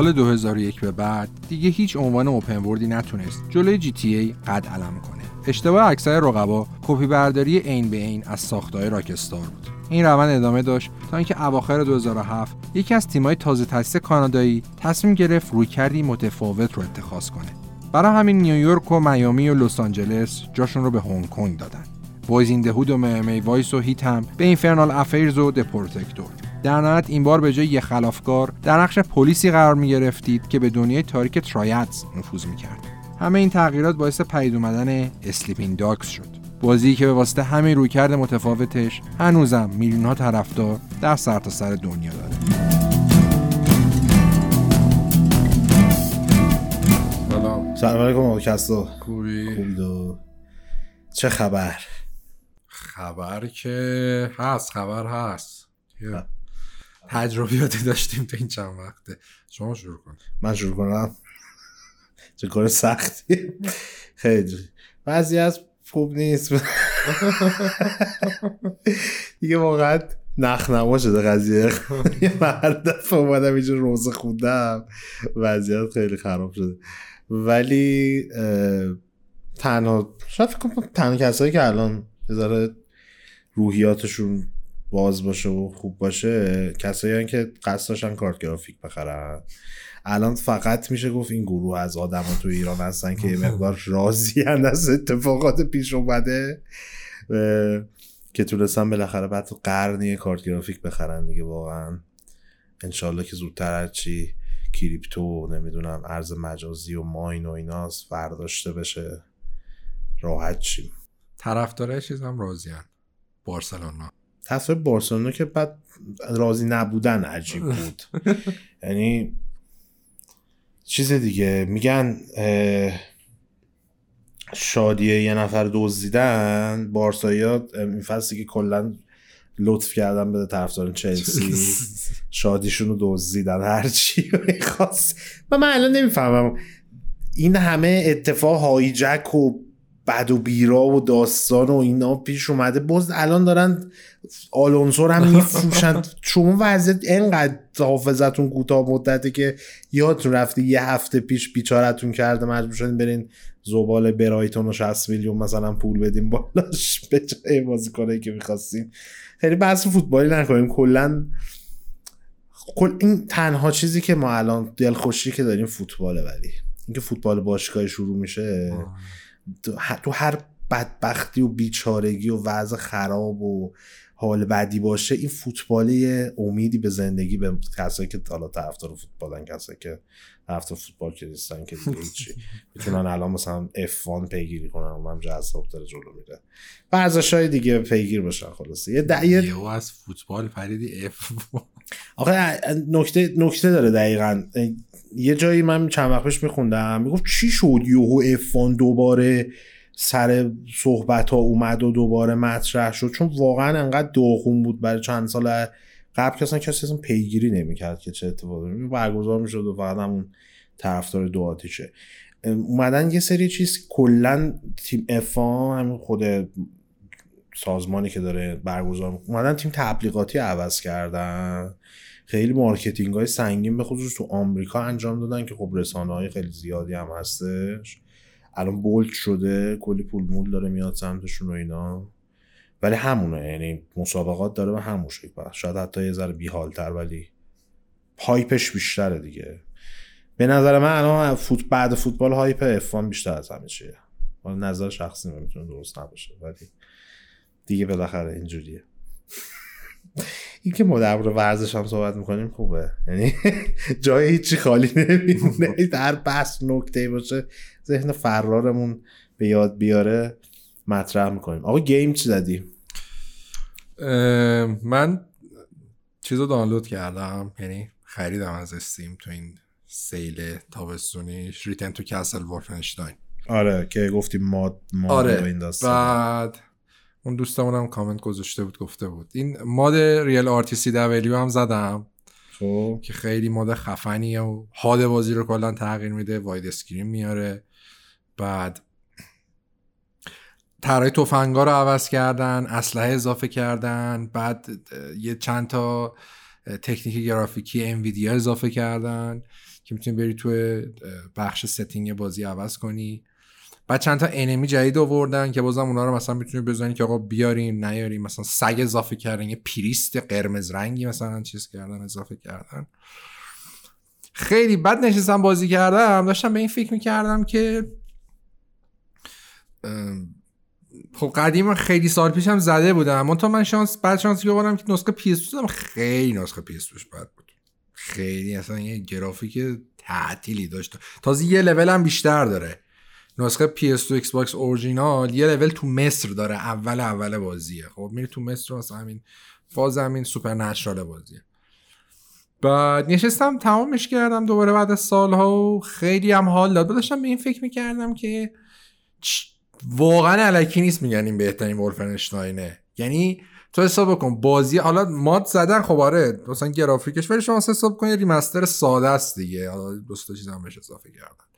سال 2001 به بعد دیگه هیچ عنوان open world ی نتونست جلوی GTA قد علم کنه. اشتباه اکثر رقبا کپی برداری عین به عین از ساخته‌های راکستار بود. این روند ادامه داشت تا اینکه اواخر 2007 یکی از تیم‌های تازه تأسیس کانادایی تصمیم گرفت رویکردی متفاوت رو اتخاذ کنه. برای همین نیویورک و میامی و لس آنجلس جاشون رو به هنگ کنگ دادن. Boyz n the Hood و Miami Vice و Heat هم به Infernal Affairs و The Protector. در نهایت این بار به جای یه خلافکار در نقش پلیسی قرار می گرفتید که به دنیای تاریک Triads نفوذ می کرد. همه این تغییرات باعث پدید اومدن Sleeping Dogs شد. بازی که به واسطه همین رویکرد متفاوتش هنوزم میلیون ها طرفدار در سرتاسر سر دنیا داره. سلام. سلام علیکم آقا کسو خوبی؟ چه خبر؟ خبر که هست خبر هست. تجربیاتی داشتیم تو این چند وقته. شما شروع کن. من شروع کنم؟ چه کار سختی. خیلی. بعضی از خوب نیست. دیگه واقعا نخنما شده قضیه. هر دفعه اومدم اینجا روزه خوندم. وضعیت خیلی خراب شده. ولی تنها شاید فکر کنم تنها کسایی که الان بذاره روحیاتشون باز باشه و خوب باشه کسایی که قصد داشتن کارت گرافیک بخرن. الان فقط میشه گفت این گروه از آدم تو ایران هستن که یه مقدار راضی از اتفاقات پیش اومده که تونستن بالاخره بعد تو قرنی کارت گرافیک بخرن دیگه واقعا. انشالله که زودتر هرچی کریپتو نمی‌دونم ارز مجازی و ماین و ایناست فرداشته بشه راحت چیم طرفدارای چیز هم راضیان بارسلونا. تصویر بارسلونا که بعد راضی نبودن عجیب بود. یعنی چیز دیگه میگن شادیه یه نفر دزدیدن بارسایی ها این فصلی که کلا لطف کردن به طرفدار چلسی شادیشون رو دزدیدن هرچی می‌خواست. و من الان نمی‌فهمم این همه اتفاق هایجک و بد و بیرا و داستان و اینا پیش اومده. باز الان دارن آلونسور هم میفروشن. شما وضعیت اینقدر حافظتون کوتاه مدته که یادتون رفته یه هفته پیش بیچارتون کرده مجبور شدین برین زبال برایتون و 60 میلیون مثلا پول بدیم بالاش به جای بازیکنایی که می‌خواستیم خیلی بحث فوتبالی نکنیم. کلا کل این تنها چیزی که ما الان دلخوشی که داریم فوتباله ولی. اینکه فوتبال باشگاهی شروع میشه. تو هر بدبختی و بیچارگی و وضع خراب و حال بدی باشه این فوتبالی امیدی به زندگی به کسایی که حالا طرفدار فوتبالن کسایی که طرفدار فوتبال که نیستن که دیگه هیچی. می‌تونن الان مثلا F1 پیگیری کنن اونم جذاب داره جلو میره. ورزش های دیگه پیگیر باشن خلاصه. یه دعیه از فوتبال پریدی F1 آخه نکته نکته داره دقیقا. یه جایی من چند وقت پیش میخوندم می‌گفت چی شد یوهو افان دوباره سر صحبت ها اومد و دوباره مطرح شد؟ چون واقعا انقدر داغون بود برای چند سال قبل که اصلا کسی اصلا پیگیری نمی‌کرد که چه اتفاقی برگزار می‌شد و فقط همون طرفدار دو آتیشه. اومدن یه سری چیز کلا تیم افا همین خود سازمانی که داره برگزار اومدن تیم تبلیغاتی عوض کردن. خیلی marketing های سنگین به خصوص تو آمریکا انجام دادن که خب رسانه های خیلی زیادی هم هستش. الان bold شده کلی پول مول داره میاد سمتشون و اینا. ولی همونه یعنی مسابقات داره به همون شکل شاید حتی یه ذره بیحالتر ولی hype ش بیشتره دیگه. به نظر من الان فوت بعد فوتبال hype F1 بیشتر از همه چیه. نظر شخصی نمی‌تونه درست نباشه ولی دیگه بالاخره اینجوریه. این که ما در ورزش هم صحبت می‌کنیم خوبه. یعنی جای هیچی خالی نمیمونه. در بحث نکته باشه ذهن فرارمون به یاد بیاره مطرح می‌کنیم. آقا گیم چی زدی؟ من چیزو دانلود کردم. یعنی خریدم از استیم تو این sale تابستونیش Return to Castle Wolfenstein آره که گفتیم mod mod آره. بعد اون دوستمون هم کامنت گذاشته بود گفته بود. این mod Real RTCW هم زدم. خب. که خیلی mod خفنیه و حال بازی رو کلا تغییر میده widescreen میاره. بعد طرحای تفنگا رو عوض کردن اسلحه اضافه کردن. بعد یه چند تا تکنیک گرافیکی Nvidia اضافه کردن که می‌تونی بری توی بخش setting بازی عوض کنی. بعد چند تا enemy جدید آوردن که بازم اونا رو مثلا می‌تونی بزنی که آقا بیاریم نیاریم مثلا سگ اضافه کردن یه priest قرمز رنگی مثلا چیز کردن اضافه کردن. خیلی بد نشستم بازی کردم. داشتم به این فکر می‌کردم که خب قدیم خیلی سال پیشم زده بودم. اما تا من شانس بد شانسی ببرم که نسخه PS2 دادم خیلی نسخه PS2 بد بود. خیلی اصلا یه گرافیک تعطیلی داشت. تازه یه لول هم بیشتر داره. نسخه PS2 Xbox original یه لول تو مصر داره اول اول بازیه. خب میری تو مصر مثلا همین فاز همین supernatural بازیه. بعد نشستم تمامش کردم دوباره بعد از سالها و خیلی هم حال داد. داشتم به این فکر می‌کردم که واقعا علکی نیست میگن این بهترین ولفنشتاینه یعنی تو حساب بکن بازی حالا ماد زدن خب آره مثلا گرافیکش ولی شما حساب کن یه ریمستر ساده است دیگه. حالا دوست تا چیزام بهش اضافه کردن.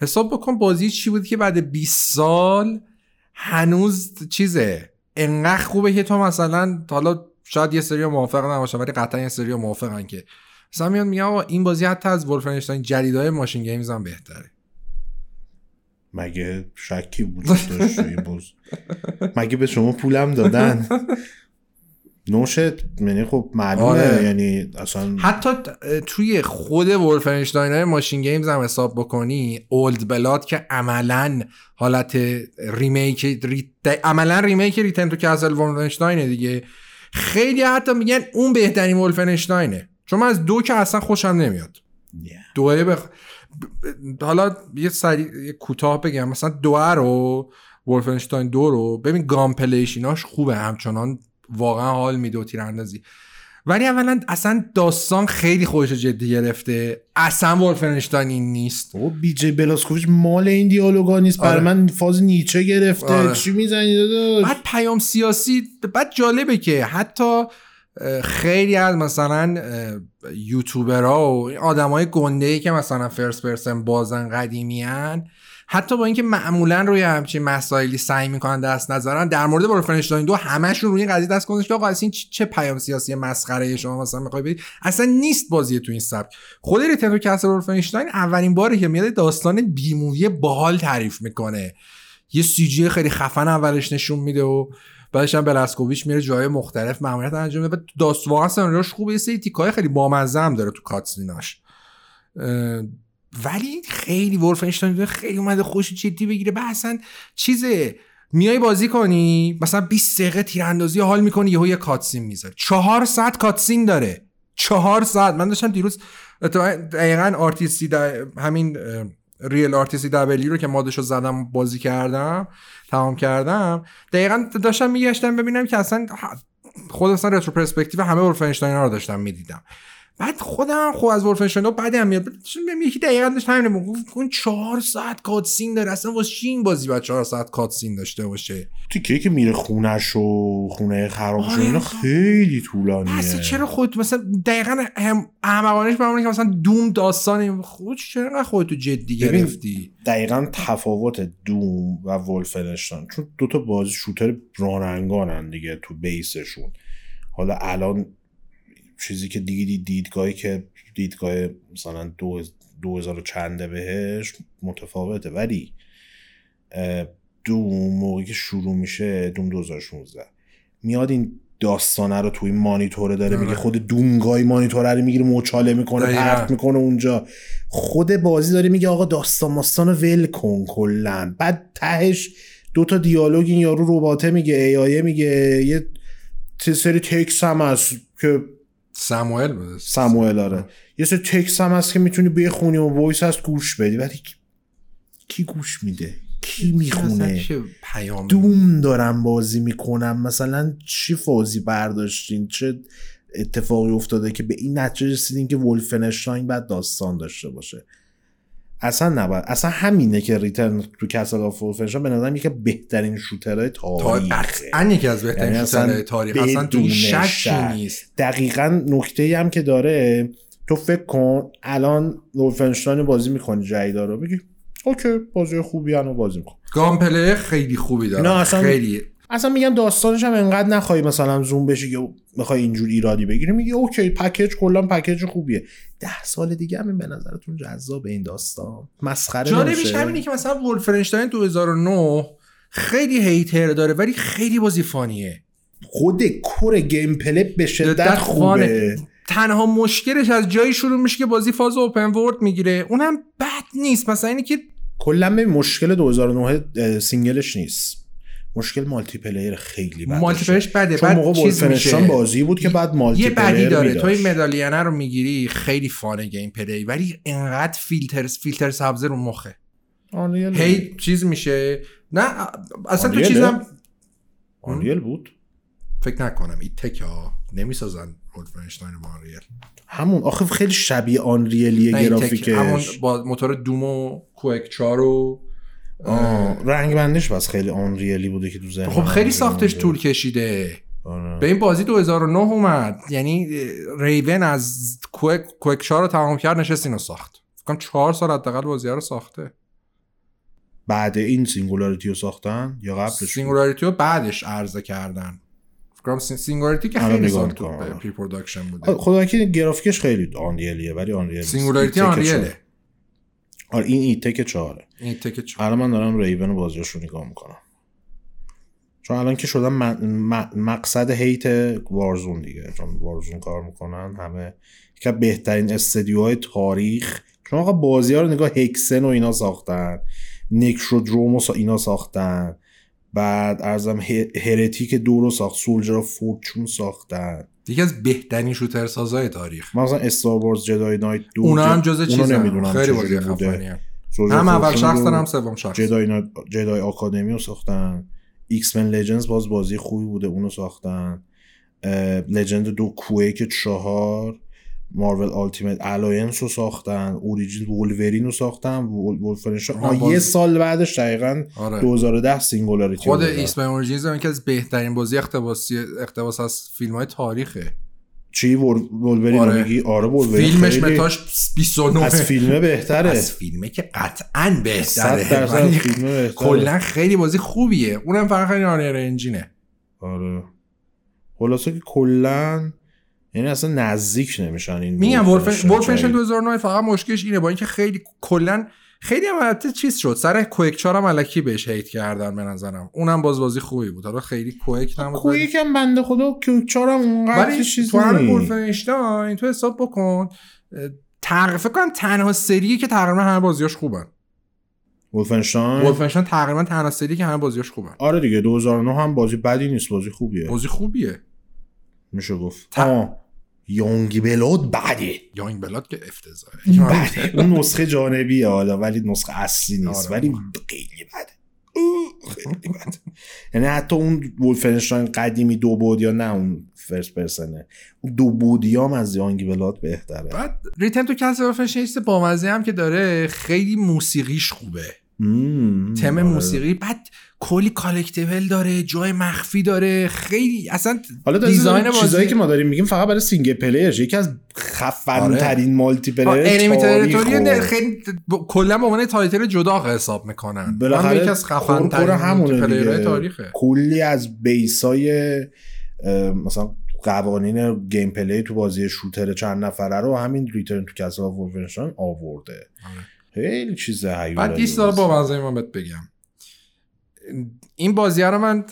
حساب بکن بازی چی بود که بعد 20 سال هنوز چیزه؟ انقدر خوبه که تو مثلا حالا شاید یه سری موافق نباشن ولی قطعا یه سری موافقن که. مثلا میاد میگه این بازی حتی از ولفنشتاین جدیدای ماشین گیمز هم بهتره. مگه شکی وجود داشت مگه به شما پولم دادن؟ نوشت یعنی خب معلومه آره. یعنی اصلا حتی توی خود Wolfenstein های MachineGames هم حساب بکنی Old Blood که عملا حالت remake re... عملا remake Return to Castle Wolfenstein ه دیگه. خیلی حتی میگن اون بهترین Wolfenstein ه چون من از دو که اصلا خوشم نمیاد. Yeah. دوه بخ... حالا یه سری یه کوتاه بگم. مثلا دوه رو ولفنشتاین دو رو. ببین گام پلیشیناش خوبه. همچنان واقعا حال میده و تیراندازی. ولی اولا اصلا داستان خیلی خودش جدی گرفته. اصلا ولفنشتاین این نیست. او بی جی بلاسکوویچ مال این دیالوگا نیست. آره. من فاز نیچه گرفته. آره. چی می‌زنی بعد پیام سیاسی بعد جالبه که حتی خیلی از مثلا یوتیوبرها و آدمای گنده ای که مثلا first person بازن قدیمیان حتی با اینکه معمولا روی همچین مسائلی سعی می‌کنن دست نذارن در مورد Wolfenstein دو همشون روی این قضیه دست گذاشته که آقا این چه پیام سیاسی مسخره شما مثلا می‌خوای بدید اصلا نیست بازی تو این سبک. خود Return to Castle Wolfenstein اولین باری که میاد داستان B movie باحال تعریف می‌کنه. یه سی خیلی خفن اولش نشون میده و بعدش هم Blazkowicz میره جای مختلف مأموریت انجام میده. داست واقعا سناریوش خوبه یه سری تیکای خیلی بامزه هم داره تو cutscene اش. ولی خیلی Wolfenstein خیلی اومده خوش جدی بگیره. به اصلا چیزه میای بازی کنی مثلا 20 دقیقه تیراندازی حال می‌کنی یهو یه cutscene می‌ذاره چهار ساعت cutscene داره. چهار ساعت. من داشتم دیروز دقیقا RTC همین Real RTCW رو که mod ش رو زدم بازی کردم تمام کردم. دقیقا داشتم میگشتم ببینم که اصلا خود اصلا رترو پرسپکتیو همه ولفنشتاین رو داشتم می‌دیدم. بعد خودم خب از ولفنشتاین بعدم میاد. یکی دقیقا داشت همین می‌گفت. اون چهار ساعت کاتسین داره. اصلا واسه این بازی بعد چهار ساعت کاتسین داشته باشه؟ تیکه که میره خونش و خونه خراب شده اینا خیلی طولانیه. اصلا چرا خود مثلا دقیقا هم احمقانش برامون که مثلا دوم داستان خود چرا خودتو جدی گرفتی؟ دقیقا تفاوت دوم و ولفنشتاین چون دو تا بازی شوتر راننگانن دیگه تو بیسشون. حالا الان چیزی که دیگه دیدگاهی که دیدگاه مثلا دو, دو هزار چنده بهش متفاوته. ولی دوم موقعی که شروع میشه دوم 2016 میاد این داستانه رو توی مانیتوره داره میگه. آره. خود دومگای مانیتوره رو می‌گیره مچاله می‌کنه پرت می‌کنه اونجا. خود بازی داره میگه آقا داستان ماستان ول کن کلا. بعد تهش دو تا دیالوگ این یارو رباته میگه ای میگه یه سری تکس هم هست که Samuel بود Samuel آره. یه سری تکس هم هست که می‌تونی بخونی و voice هست گوش بدی. ولی کی گوش میده؟ کی می‌خونه؟ Doom دارم بازی می‌کنم. مثلا چی فازی برداشتین؟ چه اتفاقی افتاده که به این نتیجه رسیدین که Wolfenstein باید داستان داشته باشه؟ اصلا نباید. اصلا همینه که Return to Castle of Wolfenstein به نظرم یکی بهترین shooter های تاریخ قطعا یکی از بهترین یعنی shooter های تاریخ اصلا تو شک نیست. دقیقا نکته هم که داره تو فکر کن الان Wolfenstein بازی می‌کنی جدیدا رو. بگی okay بازی خوبی هم بازی میکن گام خیلی خوبی داره. نه اصلا خیلی. اصلا میگم داستانش هم انقدر نخوای مثلا زوم بشی که می‌خوای اینجور ایرادی بگیری. میگی okay package کلا package خوبیه. ده سال دیگه هم به نظرتون جذاب این داستان. مسخره جالبش نمیشه؟ همینه که مثلا Wolfenstein 2009 خیلی hater داره ولی خیلی بازی fun یه. خود core gameplay به شدت خوبه. تنها مشکلش از جایی شروع میشه که بازی فاز open world می‌گیره. اونم بد نیست. مثلا اینه که کلا مشکل 2009 سینگلش نیست. مشکل مالتی پلیر خیلی بده. مالتی پلیرش بده. چون بعد چیز میشه. بازی بود که بعد مالتی یه بدی داره. تو. این مدالینه رو می‌گیری خیلی فانه گیم پلی ولی انقدر فیلتر فیلتر سبز رو مخه. آنریل هی چیز میشه. نه اصلا تو؟ چیزم آنریل بود؟ فکر نکنم. این تک ها نمی‌سازن ولفنشتاین آنریل همون. آخه خیلی شبیه آنریلیه گرافیکش. همون با موتور Doom و Quake 4 و آه، رنگ بندش بس خیلی Unreal ی بوده که تو ذهن خب خیلی ساختش بوده. طول کشیده آره. به این بازی 2009 اومد یعنی Raven از Quake Quake 4 رو تمام کرد نشست اینو ساخت فکر کنم 4 سال حداقل بازی رو ساخته بعد این Singularity رو ساختن یا قبلش؟ Singularity رو بعدش عرضه کردن فکر کنم Sin- Singularity که الان خیلی سال تو. pre-production آه، بوده خدا که گرافیکش خیلی Unreal یه ولی Unreal. Singularity Unreal ه. آره این id Tech چهاره. این تک 4 الان من دارم Raven بازیش رو نگاه می‌کنم. چون الان که م- مقصد هیت Warzone دیگه. چون Warzone کار می‌کنن همه از بهترین استدیوهای تاریخ. چون آقا بازی ها رو نگاه Hexen و اینا ساختن. Necrodome و اینا ساختن. بعد ارزم Heretic دو رو ساخت. Soldier of Fortune ساختن. یکی از بهترین shooter سازای تاریخ. مثلا Star Wars Jedi Knight دو اونا هم جد- جز اونو چیزن. نمی‌دونم خیلی بازی. خفنیه. هم اول شخص دارم سوم شخص Jedi, نا... Jedi Academy رو ساختن. X-Men Legends باز بازی خوبی بوده اونو ساختن. Legends دو Quake چهار. Marvel Ultimate Alliance رو ساختن Origins Wolverine رو ساختن Wol... Wolfenstein آها، آه، باز- یه سال بعدش دقیقا آره. 2010 Singularity خود. X من اورجینز هم یکی از بهترین بازی اقتباسی اقتباس از فیلم های تاریخه. چی؟ وول... وولورین آره. رو میگی؟ آره وولورین فیلمش خیلی- متاش 29 از فیلمه بهتره. از فیلمه که قطعا بهتره. درصد از ولی فیلمه بهتره. کلا خیلی بازی خوبیه. اونم فقط خیلی آنیر انجینه آره. خلاصه که کلا یعنی اصلا نزدیک نمیشن این میگم جدید. 2009 فقط مشکلش اینه با اینکه خیلی کلا خیلی هم البته چیز شد. سر کویک 4 هم الکی بهش هیت کردن به نظرم. اونم باز بازی خوبی بود. حالا خیلی کویک نبود کوی ولی- یکم بنده خدا کوکچارم اونقدر ولی چیز تو همین نیست. ولفنشتاین تو حساب بکن تقریبا فکر کنم تنها سریه که تقریبا همه بازیاش خوبن. ولفنشتاین ولفنشتاین تقریبا تنها سری که همه بازیاش خوبن. آره دیگه 2009 هم بازی بدی نیست بازی خوبیه. بازی خوبیه. میشه گفت. تا- آه یونگ بلود بده. یانگ بلاد که افتضاحه. بده. اون نسخه جانبیه حالا ولی نسخه اصلی نیست. آره. ولی خیلی بده. خیلی بده. یعنی حتی اون Wolfenstein قدیمی دو بود یا نه اون first person ه اون دو بودی هم از Youngblood بهتره. بعد Return to Castle Wolfenstein چیز بامزه هم که داره خیلی موسیقیش خوبه. تم آره. موسیقی. بعد کلی collectible داره جای مخفی داره خیلی اصلا حالا design بازی- چیزایی که ما داریم میگیم فقط برای single player ش یکی از خفن آره. ترین multiplayer خیلی کلا به عنوان title جدا حساب می‌کنن بالاخره یکی از خفن ترین player های. تاریخه کلی از base ای مثلا قوانین gameplay تو بازی shooter چند نفره رو همین Return to Castle of Wolfenstein آورده آره. خیلی چیز هیولا بعد یه سال با من بهت بگم این بازی رو من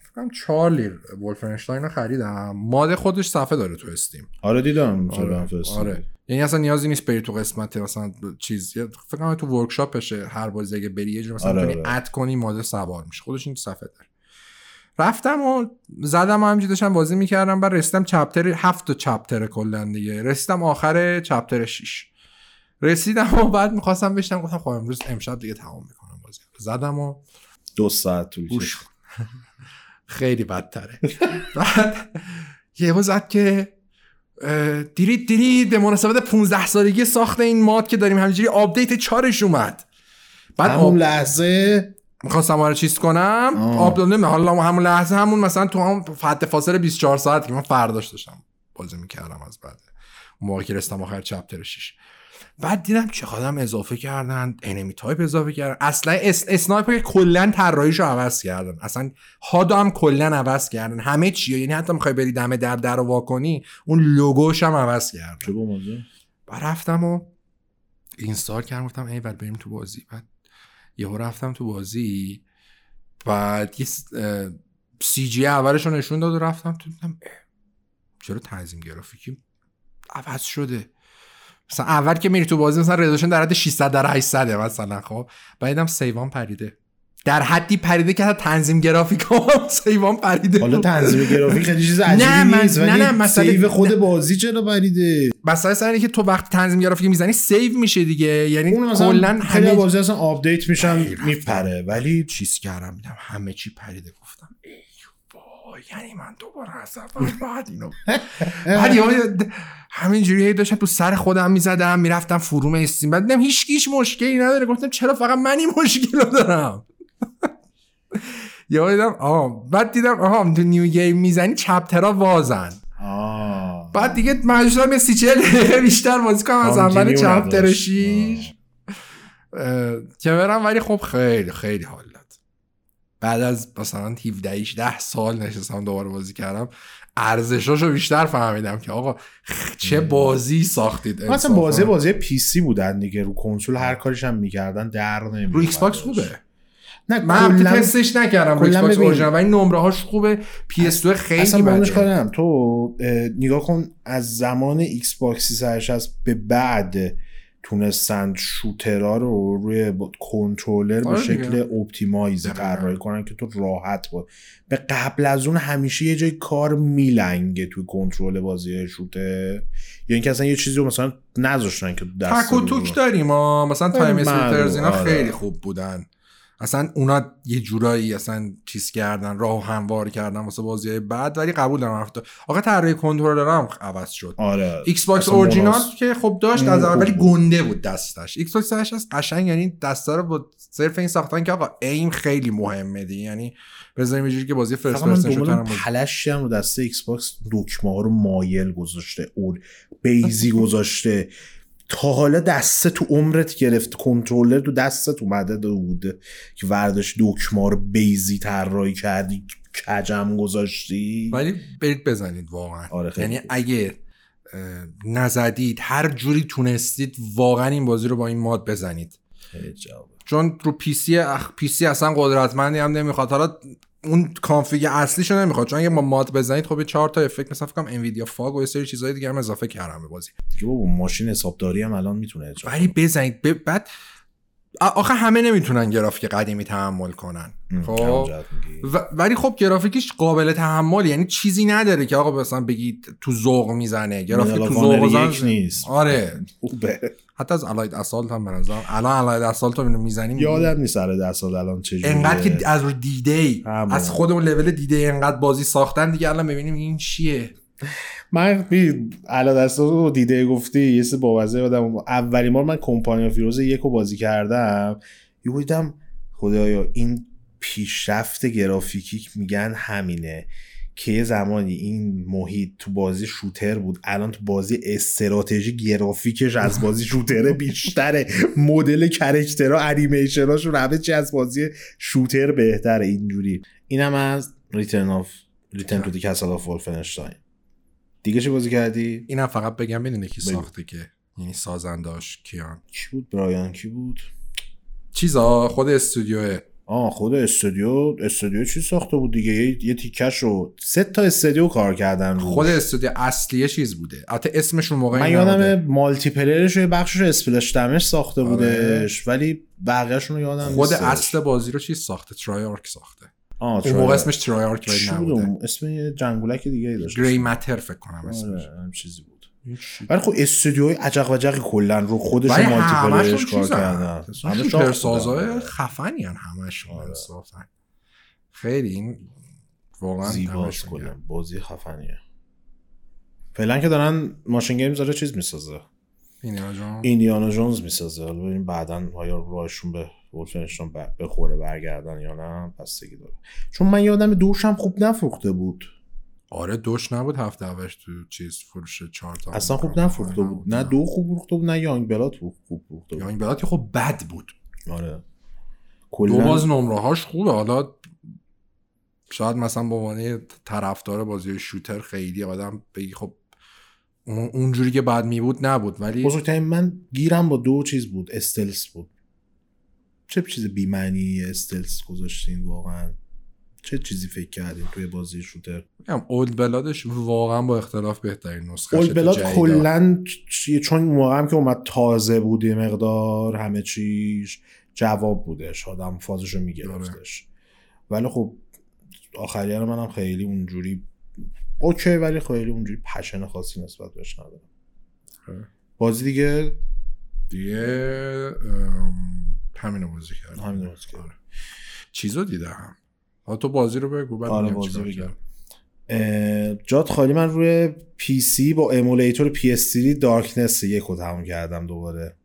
فکرم چهار لیر ولفنشتاین رو خریدم. ماد خودش صفحه داره تو استیم. آره دیدم. آره, آره. یعنی اصلا نیازی نیست بری تو قسمت مثلا چیز. فکر کنم تو ورکشاپشه هر بازی اگه بری یه جور مثلا آره، آره. اد کنی ماده سوار میشه. خودش این صفحه داره. رفتم و زدم و همینجوری داشتم بازی می‌کردم. بعد رسیدم چپتر هفت تا چپتر کلا دیگه. رسیدم آخر چپتر 6 رسیدم و بعد می‌خواستم بشنم گفتم خب امروز امشب دیگه تمام می‌کنم بازی. زدم و دو ساعت طول کشید. خیلی بدتره. بعد یهو زد که دیرید دیرید به مناسبت 15 سالگی ساخت این mod که داریم. همینجوری آپدیت چارش اومد. بعد همون آب... لحظه می‌خواستم آره چیز کنم. آپلود نمی حالا همون لحظه همون مثلا تو هم حد فاصله 24 ساعت که من فرداش داشتم بازی می‌کردم از بعد. اون موقع که رسیدم آخر chapter 6 بعد دیدم چقدر اضافه کردن enemy type اضافه کردن. اصلا s... sniper کلا طراحیشو عوض کردن. اصلا هادو هم کلا عوض کردن. همه چی یعنی حتی می‌خوای بری دم در در وا کنی اون لوگوش هم عوض کردن. چه بعد رفتم و اینستال کردم گفتم ای بعد بریم تو بازی. بعد یهو رفتم تو بازی. بعد یه سی جی اولش رو نشون داد و رفتم تو دیدم چرا تنظیم گرافیکی عوض شده؟ مثلا اول که میری تو بازی مثلا رزولوشن در حد 600 در 800 مثلا خب. بعدم سیوان پریده. در حدی پریده که تنظیم گرافیک هم سیوان پریده حالا تنظیم گرافیک خیلی چیز عجیبی نه من نیست نه ولی نه مثلا save خود بازی چرا پریده؟ مثلا سر که تو وقتی تنظیم گرافیک می‌زنی save میشه دیگه. یعنی اون کلا خیلی همه بازی اصلا آپدیت میشن. میپره. ولی چیز کردم دیدم همه چی پریده. یعنی من دوباره از اول بعد اینو بعد همینجوری هی داشتم تو سر خودم می‌زدم می‌رفتم forum Steam. بعد دیدم هیچ هیچ مشکلی نداره. گفتم چرا فقط من این مشکل رو دارم؟ یا دیدم آه. بعد دیدم آها تو new game می‌زنی chapter ا وازن. آه. بعد دیگه مجبور شدم یه سی چل دقیقه بیشتر بازی کنم از اول chapter. شیش. که برم ولی خب خیلی خیلی حال بعد از مثلا 17 18 سال نشستم دوباره بازی کردم ارزشاشو بیشتر فهمیدم که آقا چه بازی ساختید مثلا. بازی بازی PC بودن دیگه رو کنسول هر کارش هم می‌کردن در نمیومد رو Xbox خوبه. نه من کلاً- تستش نکردم Xbox. original ولی نمره هاش خوبه PS 2 خیلی اصلا بده. تو اه، نگاه کن از زمان Xbox 360 به بعد تونستن shooter ها رو روی با- کنترلر به آره شکل. optimize. طراحی کنن که تو راحت بود به قبل از اون همیشه یه جای کار میلنگه توی کنترل بازی shooter ه یا اینکه اصلا یه چیزی رو مثلا نذاشتن که دست تک و توک داریم مثلا خیلی Time معلوم، Splitters اینا آره. خیلی خوب بودن اصلا اونا یه جورایی اصلا چیز کردن راه هموار کردن واسه بازی بعد ولی قبول دارم حرفتو آقا طراحی کنترلر هم عوض شد. آره. Xbox original. که خب داشت اون از اول ولی. گنده بود دستش. Xbox از قشنگ یعنی دستا رو با صرف این ساختن که آقا aim خیلی مهمه دی. یعنی بذاریم یه جوری که بازی first person shooter دنبال هم رو دسته Xbox دکمه ها رو مایل گذاشته اور بیضی گذاشته. تا حالا دسته تو عمرت گرفت کنترلر تو دستت اومده بود که ورداش دکمه رو بیضی طراحی کردی کجم گذاشتی ولی برید بزنید واقعا آره، یعنی. اگه نزدید هر جوری تونستید واقعا این بازی رو با این mod بزنید. چون رو PC اخ... PC اصلا قدرتمندی هم نمی‌خواد حالا اون config اصلیشو نمی‌خواد. چون اگه ما mod بزنید خب چهار تا effect مثلا فکر کنم Nvidia fog و یه سری چیزهای دیگه هم اضافه کردم به بازی. دیگه بابا ماشین حسابداری هم الان می‌تونه ولی بزنید. ب... بعد آخه همه نمی‌تونن گرافیک قدیمی تحمل کنن. خب. ولی خب گرافیکش قابل تحمل یعنی چیزی نداره که آقا مثلا بگید تو ذوق می‌زنه. گرافیک تو ذوق نیست. آره. خوبه. حتی از الاید اسالت هم به نظرم. الان الاید اسالت رو می‌زنیم. یادم نیست دست سال الان چجوریه. انقدر که از رو دیده ای. از خودمون لول دیده ای انقدر بازی ساختن دیگه الان ببینیم این چیه. من علا دستا رو دیده گفتی یه سه بامزه یادم اولین بار من کمپانی فیروز یک رو بازی کردم یه دیدم خدایا این پیشرفت گرافیکی میگن همینه که یه زمانی این محیط تو بازی shooter بود الان تو بازی استراتژی گرافیکش از بازی shooter بیشتره. مدل character ها انیمیشناشون همه چی از بازی shooter بهتره اینجوری. اینم از Return of Return to the Castle of Wolfenstein دیگه چی بازی کردی؟ اینم فقط بگم ببینید کی. ساخته که یعنی سازنداش کیان کی بود برایان کی بود؟ چیزا خود استودیوه آه خود استودیو استودیو چی ساخته بود دیگه یه, یه تیکش رو سه تا استودیو کار کردن روش. خود استودیو اصلیه چیز بوده البته اسمشون موقع من. یادم مالتی پلیرش رو یه بخشش رو اسپلش دمش ساخته آره. بودش ولی بقیه‌شون رو یادم خود نیستش. اصل بازی رو چیز ساخته ترایارک ساخته آه اون. موقع اسمش ترایارک بود نبوده؟ اسم یه جنگولک دیگه ای داشت گری متر فکر کنم اسمش آره هم چیزی بود. ولی خب استودیوهای عجق و جقی کلا رو خودش ولی مالتی همشون پلیرش کار. کردن همه همه شاخ بودن. سازای خفنی هن همشون آره. انصافا خیلی این واقعا زیباست. کلا بازی خفنیه فعلا که دارن ماشین گیمز داره چیز می‌سازه اینا جان ایندیانا جونز می‌سازه حالا ببینیم بعدا آیا راهشون به ب- بخوره برگردن یا نه؟ بستگی داره. چون من یادم دوشم خوب نفروخته بود. آره دوش نبود هفته اولش تو چیز فروش چهار تا اصلا خوب نفروخته بود. نه دو خوب فروخته بود نه یانگ بلات خوب فروخته بود. یانگ بلات خب بد بود. آره. دو باز نمره هاش خوبه. حالا شاید مثلا به عنوان طرفدار بازی شوتر خیلی آدم بگی خب اون- اونجوری که بعد می بود نبود ولی بزرگترین من گیرم با دو چیز بود. استلس بود. چه چیز بیمعنی استلس گذاشتین واقعا؟ چه چیزی فکر کردین توی بازی شوتر؟ میگم اولد بلادش واقعا با اختلاف بهترین نسخه اولد بلاد کلا چون موقع هم که اومد تازه بود یه مقدار همه چیش جواب بودش آدم فازشو میگرفتش. ولی خب آخری رو منم خیلی اونجوری اوکی ولی خیلی اونجوری پشن خاصی نسبت بهش ندارم. آره. بازی دیگه؟ دیگه ام، همینو بازی کردم. همینو بازی کردم. آره. چیزو دیدم. حالا تو بازی رو بگو بعد آره بازی بگم. جات خالی من روی PC با emulator PS 3 Darkness یک رو تموم کردم دوباره.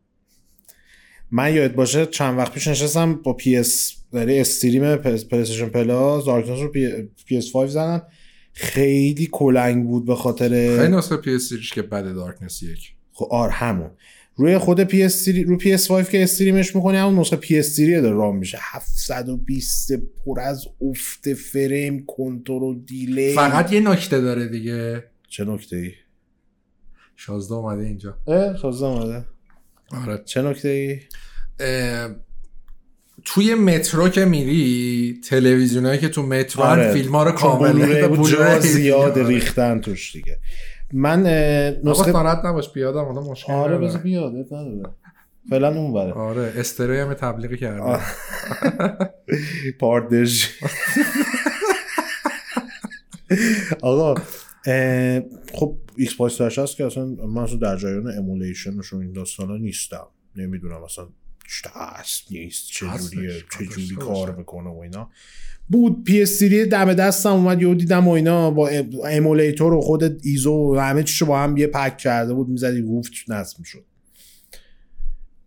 من یاد باشه چند وقت پیش نشستم با PS داره stream PlayStation Plus Darkness رو PS 5 زدم خیلی کلنگ بود به خاطر خیلی نسخه PS که بعد Darkness یک. خب آر همون. روی خود PS رو PS 5 که stream ش می‌کنی همون نسخه PS 3 داره run میشه. 720 پر از افت frame control delay. فقط یه نکته داره دیگه. چه نکته ای شازده اومده اینجا. اه شازده اومده. آره. چه نکته ای توی مترو که میری تلویزیونایی که تو مترو آره. فیلم ها رو چون کامل بلوره زیاد آره. ریختن توش دیگه. من نسخه ناراحت نباش بیادم حالا مشکل آره. بذار بیاد فعلا اون بره آره استروی هم تبلیغی کرده. پاردژ آقا خب ایکس باکس هست که اصلا من اصلا در جریان و این داستان ها نیستم نمی‌دونم اصلا چه هست نیست چجوریه. چجوری کار. می‌کنه و اینا بود پی اس دم دستم اومد یهو دیدم و اینا با ام- امولیتور و خود ایزو و همه چیشو با هم یه پک کرده بود می‌زدی گفت نصب می‌شد.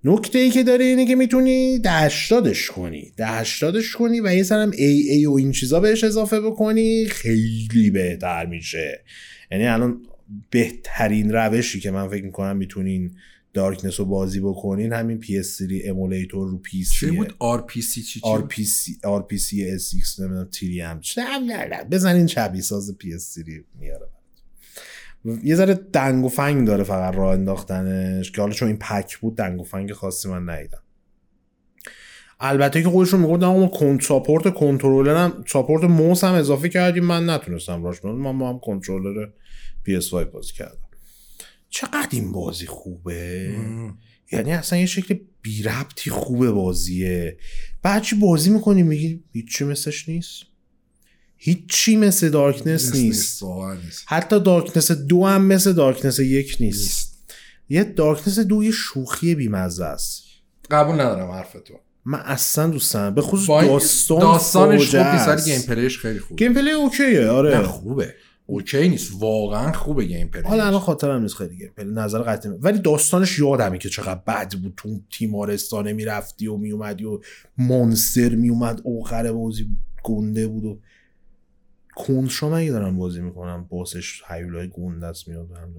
نکته ای که داره اینه که می‌تونی ده هشتادش کنی. ده هشتادش کنی و یه سری AA و این چیزا بهش اضافه بکنی خیلی بهتر میشه. یعنی الان بهترین روشی که من فکر می‌کنم می‌تونین Darkness رو بازی بکنین همین PS3 emulator رو PC چی سی بود؟ RPC چی چی RPC RPC SX نمی‌دونم تیری هم چه هم بزنین شبیه ساز PS3 میاره یه ذره دنگ و فنگ داره فقط راه انداختنش که حالا چون این پک بود دنگ و فنگ خاصی من ندیدم. البته که خودشون می‌گفتن ما کن ساپورت کنترلر هم ساپورت موس هم اضافه کردیم من نتونستم راش من با هم کنترلر PS5 بازی کردم. چقدر این بازی خوبه؟ مم. یعنی اصلا یه شکل بی ربطی خوبه بازیه. بعد چی بازی می‌کنی؟ میگی هیچی مثلش نیست؟ هیچی مثل Darkness نیست واقعا نیست. حتی Darkness دو هم مثل Darkness یک نیست. نیست. یه Darkness دو یه شوخی بیمزه است. قبول ندارم حرف تو من اصلا دوست ندارم به خصوص داستان داستانش خوب نیست ولی. gameplay ش خیلی خوبه. gameplay اوکیه نه آره خوبه. okay نیست. واقعا خوبه gameplay حالا الان خاطرم نیست خیلی gameplay نظر قطعی. ولی داستانش یادمه که چقدر بد بود. تو تیمارستانه می‌رفتی و میومدی و مونستر میومد. آخر بازی گنده بود و کنشا مگه دارم بازی می‌کنم باسش حیولای گنده است میاد هم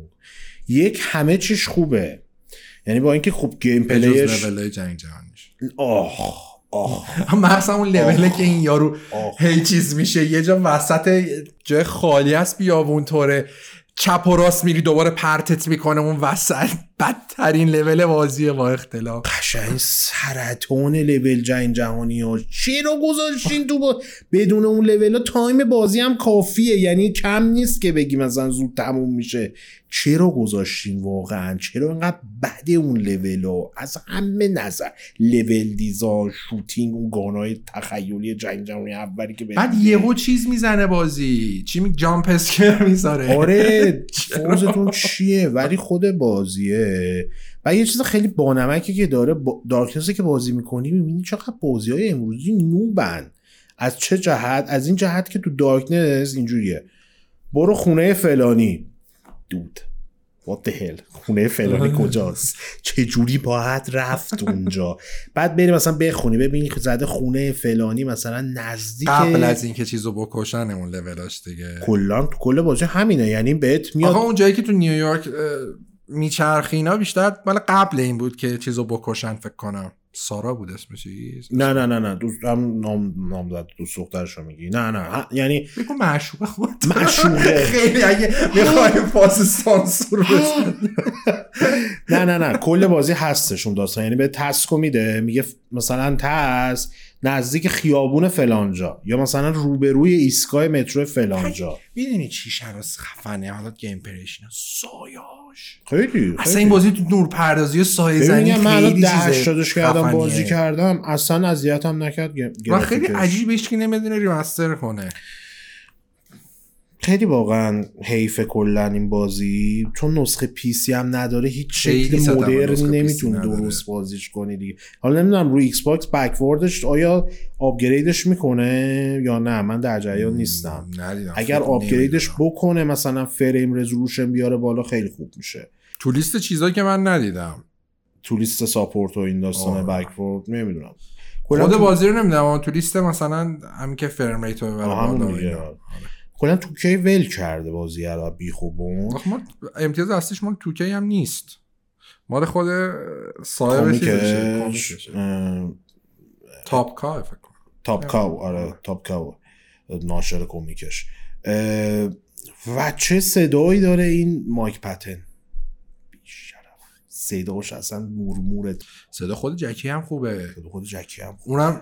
یک همه چیش خوبه. یعنی با اینکه خوب گیم پلیش جنگ جهانیش. آه آه مخصوصا اون لوله. که این یارو هی چیز میشه. یه جا وسط جای خالی است بیابون طوره. چپ و راست میری دوباره پرتت می‌کنه اون وسط. بدترین لول بازیه با اختلاف. قشنگ سرطان لول جنگ جهانی ها. چرا گذاشتین تو با... بدون اون level ها time بازی هم کافیه. یعنی کم نیست که بگی مثلا زود تموم میشه. چرا گذاشتین واقعا؟ چرا اینقدر بده اون لول ها؟ از همه نظر. level design shooting اون gun ای تخیلی جنگ جهانی اولی که بعد یهو چیز می‌زنه بازی. چی می jump scare می‌ذاره. آره فوزتون چیه؟ ولی خود بازیه. و یه چیز خیلی بانمکی که داره با... دارکنسی که بازی می‌کنی می‌بینی چقدر بازی های امروزی نوبن. از چه جهت؟ از این جهت که تو دارکنس اینجوریه. برو خونه فلانی. دود. What the hell خونه فلانی کجاست؟ چه جوری باید رفت اونجا؟ بعد بری مثلا بخونی. ببینی زده خونه فلانی مثلا نزدیک قبل از اینکه چیزو بکشن اون لولاش دیگه. کلا تو کل بازی همینه. یعنی بهت میاد آقا اون جایی که تو نیویورک اه، میچرخینا بیشتر مال قبل این بود که چیزو بکشن فکر کنم. سارا بود اسمش چیز؟ نه نه نه نه. دوست هم نام نام زد دوست دخترشو میگی. نه نه. ها- یعنی بگو معشوقه خود معشوقه. خیلی اگه می‌خوای فاس سانسور بزن نه نه نه. کل بازی هستش اون داستان. یعنی به تسکو میده میگه مثلا تس نزدیک خیابون فلانجا. یا مثلا روبروی ایستگاه مترو فلانجا. می‌دونی چی شراس خفنه حالا گیم پریشن سایاش خیلی اصلا این بازی تو نور پردازی و سایه زنی میگم من خیلی ده هشتادش کردم. بازی کردم اصلا اذیتم نکرد و خیلی هیچ کی نمی‌دونه ریمستر کنه. خیلی واقعا حیف کلا این بازی. چون نسخه پی سی هم نداره هیچ شکل مدرنی نداره. درست بازیش کنی دیگه. حالا نمی‌دونم روی Xbox backward ش آیا upgrade ش می‌کنه یا نه؟ من در جریان نیستم. ندیدم. اگر upgrade ش. بکنه مثلا frame resolution بیاره بالا خیلی خوب میشه. تو لیست چیزایی که من ندیدم. تو لیست support و این داستان. backward نمی‌دونم. خود بازی رو نمی‌دونم تو لیست مثلا همین که frame rate رو ببره کلا 2K ول کرده بازی رو بی خوبون. ما امتیاز اصلیش مال 2K هم نیست. مال خود صاحب Top Cow فکر کنم. Top Cow آره Top Cow. ناشر کمیکش. و چه صدایی داره این Mike Patton؟ صداش اصلا مورمورت صدا خود جکی هم خوبه. خود جکی هم خوب. اونم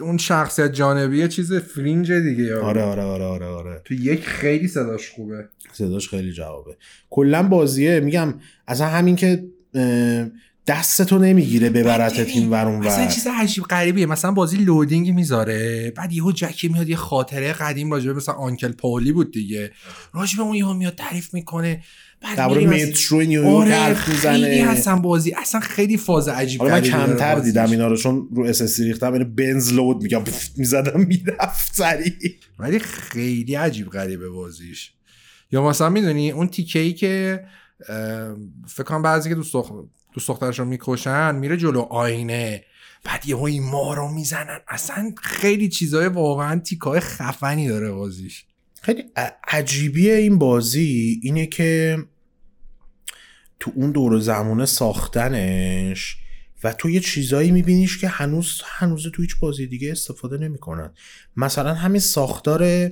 اون شخصیت جانبی چیز Fringe دیگه آره آره آره آره آره. تو یک خیلی صداش خوبه. صداش خیلی جوابه. کلا بازیه میگم اصلا همین که اه، دستتو نمی‌گیره ببرتت این ور اون اصلا ور چیز عجیب غریبیه. مثلا بازی loading می‌ذاره بعد یهو جکی میاد یه خاطره قدیم راجبه مثلا Uncle Paulie بود دیگه. راجبه اون یهو میاد تعریف می‌کنه. از- مترو نیویورک آره حرف خیلی می‌زنه. هستن بازی. اصلا خیلی فاز عجیب حالا من کمتر. دیدم اینا رو چون رو اس ریختم اینو بنز load میگم می‌زدم می‌رفت سریع. ولی خیلی عجیب غریبه بازیش. یا مثلا می‌دونی اون تیکه ای که فکر کنم بعضی که دوست دخ- دوست دخترش رو می‌کشن میره جلو آینه. بعد یهو این ما رو می‌زنن. اصلا خیلی چیزای واقعا تیکای خفنی داره بازیش. خیلی عجیبیه این بازی. اینه که تو اون دور زمانه ساختنش و تو یه چیزایی میبینیش که هنوز هنوز تو هیچ بازی دیگه استفاده نمی‌کنن. مثلا همین ساختار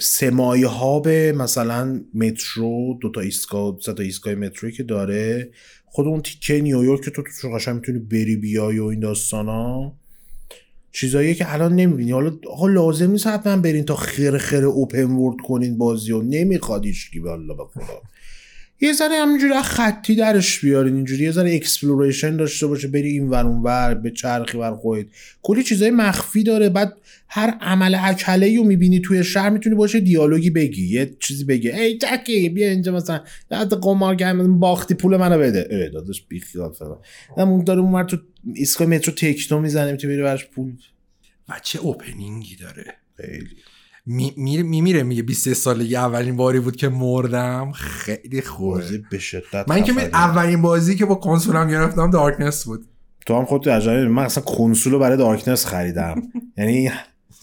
سمایه ها به مثلا مترو دو تا ایستگاه سه تا ایستگاه متروی که داره. خود اون تیکه نیویورک که تو تو قشنگ می‌تونی بری بیای و این داستانا. چیزایی که الان نمی‌بینی. حالا آقا لازم نیست حتما برین تا خیر خیر open world کنین بازی و نمی‌خواد هیچکی به الله یه ذره همینجوری خطی درش بیارین اینجوری یه ذره exploration داشته باشه بری این ور اون ور به چرخی ور خودت. کلی چیزای مخفی داره بعد هر عمل اکله رو می‌بینی توی شهر می‌تونی باشه دیالوگی بگی یه چیزی بگی. ای جکی بیا اینجا مثلا یاد قمار گرم باختی پول منو بده. ای داداش بی خیال فلان. اون داره اونور تو ایستگاه مترو تکنو می‌زنه می‌تونی بری براش پول. و چه اوپنینگی داره. خیلی. می- میره می میره میگه 23 سالگی اولین باری بود که مردم. خیلی خوبه. به شدت من که. اولین بازی که با کنسولم گرفتم دارکنس بود. تو هم خودت عجله من اصلا کنسول رو برای Darkness خریدم. یعنی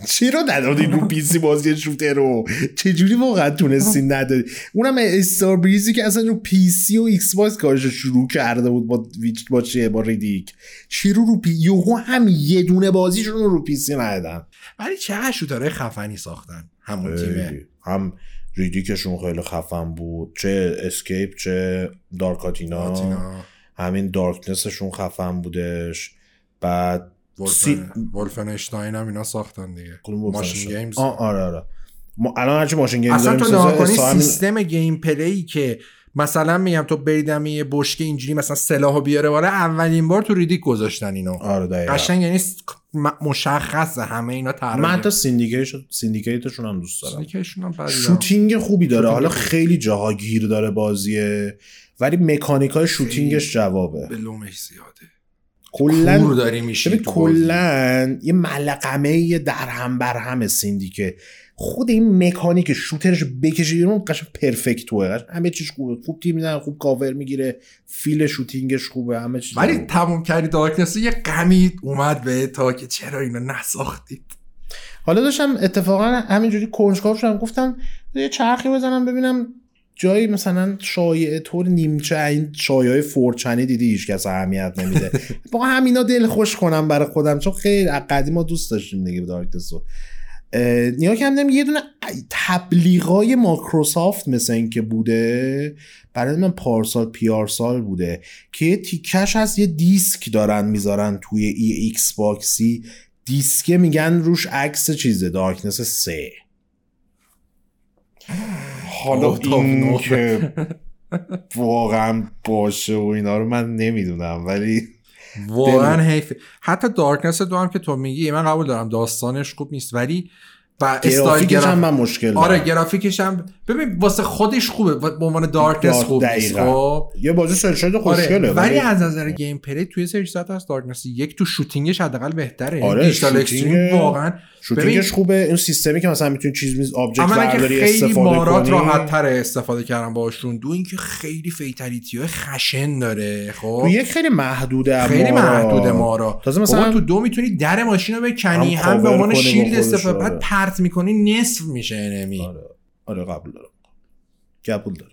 چی رو ندادی رو PC بازی shooter رو؟ چجوری واقعا تونستی ندادی؟ اونم Starbreeze ی که اصلا رو PC و Xbox کارش رو شروع کرده بود با ویچ با چیه با Riddick. چی رو پی یهو هم یه دونه بازیشون رو رو PC ندادن. ولی چقدر shooter های خفنی ساختن همون تیمه. هم Riddick شون خیلی خفن بود. چه Escape چه Dark Athena همین Darkness شون خفن بودش. بعد. Wolfenstein هم اینا ساختن دیگه. کدوم Machine؟ Games. آه آره آره. ما الان هرچی MachineGames اصلا تو می‌سازه، نگاه کنی استا همین- سیستم gameplay که مثلا میگم تو بریدم یه بشکه اینجوری مثلا سلاحو بیاره بالا اولین بار تو Riddick گذاشتن اینو. آره دقیقا. قشنگ یعنی س- م- مشخصه همه اینا طراحی من حتی Syndicate Syndicate شون هم دوست دارم. Syndicate شون هم. shooting خوبی داره. shooting حالا. خیلی جاها گیر داره بازیه ولی مکانیک های shooting ش جوابه. bloom ش زیاده. کلا داری میشی. کلا یه ملقمه در هم بر هم Syndicate که خود این مکانیک شوترش بکشه بیرون قشنگ perfect ه. همه چیز خوبه. خوب تیر می‌زنه خوب کاور می‌گیره. feel shooting ش خوبه. همه چیز ولی. تموم کردی Darkness یه غمی اومد به تا که چرا اینو نساختید؟ حالا داشتم اتفاقا همینجوری کنجکاو شدم گفتم یه چرخی بزنم ببینم جایی مثلا شایعه طور نیمچه این شایعه 4chan ی دیدی هیچ کس اهمیت نمیده. با همینا دل خوش کنم برای خودم چون خیلی قدیم ما دوست داشتیم دیگه اه، نگا کردم یه دونه تبلیغای ماکروسافت مثل این که بوده برای من پارسال پیار سال بوده که یه تیکش هست یه دیسک دارن می‌ذارن توی ای Xbox ی دیسکه میگن روش عکس چیزه Darkness سه. حالا این. که واقعا باشه و اینا رو من نمی‌دونم ولی واقعا حیفه حتی Darkness دو هم که تو میگی من قبول دارم داستانش خوب نیست ولی و گرافیکش گراف- هم من مشکل آره. گرافیکش هم ببین واسه خودش خوبه. به عنوان Darkness Dark- خوب نیست. خب؟ یه بازی cel-shade آره خوشگله ولی از نظر gameplay توی سری ساعت از Darkness یک تو shooting ش حداقل بهتره. آره، Digital shooting- Extremes واقعا shooting ش خوبه. این سیستمی که مثلا می‌تونی چیز میز object برداری خیلی استفاده مارات کنی. راحت تر استفاده کردن باشون. دو اینکه خیلی fatality های خشن داره خب؟ تو یک خیلی محدوده خیلی محدوده مارا. تازه مثلا تو دو می‌تونی در ماشین رو بکنی هم به عنوان shield استفاده آره. بعد پرت می‌کنی نصف میشه enemy آره. آره قبول دارم. قبول دارم.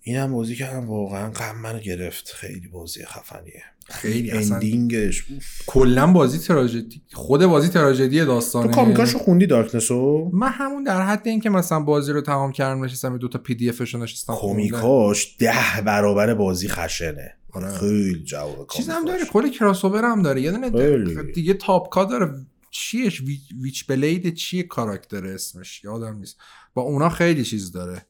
این هم بازی کردم واقعا غم منو گرفت. خیلی بازی خفنیه. خیلی ending ش. کلا بازی تراژدی خود بازی تراژدی داستانه. تو comic اشو خوندی Darkness و من همون در حد اینکه مثلا بازی رو تمام کردم نشستم دو تا PDF ش نشستم. comic اش ده برابر بازی خشنه. آره. خیلی جواب چیز هم comic اش. داره کلی cross هم داره. یه دونه. دیگه Top Cow داره. چیش؟ وی- Witchblade چیه کاراکتر اسمش؟ یادم نیست. با اونا خیلی چیز داره.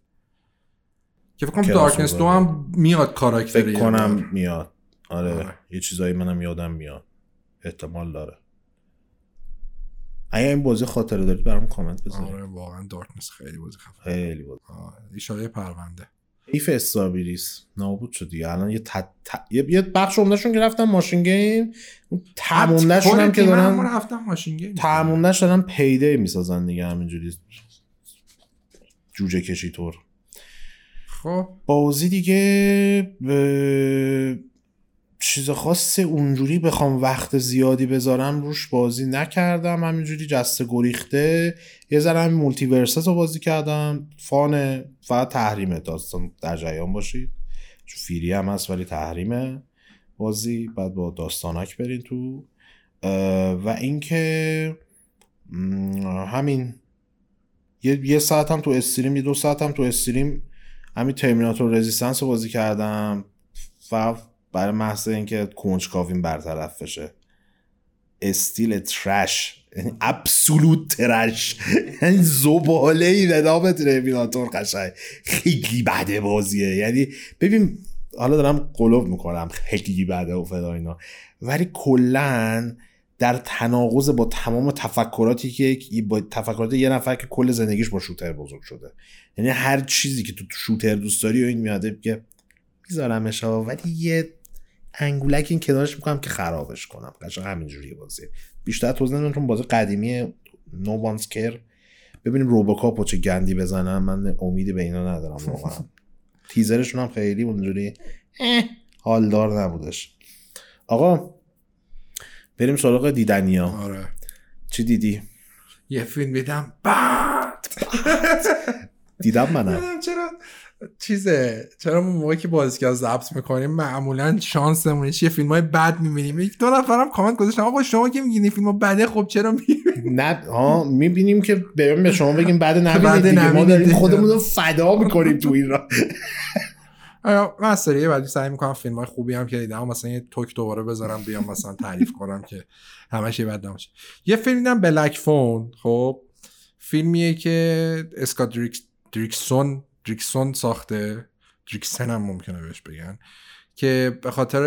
که فکر کنم Darkness دو هم میاد کاراکتر فکر کنم. میاد. آره. آره. یه چیزایی منم یادم میاد. احتمال داره. اگه این بازی خاطره دارید برام کامنت بذارید. آره واقعا Darkness خیلی بازی خفن خیلی بازی. ایشاله پرونده. حیف Starbreeze نابود شد دیگه. الان یه, ت... ت- یه... بخش عمدهشون که رفتن MachineGames ته‌موندشون هم که دارن رفتم MachineGames. ته‌موندش دارن Payday می‌سازن دیگه همینجوری. جوجه کشی طور. خب. بازی دیگه به چیز خاص اونجوری بخوام وقت زیادی بذارم روش بازی نکردم. همینجوری جسته گریخته. یه ذره هم MultiVersus رو بازی کردم. fun ه فقط تحریمه داستان در جریان باشید. چون free هم هست ولی تحریمه بازی. بعد با داستانک برین تو. و اینکه همین یه, یه ساعت هم تو استریم یه دو ساعت هم تو استریم همین ترمیناتور رزیستنس رو بازی کردم. و برای محض اینکه کنجکاویم برطرف بشه. استیل ترش. یعنی ابسولوت ترش. یعنی زباله ای به نام ترمیناتور قشنگ. خیلی بده بازیه. یعنی ببین حالا دارم قلوب می‌کنم. خیلی بده و فلا اینا. ولی کلا در تناقض با تمام تفکراتی که با تفکرات یه نفر که کل زندگیش با شوتر بزرگ شده. یعنی هر چیزی که تو شوتر دوست داری و این میاده که میذارمش ولی یه انگولک این کنارش می‌کنم که خرابش کنم. قشنگ همینجوریه بازی. بیشتر توضیح نمی‌دونم چون بازی قدیمی نو وانس کر ببینیم روبوکاپ چه گندی بزنم. من امیدی به اینا ندارم واقعا. تیزرشون هم خیلی اونجوری حالدار نبودش. آقا بریم سراغ دیدنیا. آره. چی دیدی؟ یه فیلم دیدم بعد! دیدم منم. چرا؟ چیزه؟ چرا ما موقعی که بازی که ضبط می‌کنیم معمولا شانسمونه یه فیلم های بد می‌بینیم. یک دو نفرم کامنت گذاشتن آقا شما که میگین این فیلم ها بده خب چرا می‌بینیم نه ها می‌بینیم که بریم به شما بگیم بعد نبینید دیگه. ما داریم. خودمون رو فدا می‌کنیم تو این را من از سریع بعدی سعی می‌کنم فیلم های خوبی هم که دیدم مثلا یه توک دوباره بذارم بیام مثلا تعریف کنم که همش یه بد نباشه. یه فیلم دیدم بلک فون خب فیلمیه که اسکات دریکس دریکسون دریکسون ساخته. دریکسن هم ممکنه بهش بگن. که به خاطر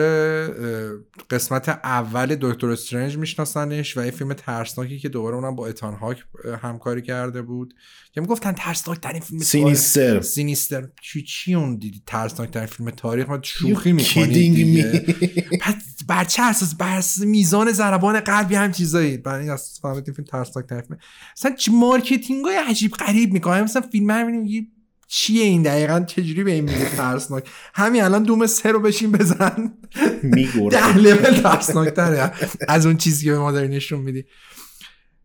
قسمت اول دکتر استرنج میشناسنش و یه فیلم ترسناکی که دوباره اونم با اتان هاک همکاری کرده بود. که می‌گفتن ترسناک در این فیلم سینیستر. سینیستر. چی چی اون دیدی؟ ترسناک در فیلم تاریخ؟ ما شوخی می‌کنی بر چه اساس بر میزان ضربان قلبی هم چیزایی. برای این اساس فهمیدیم فیلم ترسناک در فیلم. مثلا مارکتینگ های عجیب غریب می‌کنه. مثلا فیلم هم چیه این دقیقا؟ چجوری به این میگه ترسناک؟ همین الان دوم سه رو بشین بزن. میگوره. ده لول ترسناک تره از اون چیزی که به ما داری نشون میدی.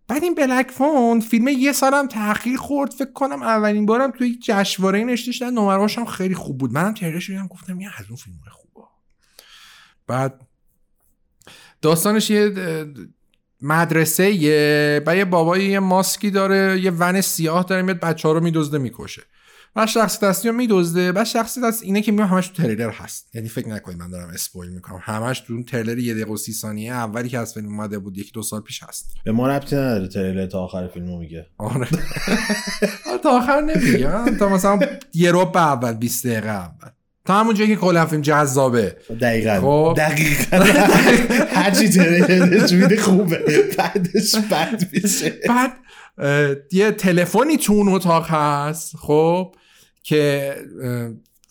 بعد این Black Phone فیلم یه سالم تاخیر خورد. فکر کنم اولین بارم توی یک جشنواره نشته شدن نمرهاش هم خیلی خوب بود. منم تریلرش شدم گفتم یه از اون فیلم خوبه. بعد داستانش یه مدرسه یه با یه بابایی یه ماسکی داره یه ون سیاه داره میاد بچه ها رو میدزده می‌کشه. و شخصیت اصلی رو میدزده و شخصیت اینه که میام همش تو تریلر هست. یعنی فکر نکنید من دارم spoil می‌کنم. همش تو اون تریلر یه دقیقه و سی ثانیه اولی که از فیلم اومده بود یک دو سال پیش هست. به ما ربطی نداره تریلر تا آخر فیلمو میگه. آره. تا آخر نمیگم تا مثلا یه رو به اول 20 دقیقه اول. تا همون جایی که کلا فیلم جذابه. دقیقا. خب. دقیقا. هرچی تریلرش میده خوبه. بعدش بد میشه. بعد یه تلفنی تو اون اتاق هست. خب. که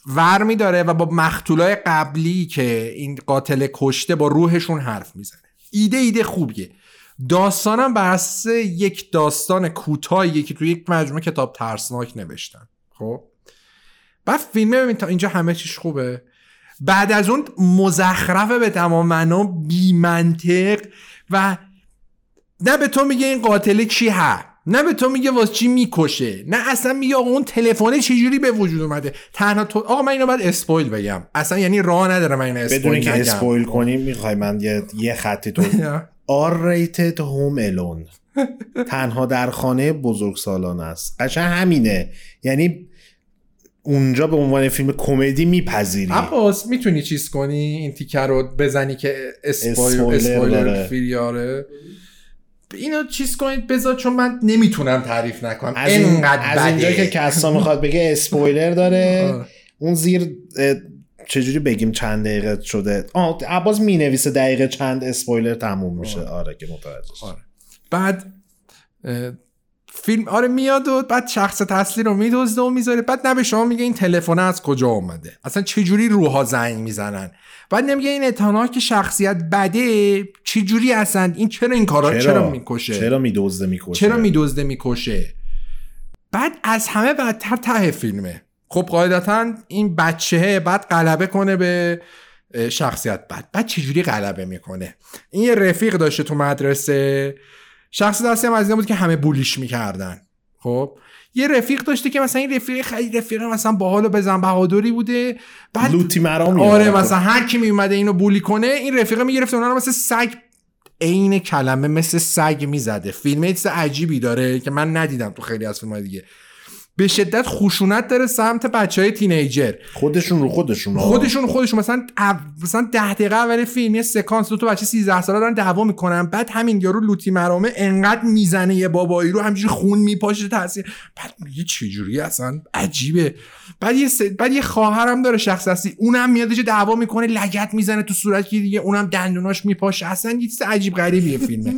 ور میداره و با مختولای قبلی که این قاتل کشته با روحشون حرف می‌زنه. ایده ایده خوبیه. داستانم بر یک داستان کوتاهی که توی یک مجموعه کتاب ترسناک نوشتن. خب؟ بعد فیلم ببین تا اینجا همه چیش خوبه. بعد از اون مزخرفه به تمام معنا بی منطق و نه به تو میگه این قاتل کی ها نه به تو میگه واسه چی می‌کشه نه اصلا میگه آقا اون تلفن چجوری به وجود اومده؟ تنها تو آقا من اینو باید اسپویل بگم. اصلا یعنی راه نداره من اینو اسپویل بدون که. اسپویل کنیم می‌خوای من یه, یه خطی تو R-rated Home Alone تنها در خانه بزرگ سالان است. قشنگ همینه. یعنی اونجا به عنوان فیلم کمدی میپذیری. عباس می‌تونی چیز کنی؟ این تیکه رو بزنی که spoil spoiler. فیریاره اینو چیز کنید بذار چون من نمی‌تونم تعریف نکنم از, این از اینجا. که کسا می‌خواد بگه اسپویلر داره آه. اون زیر چجوری بگیم چند دقیقه شده آه عباس می‌نویسه دقیقه چند اسپویلر تموم میشه آره که متوجه. آره. بعد فیلم آره میاد و بعد شخص اصلی رو میدزده و می‌ذاره. بعد نه به شما میگه این تلفن از کجا اومده؟ اصلا چجوری روها زنگ می‌زنن؟ بعد نمیگه این اتانا که شخصیت بده چجوری اصلا این چرا این کارا چرا, می‌کشه؟ چرا میدزده می‌کشه؟ چرا میدزده می‌کشه؟ بعد از همه بدتر ته فیلمه. خب قاعدتا این بچه بعد غلبه کنه به شخصیت بد بعد چجوری غلبه می‌کنه؟ این یه رفیق داشته تو مدرسه. شخص دستی هم از بود که همه بولیش می‌کردن. خب یه رفیق داشته که مثلا این رفیق خیلی رفیق مثلا باحال و بزن بهادری بوده بعد لوتی مرام آره. مثلا هر کی میومده اینو بولی کنه این رفیقه می‌گرفته اونا رو مثل سگ عین کلمه مثل سگ می‌زده. فیلم عجیبی داره که من ندیدم تو خیلی از فیلم دیگه. به شدت خشونت داره سمت بچه های تینیجر. خودشون رو خودشون آه. خودشون خودشون. مثلا او- مثلا ده دقیقه اول فیلم یه سکانس دو تا بچه 13 ساله دارن دعوا می‌کنن. بعد همین یارو لوتی مرامه انقدر می‌زنه یه بابایی رو همینجوری خون میپاشه تاثیر. بعد میگه چجوری اصلا؟ عجیبه. بعد یه س... بعد یه خواهرم داره شخص هستی اونم میاد یه دعوا می‌کنه لگت می‌زنه تو صورت که دیگه اونم دندوناش میپاشه. اصلا یه چیز عجیب غریبیه فیلمه.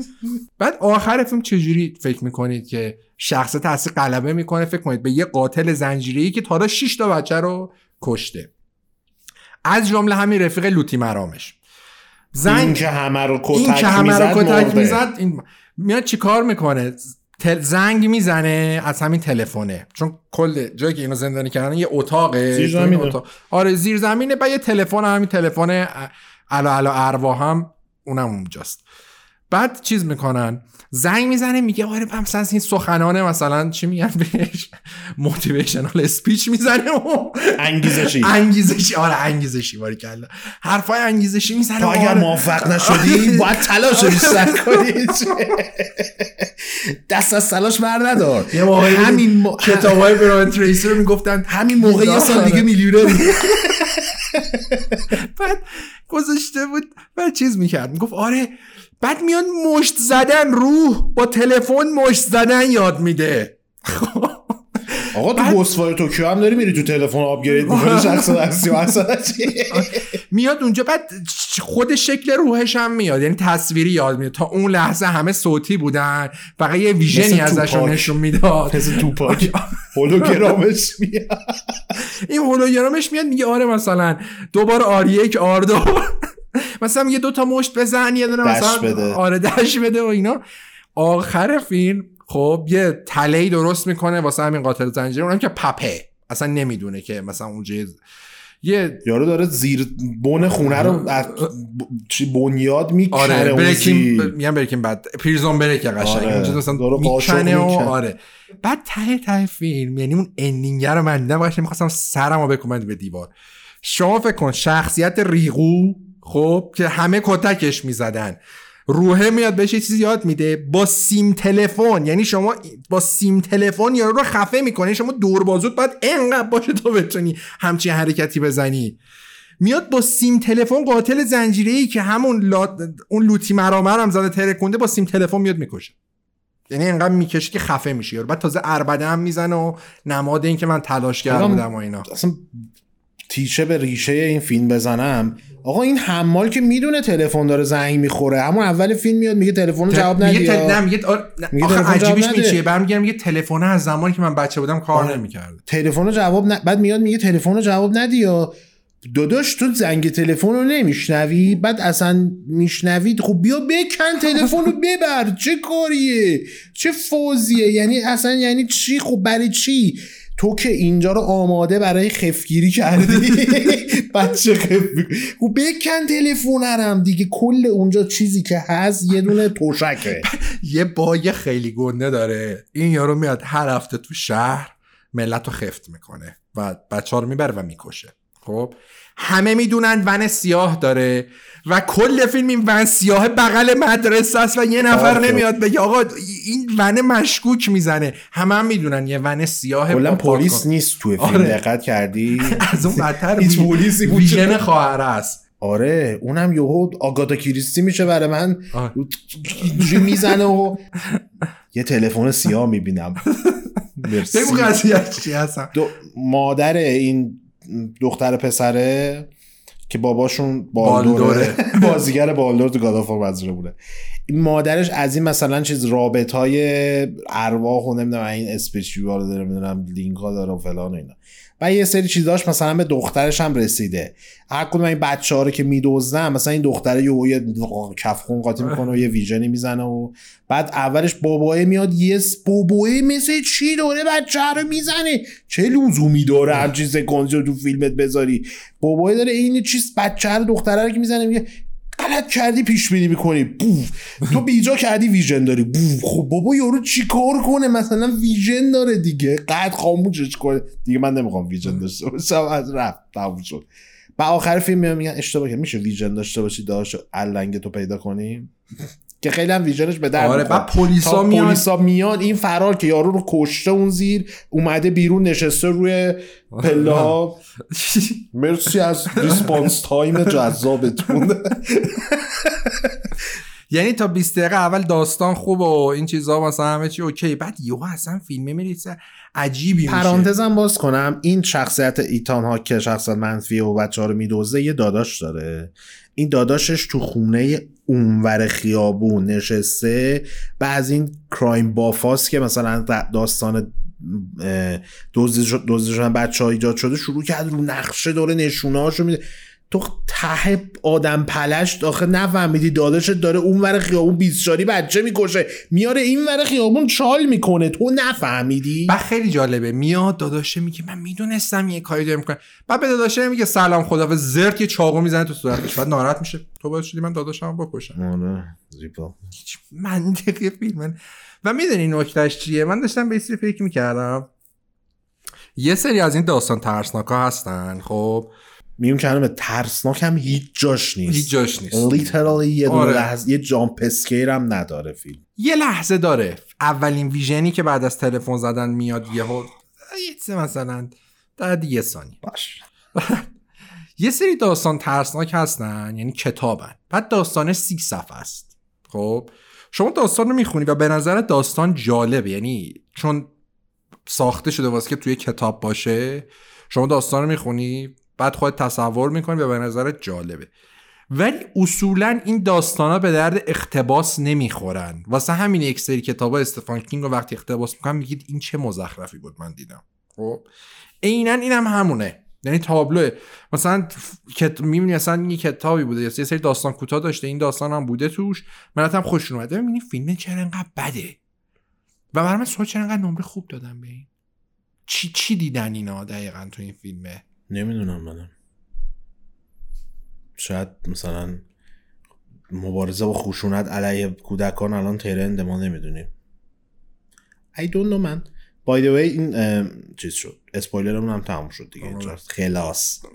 بعد آخر فیلم چجوری فکر می‌کنید که شخص تاثیر غلبه می‌کنه فکر کنید به یه قاتل زنجیره‌ای که تا حالا 6 تا بچه رو کشته. از جمله همین رفیق لوتی مرامش. این زنگ که همه رو این که همه می‌زد رو کتک مرده. می‌زد این میاد چیکار می‌کنه؟ تل... زنگ می‌زنه از همین تلفنه. چون کل جایی که اینو زندانی کردن یه اتاقه زیر این زمینه. اتاق- آره زیر زمینه بعد یه تلفن همین تلفن علا علا ارواح هم اونم اونجاست. بعد چیز می‌کنن؟ زنگ می‌زنه میگه آره مثلا این سخنانه مثلا چی میگن بهش؟ موتیویشنال اسپیچ می‌زنه و انگیزشی. انگیزشی. آره انگیزشی باری کلا حرفای انگیزشی می‌زنه تو اگر آره. موفق نشدی باید تلاش رو بیشتر کنید دست از تلاش بر ندار. یه موقعی همین مو... کتاب های برایان تریسی رو می‌گفتن همین موقع یه سال دیگه میلیونری بعد گذاشته بود بعد چیز می‌کرد. می‌گفت آره بعد میان مشت زدن روح با تلفن مشت زدن یاد میده. آقا تو گوسفای توکیو هم داری میری تو تلفن آپگرید می‌کنی؟ شخص دستی میاد اونجا بعد خود شکل روحش هم میاد یعنی تصویری یاد میاد. تا اون لحظه همه صوتی بودن فقط یه ویژنی ازشون نشون می‌داد. مثل توپاک. هولوگرامش میاد. این هولوگرامش میاد میگه آره مثلا دوباره آر یک آر دو. مثلا یه دو تا مشت بزن یه دونه مثلا بده. آره دش بده و اینا. آخر فیلم خب یه تله درست می‌کنه واسه همین قاتل زنجیره. اونم که پپه. اصلا نمی‌دونه که مثلا اونجا یه یارو داره زیر بن خونه رو از چی بنیاد می‌کنه آره بریکین میگم بریکین بعد پریزون بریک قشنگ. آره. اونجا مثلا می‌کنه و. آره. بعد ته ته فیلم یعنی اون اندینگ رو من دیدم قشنگ می‌خواستم سرمو بکنم به دیوار. شما فکر کن شخصیت ریغو خب که همه کتکش می‌زدن. روحه میاد بهش یه چیزی یاد میده با سیم تلفن. یعنی شما با سیم تلفن یارو رو خفه می‌کنه شما دور بازوت باید انقدر باشه تو بتونی همچین حرکتی بزنی. میاد با سیم تلفن قاتل زنجیره ای که همون. اون لوتی مرامر هم زده ترکونده با سیم تلفن میاد می‌کشه. یعنی انقدر می‌کشه که خفه میشه یارو. بعد تازه اربده هم می‌زنه و نماد این که من تلاش کرده بودم و اینا. اصلا تیشه به ریشه این فیلم بزنم. آقا این حمال که می‌دونه تلفن داره زنگ می‌خوره. همون اول فیلم میاد میگه تلفن رو جواب میگه ندی. تل... نه میگه آر... میگه آخه عجیبش. میچیه برمیگردم میگه تلفن از زمانی که من بچه بودم کار آره. نمی‌کرد تلفن رو جواب ن... بعد میاد میگه تلفن رو جواب ندی یا؟ داداش تو زنگ تلفن رو نمیشنوی؟ بعد اصلا میشنوید؟ خب بیا بکن تلفن رو ببر. چه کاریه؟ چه فوزیه؟ یعنی اصلا یعنی چی؟ خب برای چی؟ تو که اینجا رو آماده برای خفگیری کردی؟ بچه خفگیری خب بکن تلفنرم دیگه. کل اونجا چیزی که هست یه دونه توشکه یه باگ خیلی گنده داره. این یارو میاد هر هفته تو شهر ملت رو خفت می‌کنه و بچه ها رو می‌بره و می‌کشه. خب؟ همه می‌دونن ون سیاه داره. و کل فیلم این ون سیاه بغل مدرسه است و یه نفر آره. نمیاد بگه آقا این ون مشکوک می‌زنه همه هم می‌دونن یه ون سیاه کلا پلیس. نیست توی فیلم آره. دقت کردی از اون بدتر هیچ پلیسی. ویژن خواهر است آره اونم یهو آگاتا کریستی میشه برای من. اینجوری می‌زنه و یه تلفن سیاه می‌بینم مرسی. چی هستم مادر این دختر پسره که باباشون بالدوره. بازیگر بالدور تو گادافور بازیره بوده. این مادرش از این مثلا چیز رابط های ارواح و نمی‌دونم این اسپیچیوال داره می‌دونم لینک ها داره و فلان و اینا. و یه سری چیزاش مثلا به دخترش هم رسیده. هر کدوم این بچه ها رو که میدوزدن مثلا این دختره یه یه کفخون قاطی می‌کنه و یه ویژنی می‌زنه و بعد اولش بابایه میاد یه بابایه مثل چی داره بچه رو می‌زنه؟ چه لزومی داره هم چیز سکانسی تو فیلمت بذاری؟ بابایه داره این چیز بچه رو دختره رو که می‌زنه میگه غلط کردی پیش بینی می‌کنی. بوف. تو بیجا کردی ویژن داری. بوف. خب بابا یارو چیکار کنه؟ مثلا ویژن داره دیگه. قد خاموشش کنه. دیگه من نمی‌خوام ویژن داشته باشم. از رفت. تموم شد. و آخر فیلم میگن اشتباه کرد. میشه ویژن داشته باشی؟ داشت علنگ تو پیدا کنی؟ که خیلی هم ویژنش به درد آره. بعد پلیسا تا میاد پلیسا میاد این فرار که یارو رو کشته اون زیر اومده بیرون نشسته روی پله ها. مرسی از response time جذابتون. یعنی تا 20 دقیقه اول داستان خوب و این چیزا مثلا همه چی اوکی. بعد یهو اصلا فیلمه میریسه عجیبی میشه. پرانتزم باز کنم این شخصیت ایتان هاک که شخصیت منفی و بچه ها رو میدوزه یه داداش داره. این داداشش تو خونه اونور خیابون نشسته و از این crime buff هاست که مثلا داستان دزدی شدن بچه ها ایجاد شده شروع کرد رو نقشه داره نشونه هاشو میده. تو ته آدم پلشت آخه نفهمیدی داداشت داره اون ور خیابون بیسچاری بچه می‌کشه. میاره این ور خیابون چال می‌کنه. تو نفهمیدی؟ بعد خیلی جالبه. میاد داداشه میگه من می‌دونستم یه کاری داره می‌کنه بعد به داداشه میگه سلام خدا زرت یه چاقو می‌زنه تو صورتش. بعد ناراحت میشه. تو باید شدی من داداشم بکشم. آره زیبا. هیچ منطقی فیلم. و می‌دونی نکتهش چیه؟ من داشتم به فکر می‌کردم. یه سری از این داستان ترسناک هستن خب؟ میون کلمه ترسناک هم هیچ جاش نیست. هیچ جاش نیست. لیترالی یه آره. لحظه یه جامپ اسکیر هم نداره فیلم. یه لحظه داره. اولین ویژنی که بعد از تلفن زدن میاد یهو یه مثلا در یه ثانیه. باش. یه سری داستان ترسناک هستن یعنی کتابن. بعد داستانش سی صفحه است. خب؟ شما داستان رو می‌خونی و به نظر داستان جالبه. یعنی چون ساخته شده واسه که توی کتاب باشه شما داستان رو می‌خونی بعد خودت تصور می‌کنی و به نظرت جالبه. ولی اصولا این داستان ها به درد اختباس نمی‌خورن. واسه همین یک سری کتاب ها استفان کینگ رو وقتی اختباس می‌کنم میگید این چه مزخرفی بود من دیدم. خب؟ عینا اینم هم همونه. یعنی تابلوه مثلا کت... می‌بینی مثلا یه کتابی بوده. یه سری داستان کوتاه داشته. این داستان هم بوده توش. من هم خوش اومده. می‌بینی فیلم چرا انقدر بده؟ و برای من سوال چرا انقدر نمره خوب دادم به این؟ چی چی دیدن اینا دقیقا تو این فیلمه؟ نمی‌دونم منم. شاید مثلا مبارزه با خشونت علیه کودکان الان ترند ما نمی‌دونیم. I don't know من by the way این چیز شد. اسپویلرمون هم تموم شد دیگه. اینجا خلاص.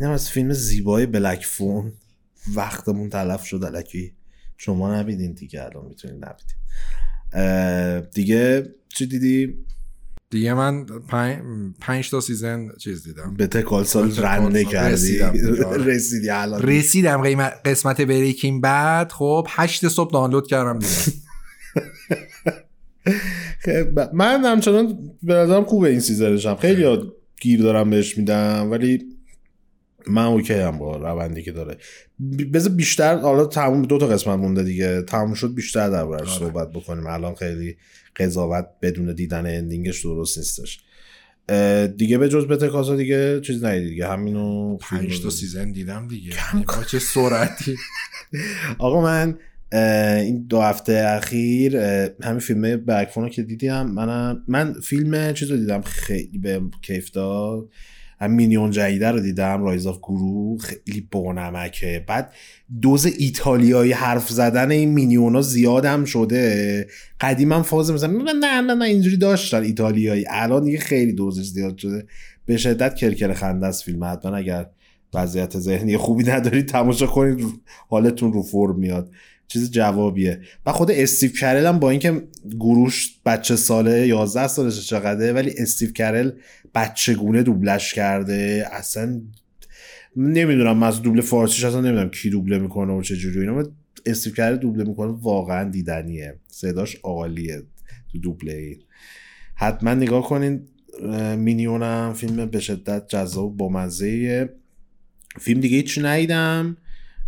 این از فیلم زیبای Black Phone وقتمون تلف شد. الکی شما نبیدین دیگه الان می‌تونید نبیدین دیگه چی دیدی؟ دیگه من پنج, تا season چیز دیدم. Better Call Saul رنده کردی. رسیدم رسیدی الان رسیدم قیمت قسمت Breaking Bad خب هشت صبح دانلود کردم دیدم خب، من همچنان به نظرم خوبه این season شم. خیلی گیر دارم بهش میدم ولی من اوکی هم با روندی که داره. بذار بیشتر حالا تموم دو تا قسمت مونده دیگه. تموم شد بیشتر دربارش آره. صحبت بکنیم. الان خیلی قضاوت بدون دیدن ending ش درست نیستش دیگه به جز Better Call Saul دیگه چیز ندید دیگه. همینو پنج تا سیزن دیدم دیگه. کم یعنی چه سرعتی؟ آقا من این دو هفته اخیر همین فیلم Black Phone و که دیدیم من من فیلم چیز رو دیدم خیلی بهم کیف داد. هم مینیون جدیده رو دیدم Rise of Gru خیلی بانمکه. بعد دوز ایتالیایی حرف زدن این مینیون ها زیادم شده. قدیما فاز مثلا نه نه نه اینجوری داشتن ایتالیایی. الان دیگه خیلی دوزش زیاد شده. به شدت کرکر خنده است فیلم. حتما اگر وضعیت ذهنی خوبی ندارید تماشا کنید. حالتون رو فرم میاد. چیز جوابیه. و خود استیو کرل هم با اینکه گروش بچه ساله 11 سالش چقدره ولی استیو کرل بچه گونه دوبلش کرده. اصلا نمی‌دونم از دوبله فارسیش اصلا نمی‌دونم کی دوبله می‌کنه و چه جوری اینا. استیو کرل دوبله می‌کنه واقعا دیدنیه. صداش عالیه تو دوبله این حتما نگاه کنین مینیونم فیلم به شدت جذاب با مزه فیلم دیگه هیچ ندیدم.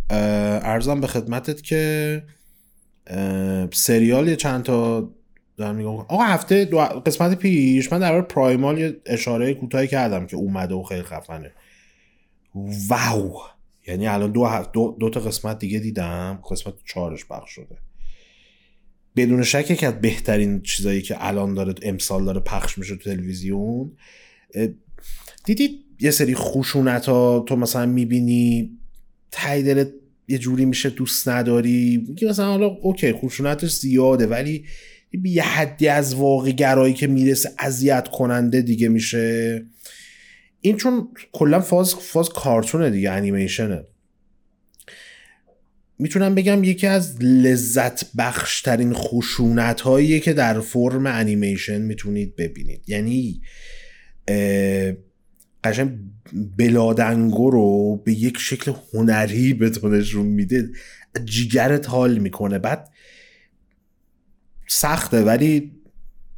ارزم به خدمتت که سریال چند تا دارم میگم آقا هفته دو قسمت پیش من در پرایمال یه اشاره کوتاهی کردم که اومده و خیلی خفنه. واو! یعنی الان دو, دو, دو تا قسمت دیگه دیدم. قسمت چهارش بخش شده. بدون شک که از بهترین چیزایی که الان داره امسال داره پخش میشه تو تلویزیون دیدید یه سری خشونت ها تو مثلا می‌بینی تای یه جوری میشه دوست نداری میگی مثلا حالا اوکی خشونتش زیاده ولی یه حدی از واقع گرایی که می‌رسه اذیت کننده دیگه میشه. این چون کلا فاز فاز کارتونه دیگه انیمیشنه. می‌تونم بگم یکی از لذت بخشترین خشونت هایی که در فرم انیمیشن می‌تونید ببینید. یعنی قشنگ بلادنگو رو به یک شکل هنری به نشون میده جیگرت حال می‌کنه. بعد سخته ولی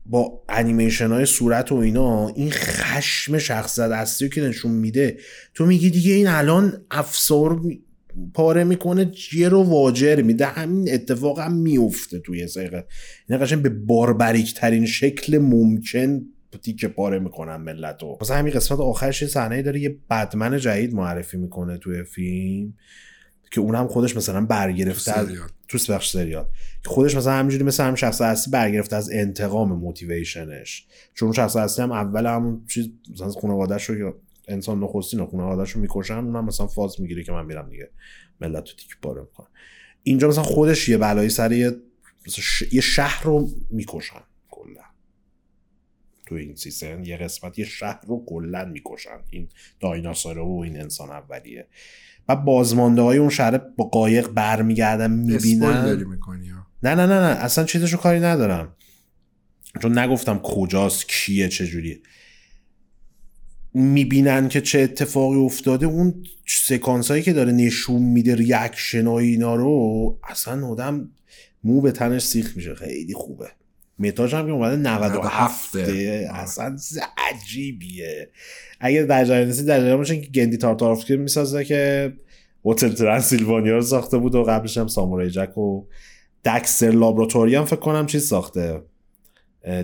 با انیمیشن های صورت و اینا این خشم شخصیت اصلی که نشون میده تو میگی دیگه این الان افسار پاره می‌کنه جیر رو واجر میده. همین اتفاق هم میفته توی سیقه این قشنگ به باربریک ترین شکل ممکن تیکه پاره می‌کنن ملت رو مثلا همین قسمت آخرش یه صحنه داره یه بدمن جدید معرفی می‌کنه توی فیلم که اونم خودش مثلا برگرفته از تو بخش سریال. که خودش مثلا همینجوری مثل هم شخص اصلی برگرفته از انتقام موتیویشنش چون شخص اصلی هم اول همون چیز مثلا خانواده‌اش رو انسان نخستین خانواده‌اش رو می‌کشن اونم مثلا فاز می‌گیره که من میرم دیگه. ملت رو تیک پاره می‌کنه اینجا مثلا خودش یه بلایی سر یه, یه شهر رو می‌کشن کلا. تو این سیستم یه قسمت یه شهر رو کلا می‌کشن. این دایناسور و این انسان اولیه. و بازمانده های اون شهر با قایق برمیگردن می‌بینن. نه نه نه نه. اصلا چیزشو کاری ندارم. چون نگفتم کجاست کیه چجوریه. می‌بینن که چه اتفاقی افتاده. اون سکانس هایی که داره نشون میده reaction های اینا رو اصلا آدم مو به تنش سیخ میشه. خیلی خوبه. meta ش هم که اومده 97 97. اصلا عجیبیه. اگه در جریان نیستی در جریان باشین که گندی تارتاکوفسکی می‌سازه که هتل ترانسیلوانیا رو ساخته بود و قبلش هم Samurai Jack و Dexter's Laboratory هم فکر کنم چیز ساخته.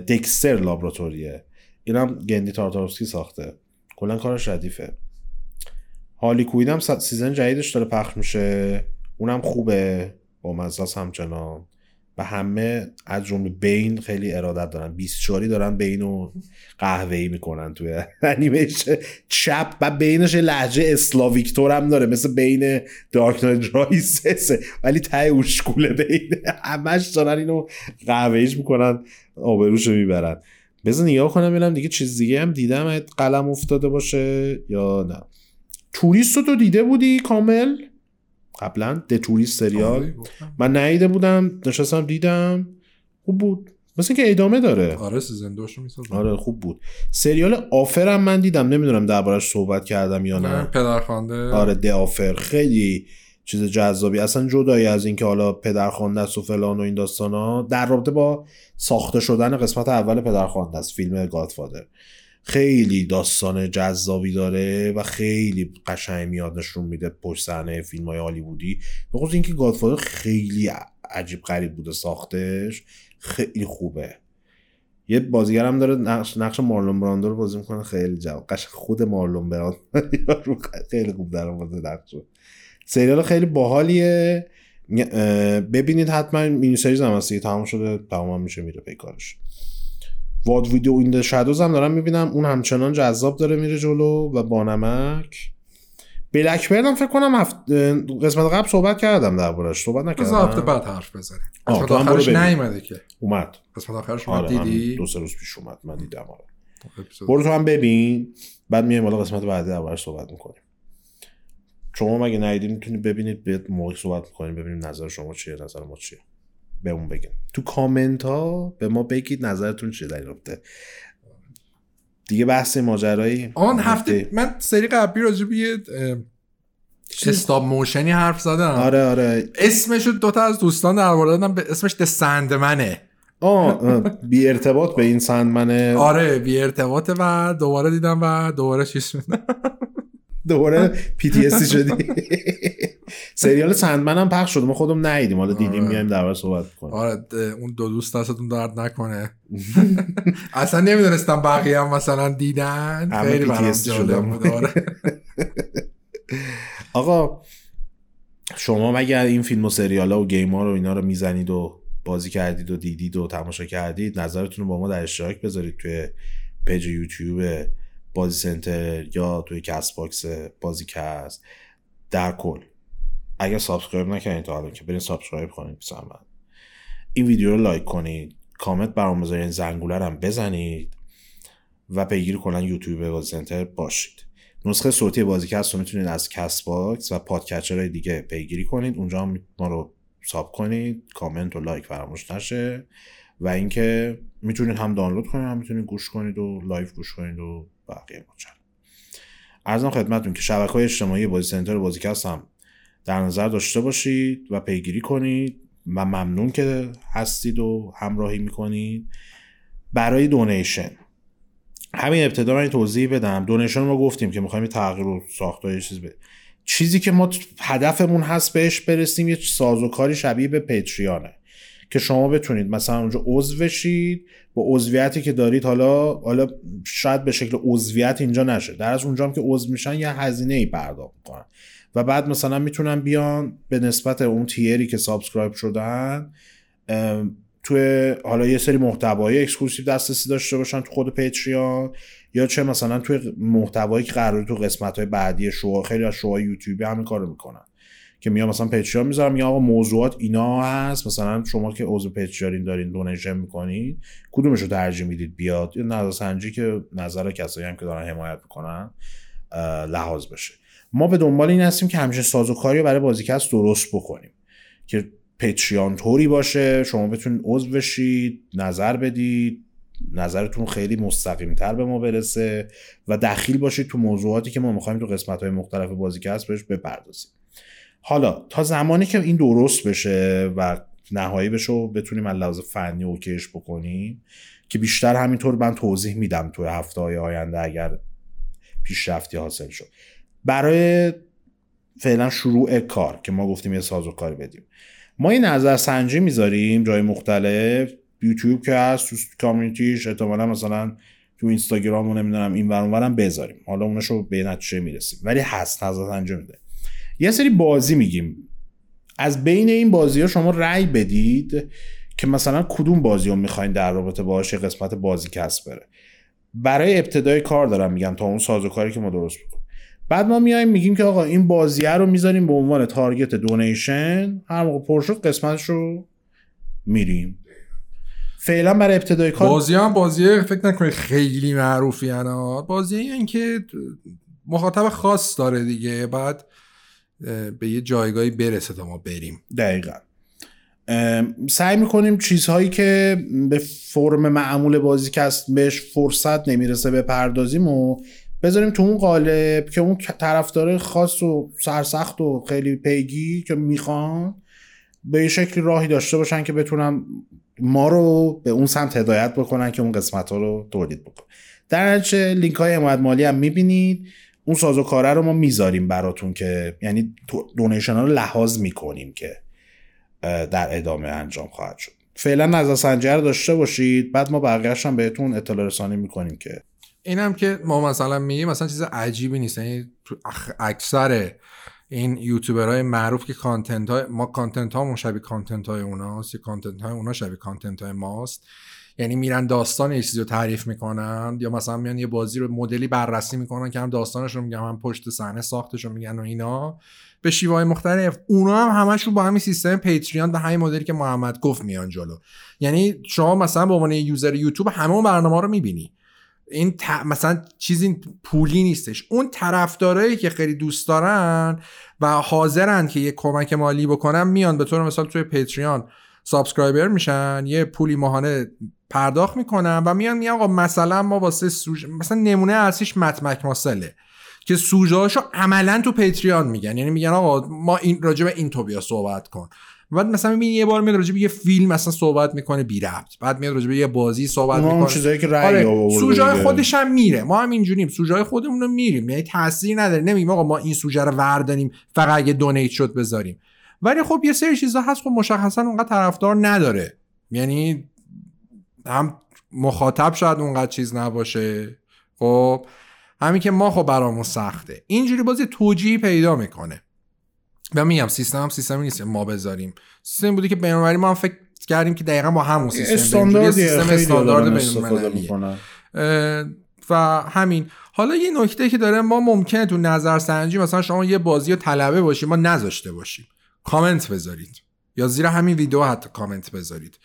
Dexter's Laboratory ه. اینم گندی تارتاکوفسکی ساخته. کلا کارش ردیفه. هارلی کوین هم season جدیدش داره پخش میشه. اونم خوبه. با مزاس همچنان. و همه از جمله بین خیلی ارادت دارن. 24 دارن بین و قهوه‌ای می‌کنن توی انیمیشن. چپ و بینش لحجه اسلاویکتور هم داره مثل بین دارک نایت رایسس ولی ته اوشکوله بین. همش دارن اینو قهوه‌ایش می‌کنن آبروشو می‌برن. بذار نگاه کنم ببینم دیگه چیز دیگه هم دیدم قلم افتاده باشه یا نه. توریست تو دیده بودی کامل؟ قبلا The Tourist سریال آره، گفتم. من ندیده بودم نشستم دیدم. خوب بود. مثل که ادامه داره. آره season دوشو آره خوب بود. سریال Offer م من دیدم. نمی‌دونم دربارش صحبت کردم یا نه. پدرخوانده. آره The Offer خیلی چیز جذابی. اصلا جدایی از اینکه حالا پدرخوانده است و فلان و این داستان ها در رابطه با ساخته شدن قسمت اول پدرخوانده است فیلم Godfather خیلی داستان جذابی داره و خیلی قشنگ میاد نشون میده پشت صحنه فیلم های هالیوودی. به خصوص اینکه گادفادر خیلی عجیب غریب بوده ساختش خیلی خوبه. یه بازیگر هم داره نقش نقش مارلون براندو رو بازی می‌کنه خیلی جواب قشنگ خود مارلون براندو خیلی خوب در آورده نقش. سریال خیلی باحالیه. ببینید حتما مینی سریز هم هست تمام شده تمام میشه میره پی کارش. واد ویدیو این شادوز هم دارم می‌بینم. اون همچنان جذاب داره میره جلو و بانمک. بلک برد هم فکر کنم هفت... قسمت قبل صحبت کردم دربارش صحبت نکردم. هفته بعد حرف بزنیم. قسمت آخرش. نیومده که. اومد. قسمت آخرش آره اومد دیدی؟ دو سه روز پیش اومد من دیدم آره. برو تو هم ببین. بعد میایم بالا قسمت بعدی دربارش صحبت می‌کنیم. شما مگه ندیدین می‌تونید ببینید؟ به موقع صحبت می‌کنیم ببینیم نظر شما چیه نظر ما چیه. بهمون بگین. تو کامنت ها به ما بگید نظرتون چیه در این رابطه. دیگه بحث ماجرایی. آن هفته من سری قبلی راجع به یه stop motion ی حرف زدم. آره آره. اسمش رو دوتا از دوستان درباره دادم به اسمش The Sandman ه آه بی ارتباط به این Sandman ه آره بی ارتباطه و دوباره دیدم و دوباره چیز. دوباره PTSD شدی. سریال Sandman هم پخش شده. ما خودم ندیدیم. حالا دیدیم آره. میایم دربارش صحبت کنیم. آره اون دو دوست دستتون درد نکنه. اصلا نمی‌دونستم بقیه هم مثلا دیدن. خیلی برام جالب. بود. آره. آقا شما اگر این فیلم و سریال ها و game ها رو اینا رو می‌زنید و بازی کردید و دیدید و تماشا کردید نظرتون رو با ما در اشتراک بذارید توی پیج یوتیوب بازی سنتر یا توی کست باکس بازی کست در کل. اگر subscribe نکردید تا حالا که برین subscribe کنید بسن این ویدیو رو لایک کنید کامنت برام بذارید زنگوله هم بزنید و پیگیر کلا یوتیوب بازی سنتر باشید. نسخه صوتی بازیکست رو می‌تونید از کست باکس و podcatcher های دیگه پیگیری کنید. اونجا هم ما رو sub کنید کامنت و لایک فراموش نشه و اینکه می‌تونید هم دانلود کنید هم می‌تونید گوش کنید و live گوش کنید و بقیه ماجرا ارزم خدمتتون که شبکه های اجتماعی بازی سنتر و بازیکست هم در نظر داشته باشید و پیگیری کنید. و ممنون که هستید و همراهی می‌کنید. برای دونیشن. همین ابتدا من توضیح بدم. دونیشن ما گفتیم که می‌خوایم تغییر و ساختار چیز بده چیزی که ما هدفمون هست بهش برسیم یه سازوکاری شبیه به پیتریانه که شما بتونید مثلا اونجا عضو بشید با عضویتی که دارید حالا حالا شاید به شکل عضویت اینجا نشه. در از اونجا هم که عضو میشن یه هزینه ای پرداخت می‌کنن. و بعد مثلا می‌تونن بیان به نسبت اون tier ی که subscribe شدن توی حالا یه سری محتوای exclusive دسترسی داشته باشن تو خود Patreon یا چه مثلا توی محتوایی که قراره تو قسمت های بعدی شو خیلی از شوهای یوتیوبی همین کارو می‌کنن. که میام مثلا Patreon می‌ذارم میگم آقا موضوعات اینا هست. مثلا شما که عضو Patreon دارین donation می‌کنید کدومش رو ترجیح می‌دید بیاد؟ یا نظرسنجی که نظر کسایی هم که دارن حمایت می‌کنن لحاظ بشه. ما به دنبال این هستیم که همیشه سازوکاری برای بازیکست درست بکنیم. که پیتریان طوری باشه شما بتونید عضو بشید نظر بدید نظرتون خیلی مستقیم تر به ما برسه و دخیل باشید تو موضوعاتی که ما می‌خوایم تو قسمت های مختلف بازیکست بهش بپردازیم. حالا تا زمانی که این درست بشه و نهایی بشه و بتونیم از لحاظ فنی اوکیش بکنیم که بیشتر همینطور من توضیح میدم توی هفته های آینده اگر پیشرفتی حاصل شد. برای فعلا شروع کار که ما گفتیم یه ساز و کاری بدیم. ما این نظر سنجی می‌ذاریم جای مختلف یوتیوب که هست تو کامیونیتیش احتمالا مثلا تو اینستاگرام و نمی‌دونم این ورون بذاریم. حالا اونشو به نتیجه می‌رسیم. ولی هست نظر سنجی میده. یه سری بازی میگیم. از بین این بازی ها شما رأی بدید که مثلا کدوم بازی رو می‌خواین در رابطه باشه قسمت بازی کسب بره. برای ابتدای کار دارم میگم تا اون سازوکاری که ما درست بکنیم بعد ما میایم میگیم که آقا این بازیه رو می‌ذاریم به عنوان تارگت دونیشن. هر موقع پر شد قسمتش رو میریم. فعلا برای ابتدای کار بازی هم بازی فکر نکنید خیلی معروفی انا بازی این که مخاطب خاص داره دیگه. بعد به یه جایگاهی برسه تا ما بریم. دقیقا. سعی می‌کنیم چیزهایی که به فرم معمول بازی که بهش فرصت نمی‌رسه بپردازیم و بذاریم تو اون قالب که اون طرفدار خاص و سرسخت و خیلی پیگی که می‌خوان به یه شکلی راهی داشته باشن که بتونن ما رو به اون سمت هدایت بکنن که اون قسمت ها رو تولید بکن در نتیجه لینک های حمایت مالی هم می‌بینید. اون ساز و کاره رو ما می‌ذاریم براتون که یعنی donation ها رو لحاظ می‌کنیم که در ادامه انجام خواهد شد. فعلا نظر سنجی رو داشته باشید. بعد ما بقیهش هم بهتون اطلاع رسانی می‌کنیم که. اینم که ما مثلا میگیم مثلا چیز عجیبی نیست. یعنی اکثر این یوتیوبرهای معروف که content های ما content ها شبیه content های اوناست. یا content های اونا شبیه content های ماست. یعنی میرن داستان یه چیزی رو تعریف می‌کنن یا مثلا میان یه بازی رو مدلی بررسی می‌کنن که هم داستانش رو میگن هم پشت صحنه ساختش رو میگن و اینا. به شیوه مختلف. اونا هم همشون با همین سیستم پیتریان به همین مدلی که محمد گفت میان جلو. یعنی شما مثلا به عنوان یوزر یوتیوب همه برنامه رو می‌بینی. این مثلا چیزی پولی نیستش. اون طرفدارایی که خیلی دوست دارن و حاضرن که یه کمک مالی بکنن میان به طور مثال توی پیتریان subscriber میشن یه پولی ماهانه پرداخت می‌کنن و میان میگن آقا مثلا ما واسه سوژ مثلا نمونه اصلیش Matt McMuscles ـه که سوژه هاشو عملا تو Patreon میگن. یعنی میگن آقا ما این راجع به این تو بیا صحبت کن. بعد مثلا می‌بینی یه بار میاد راجع به یه فیلم مثلا صحبت می‌کنه بی ربط. بعد میاد راجع به یه بازی صحبت می‌کنه. اون چیزایی که رأی آره. سوژه خودش هم میره. ما هم اینجوریم. سوژه خودمون رو میریم. یعنی تاثیر نداره. نمیگیم آقا ما این سوژه رو وردانیم فقط اگه donate شد بذاریم. ولی خب یه سری چیزا هست. خب مشخصا اونقدر طرفدار نداره. یعنی هم مخاطب شاید اونقدر چیز نباشه. خب همین که ما خب برامون سخته. اینجوری بازی توجیهی پیدا می‌کنه. و میگم سیستم هم سیستمی نیست ما بذاریم. سیستم بودی که بینالمللی ما هم فکر کردیم که دقیقا با همون سیستم سیستم استاندارد و همین. حالا یه نکته که داره ما ممکنه تو نظر سنجی مثلا شما یه بازی رو طلبه باشیم ما نذاشته باشیم. کامنت بذارید. یا زیر همین ویدیو حتی کامنت بذارید.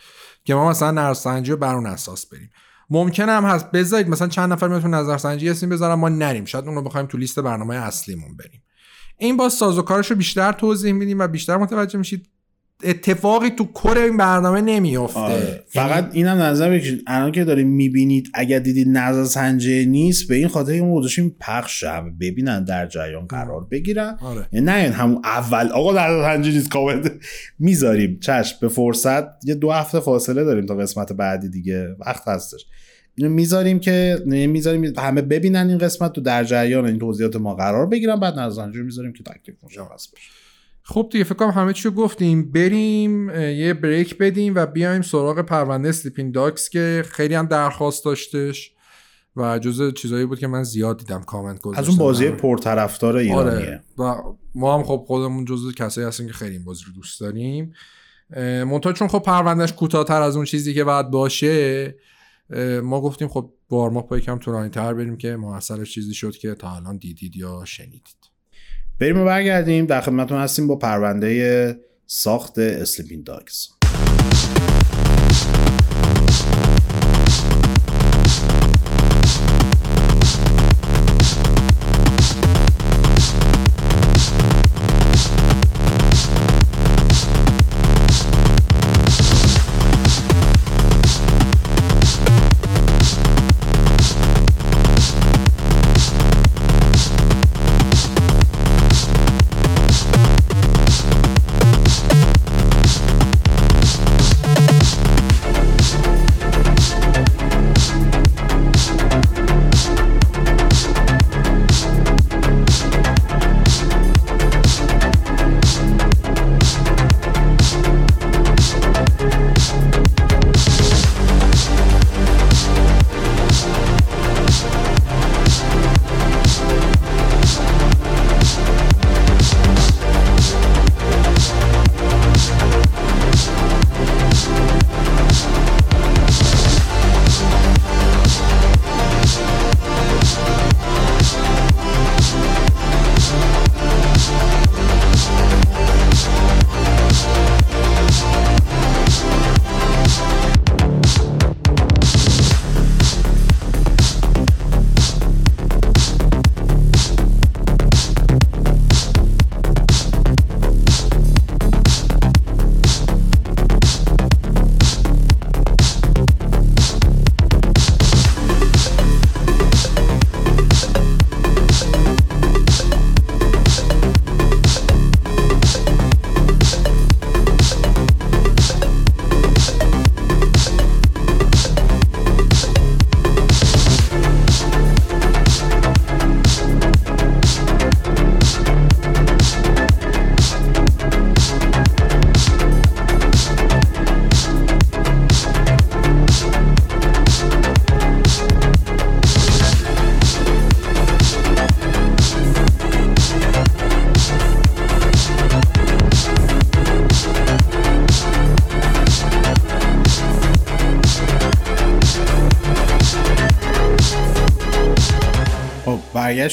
که ما مثلا نظرسنجی رو بر اون اساس بریم. ممکنه هم هست. بذارید مثلا چند نفر میتون نظرسنجی اسم بذارم ما نریم. شاید اون رو بخوایم تو لیست برنامه اصلیمون بریم. این با سازوکارش رو بیشتر توضیح میدیم و بیشتر متوجه میشید اتفاقی تو کور این برنامه نمیافته. آره. فقط یعنی... اینم نظر بکشید الان که داریم می‌بینید اگر دیدید نظر سنجه نیست به این خاطر این گذاشتیم پخش هم ببینن در جریان قرار بگیرن. آره. یعنی نه این همون اول آقا نظر سنجه نیست کامنت می‌ذاریم. چشم به فرصت. یه دو هفته فاصله داریم تا قسمت بعدی دیگه. وقت هستش. اینو می‌ذاریم که می‌ذاریم همه ببینن این قسمت تو در جریان این توضیحات ما قرار بگیرن. بعد نظر می‌ذاریم که تکلیف مشخص بشه خب دیگه فکر کنم همه چی گفتیم. بریم یه بریک بدیم و بیایم سراغ پرونده سلیپین داکس که خیلی هم درخواست داشتش و جزء چیزایی بود که من زیاد دیدم کامنت گذاشتم از اون بازی پرطرفدار آره. ایرانیه و ما هم خب خودمون جزء کسایی هستیم که خیلی این بازی رو دوست داریم. منتها چون خب پروندهش کوتاهتر از اون چیزی که باید باشه ما گفتیم خب وارماپ با یکم طولانی تر بریم که محصلش چیزی شد که تا الان دیدید یا شنیدید. بریم و برگردیم. در خدمتتون هستیم با پرونده ساخت اسلیپین داگز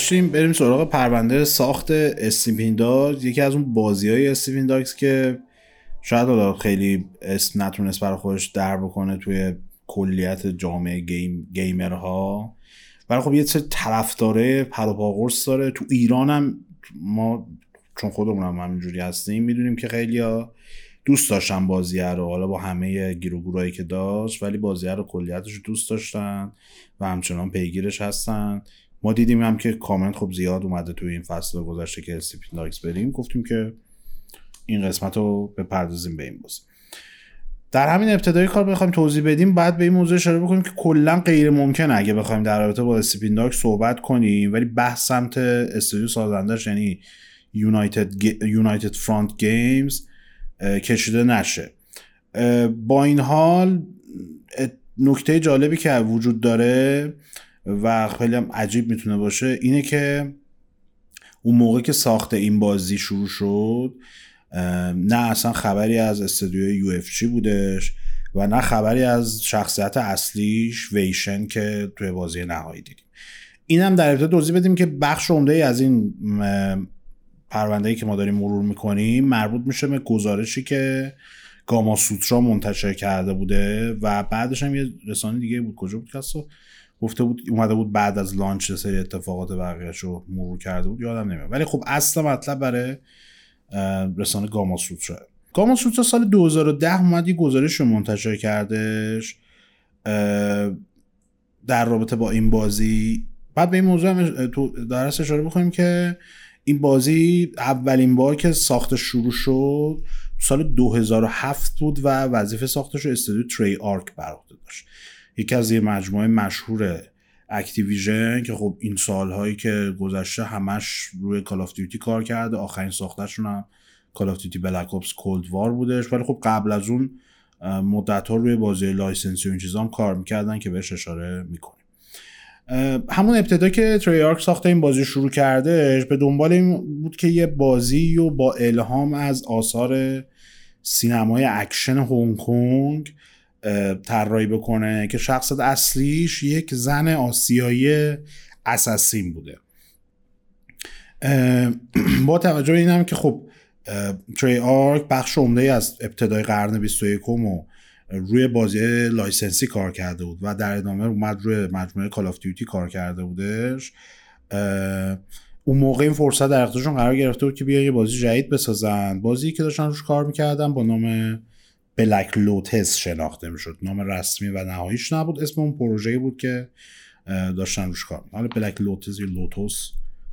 برگشتیم بریم سراغ پرونده ساخت Sleeping Dogs یکی از اون بازی های Sleeping که شاید حالا خیلی اسم نتونست برای خودش در بکنه توی کلیت جامعه game gamer ها. ولی خب یه سری طرفدار پروپاقرص داره. تو ایران هم ما چون خودمون هم همینجوری هستیم می‌دونیم که خیلی دوست داشتن بازیه رو. حالا با همه گیر و که داشت ولی بازیه رو کلیتش دوست داشتن و همچنان پیگیرش هستن. ما دیدیم هم که کامنت خب زیاد اومده توی این فصل گذشته که Sleeping Dogs بریم گفتیم که این قسمت رو بپردازیم به این بازی. در همین ابتدای کار بخوایم توضیح بدیم باید به این موضوع اشاره بکنیم که کلا غیر ممکنه اگه بخوایم در رابطه با Dogs صحبت کنیم ولی بحث سمت استودیو سازندش یعنی United United Front Games کشیده نشه. با این حال نکته جالبی که وجود داره و خیلی هم عجیب می‌تونه باشه اینه که اون موقع که ساخت این بازی شروع شد نه اصلا خبری از استودیو یو اف بودش و نه خبری از شخصیت اصلیش ویشن که توی بازی نهایی دیدیم. این هم در ابتدا توضیح بدیم که بخش عمده ای از این پرونده که ما داریم مرور می‌کنیم مربوط میشه به گزارشی که گاما سوترا منتشر کرده بوده و بعدش هم یه رسانه دیگه بود. کجا بود؟ کسا؟ گفته بود اومده بود بعد از لانچ سری اتفاقات بقیهش رو مرور کرده بود یادم نمیاد. ولی خب اصل مطلب برای رسانه گاما سوترا. گاما سوترا سال 2010 اومد یه گزارش رو منتشر کردش در رابطه با این بازی. بعد به این موضوع هم درست اشاره بکنیم که این بازی اولین بار که ساخت شروع شد سال 2007 بود و وظیفه ساختش رو استودیو Treyarch بر عهده داشت یکی از یه مجموعه مشهور Activision که خب این سالهایی که گذشته همش روی Call of Duty کار کرده آخرین ساختشون هم Call of Duty Black Ops Cold War بودش ولی خب قبل از اون مدت ها روی بازی license ی و این چیزا هم کار می‌کردن که بهش اشاره می‌کنیم. همون ابتدا که Treyarch ساخت این بازی شروع کردهش به دنبال این بود که یه بازی و با الهام از آثار سینمای اکشن هنگ کنگ طراحی بکنه که شخصیت اصلیش یک زن آسیایی assassin بوده. با توجه به اینم که خب Treyarch بخش عمده از ابتدای قرن 21 و روی بازی license ی کار کرده بود و در ادامه اومد روی مجموعه Call of Duty کار کرده بودش. اون موقع این فرصت در اختیارشون قرار گرفته بود که بیان یه بازی جدید بسازن. بازی که داشتن روش کار می‌کردن با نام Black Lotus شناخته می‌شد. نام رسمی و نهاییش نبود. اسم اون پروژه بود که داشتن روش کار حالا Black Lotus یا لوتوس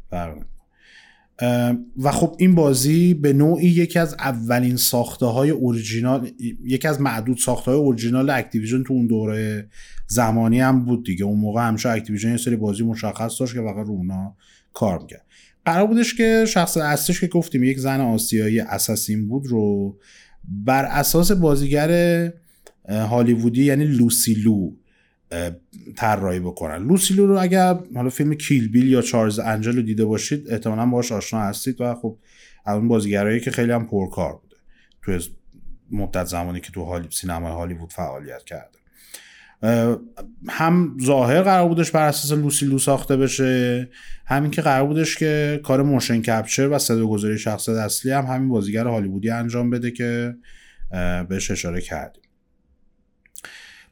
فرق و خب این بازی به نوعی یکی از اولین ساخته های اورجینال یکی از معدود ساخته های original Activision تو اون دوره زمانی هم بود دیگه. اون موقع همیشه Activision یه سری بازی مشخص داشت که فقط رو اونا کار می‌کرد. قرار بودش که شخصیت اصلیش که گفتیم یک زن آسیایی assassin بود رو بر اساس بازیگر هالیوودی یعنی Lucy Liu طراحی بکنن. Lucy Liu رو اگر حالا فیلم Kill Bill یا Charlie's Angels رو دیده باشید احتمالا باهاش آشنا هستید و خب اون بازیگرایی که خیلی هم پرکار بوده تو مدت زمانی که تو هالی سینما هالیوود فعالیت کرده هم ظاهر قرار بودش بر اساس Lucy Liu ساخته بشه همین که قرار بودش که کار motion capture و صدا گذاری شخصیت اصلی هم همین بازیگر هالیوودی انجام بده که بهش اشاره کردیم.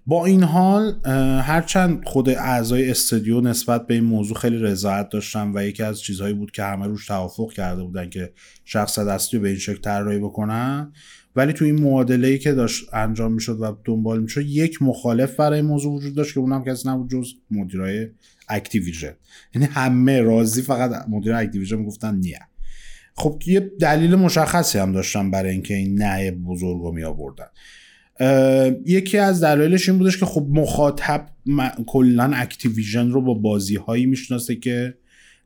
با این حال هرچند خود اعضای استودیو نسبت به این موضوع خیلی رضایت داشتن و یکی از چیزهایی بود که همه روش توافق کرده بودن که شخصیت اصلی به این شکل طراحی بکنن ولی تو این معادله ای که داشت انجام می‌شد و دنبال می‌شد یک مخالف برای موضوع وجود داشت که اونم کسی نبود جز مدیرای Activision. یعنی همه راضی فقط مدیر Activision می‌گفتن نه. خب یه دلیل مشخصی هم داشتن برای اینکه این نه بزرگ رو می آوردن یکی از دلایلش این بودش که خب مخاطب کلا Activision رو با بازی هایی می‌شناسه که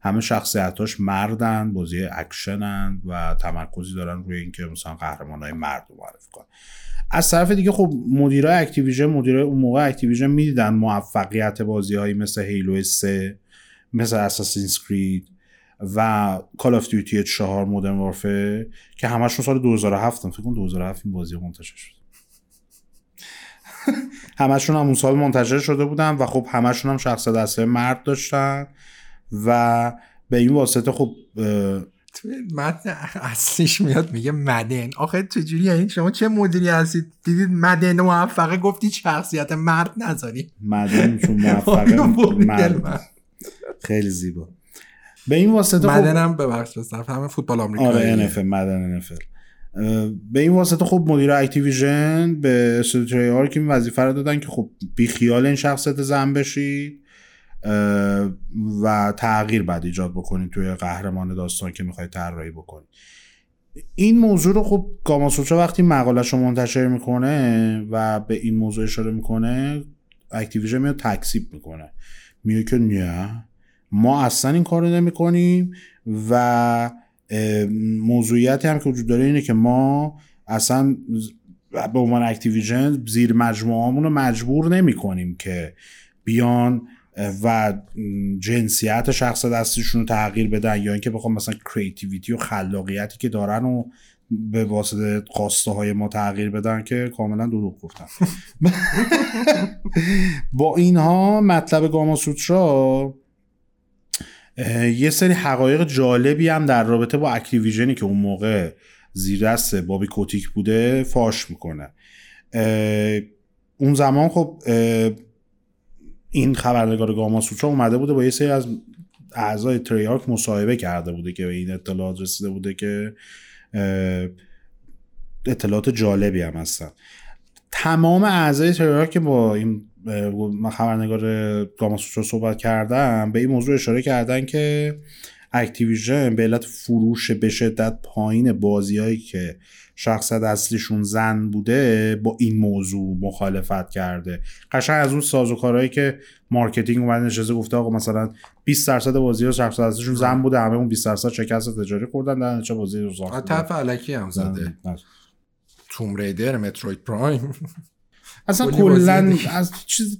همه شخصیتاش مردن بازی اکشنن و تمرکزی دارن روی اینکه مثلا قهرمان های مرد رو معرفی کنن. از طرف دیگه خب مدیرای Activision مدیرای اون موقع Activision می‌دیدن موفقیت بازی هایی مثل Halo 3 مثل Assassin's Creed و Call of Duty 4 Modern Warfare که همشون سال 2007 فکر کنم 2007 این بازی منتشر شد. همشون هم اون سال منتشر شده بودن و خب همشون هم شخصیت اصلی مرد داشتن. و به این واسطه خب توی متن اصلیش میاد میگه Madden. آخه چجوری یعنی شما چه مدیری هستید؟ دیدید Madden موفقه؟ گفتی شخصیت مرد نذاری. Madden چون موفقه مرد. خیلی زیبا. به این واسطه خب مدنم ببخش طرف همه فوتبال آمریکایی. آره NFL مدن NFL به این واسطه خب مدیر اکتیویژن به استودیو که این وظیفه رو دادن که خب بی خیال این شخصیت زن بشید. و تغییر بعد ایجاد بکنید توی قهرمان داستان که می‌خواید طراحی بکنید این موضوع رو خب گاماسوچا وقتی مقالش رو منتشر می‌کنه و به این موضوع اشاره می‌کنه Activision میاد تکذیب می‌کنه. میگه که نه ما اصلا این کار رو نمی کنیم و موضوعیتی هم که وجود داره اینه که ما اصلا به عنوان Activision زیر مجموعه رو مجبور نمی کنیم که بیان و جنسیت شخصیتشون رو تغییر بدن یا اینکه بخوام مثلا creativity و خلاقیتی که دارن و به واسطه خواسته های ما تغییر بدن که کاملا دروغ گفتن. با اینها مطلب گاما سوترا یه سری حقایق جالبی هم در رابطه با اکتیویژنی که اون موقع زیر دست بابی کوتیک بوده فاش می‌کنه. اون زمان خب این خبرنگار گاما سوترا اومده بوده با یه سری از اعضای تریارک مصاحبه کرده بوده که به این اطلاعات رسیده بوده که اطلاعات جالبی هم هستن. تمام اعضای Treyarch که با این خبرنگار Gamasutra صحبت کردن به این موضوع اشاره کردن که Activision به علت فروش به شدت پایین بازیهایی که شخصیت اصلیشون زن بوده با این موضوع مخالفت کرده. قشنگ از اون سازوکارهایی که marketing اومد نشسته گفته آقا مثلا 20 درصد بازی ها شخصیت اصلیشون زن بوده همه اون 20 درصد شکست تجاری خوردن در چه بازی رو ساختن طرف الکی هم زده. توم ریدر متروید پرایم. اصلا کلا از چیز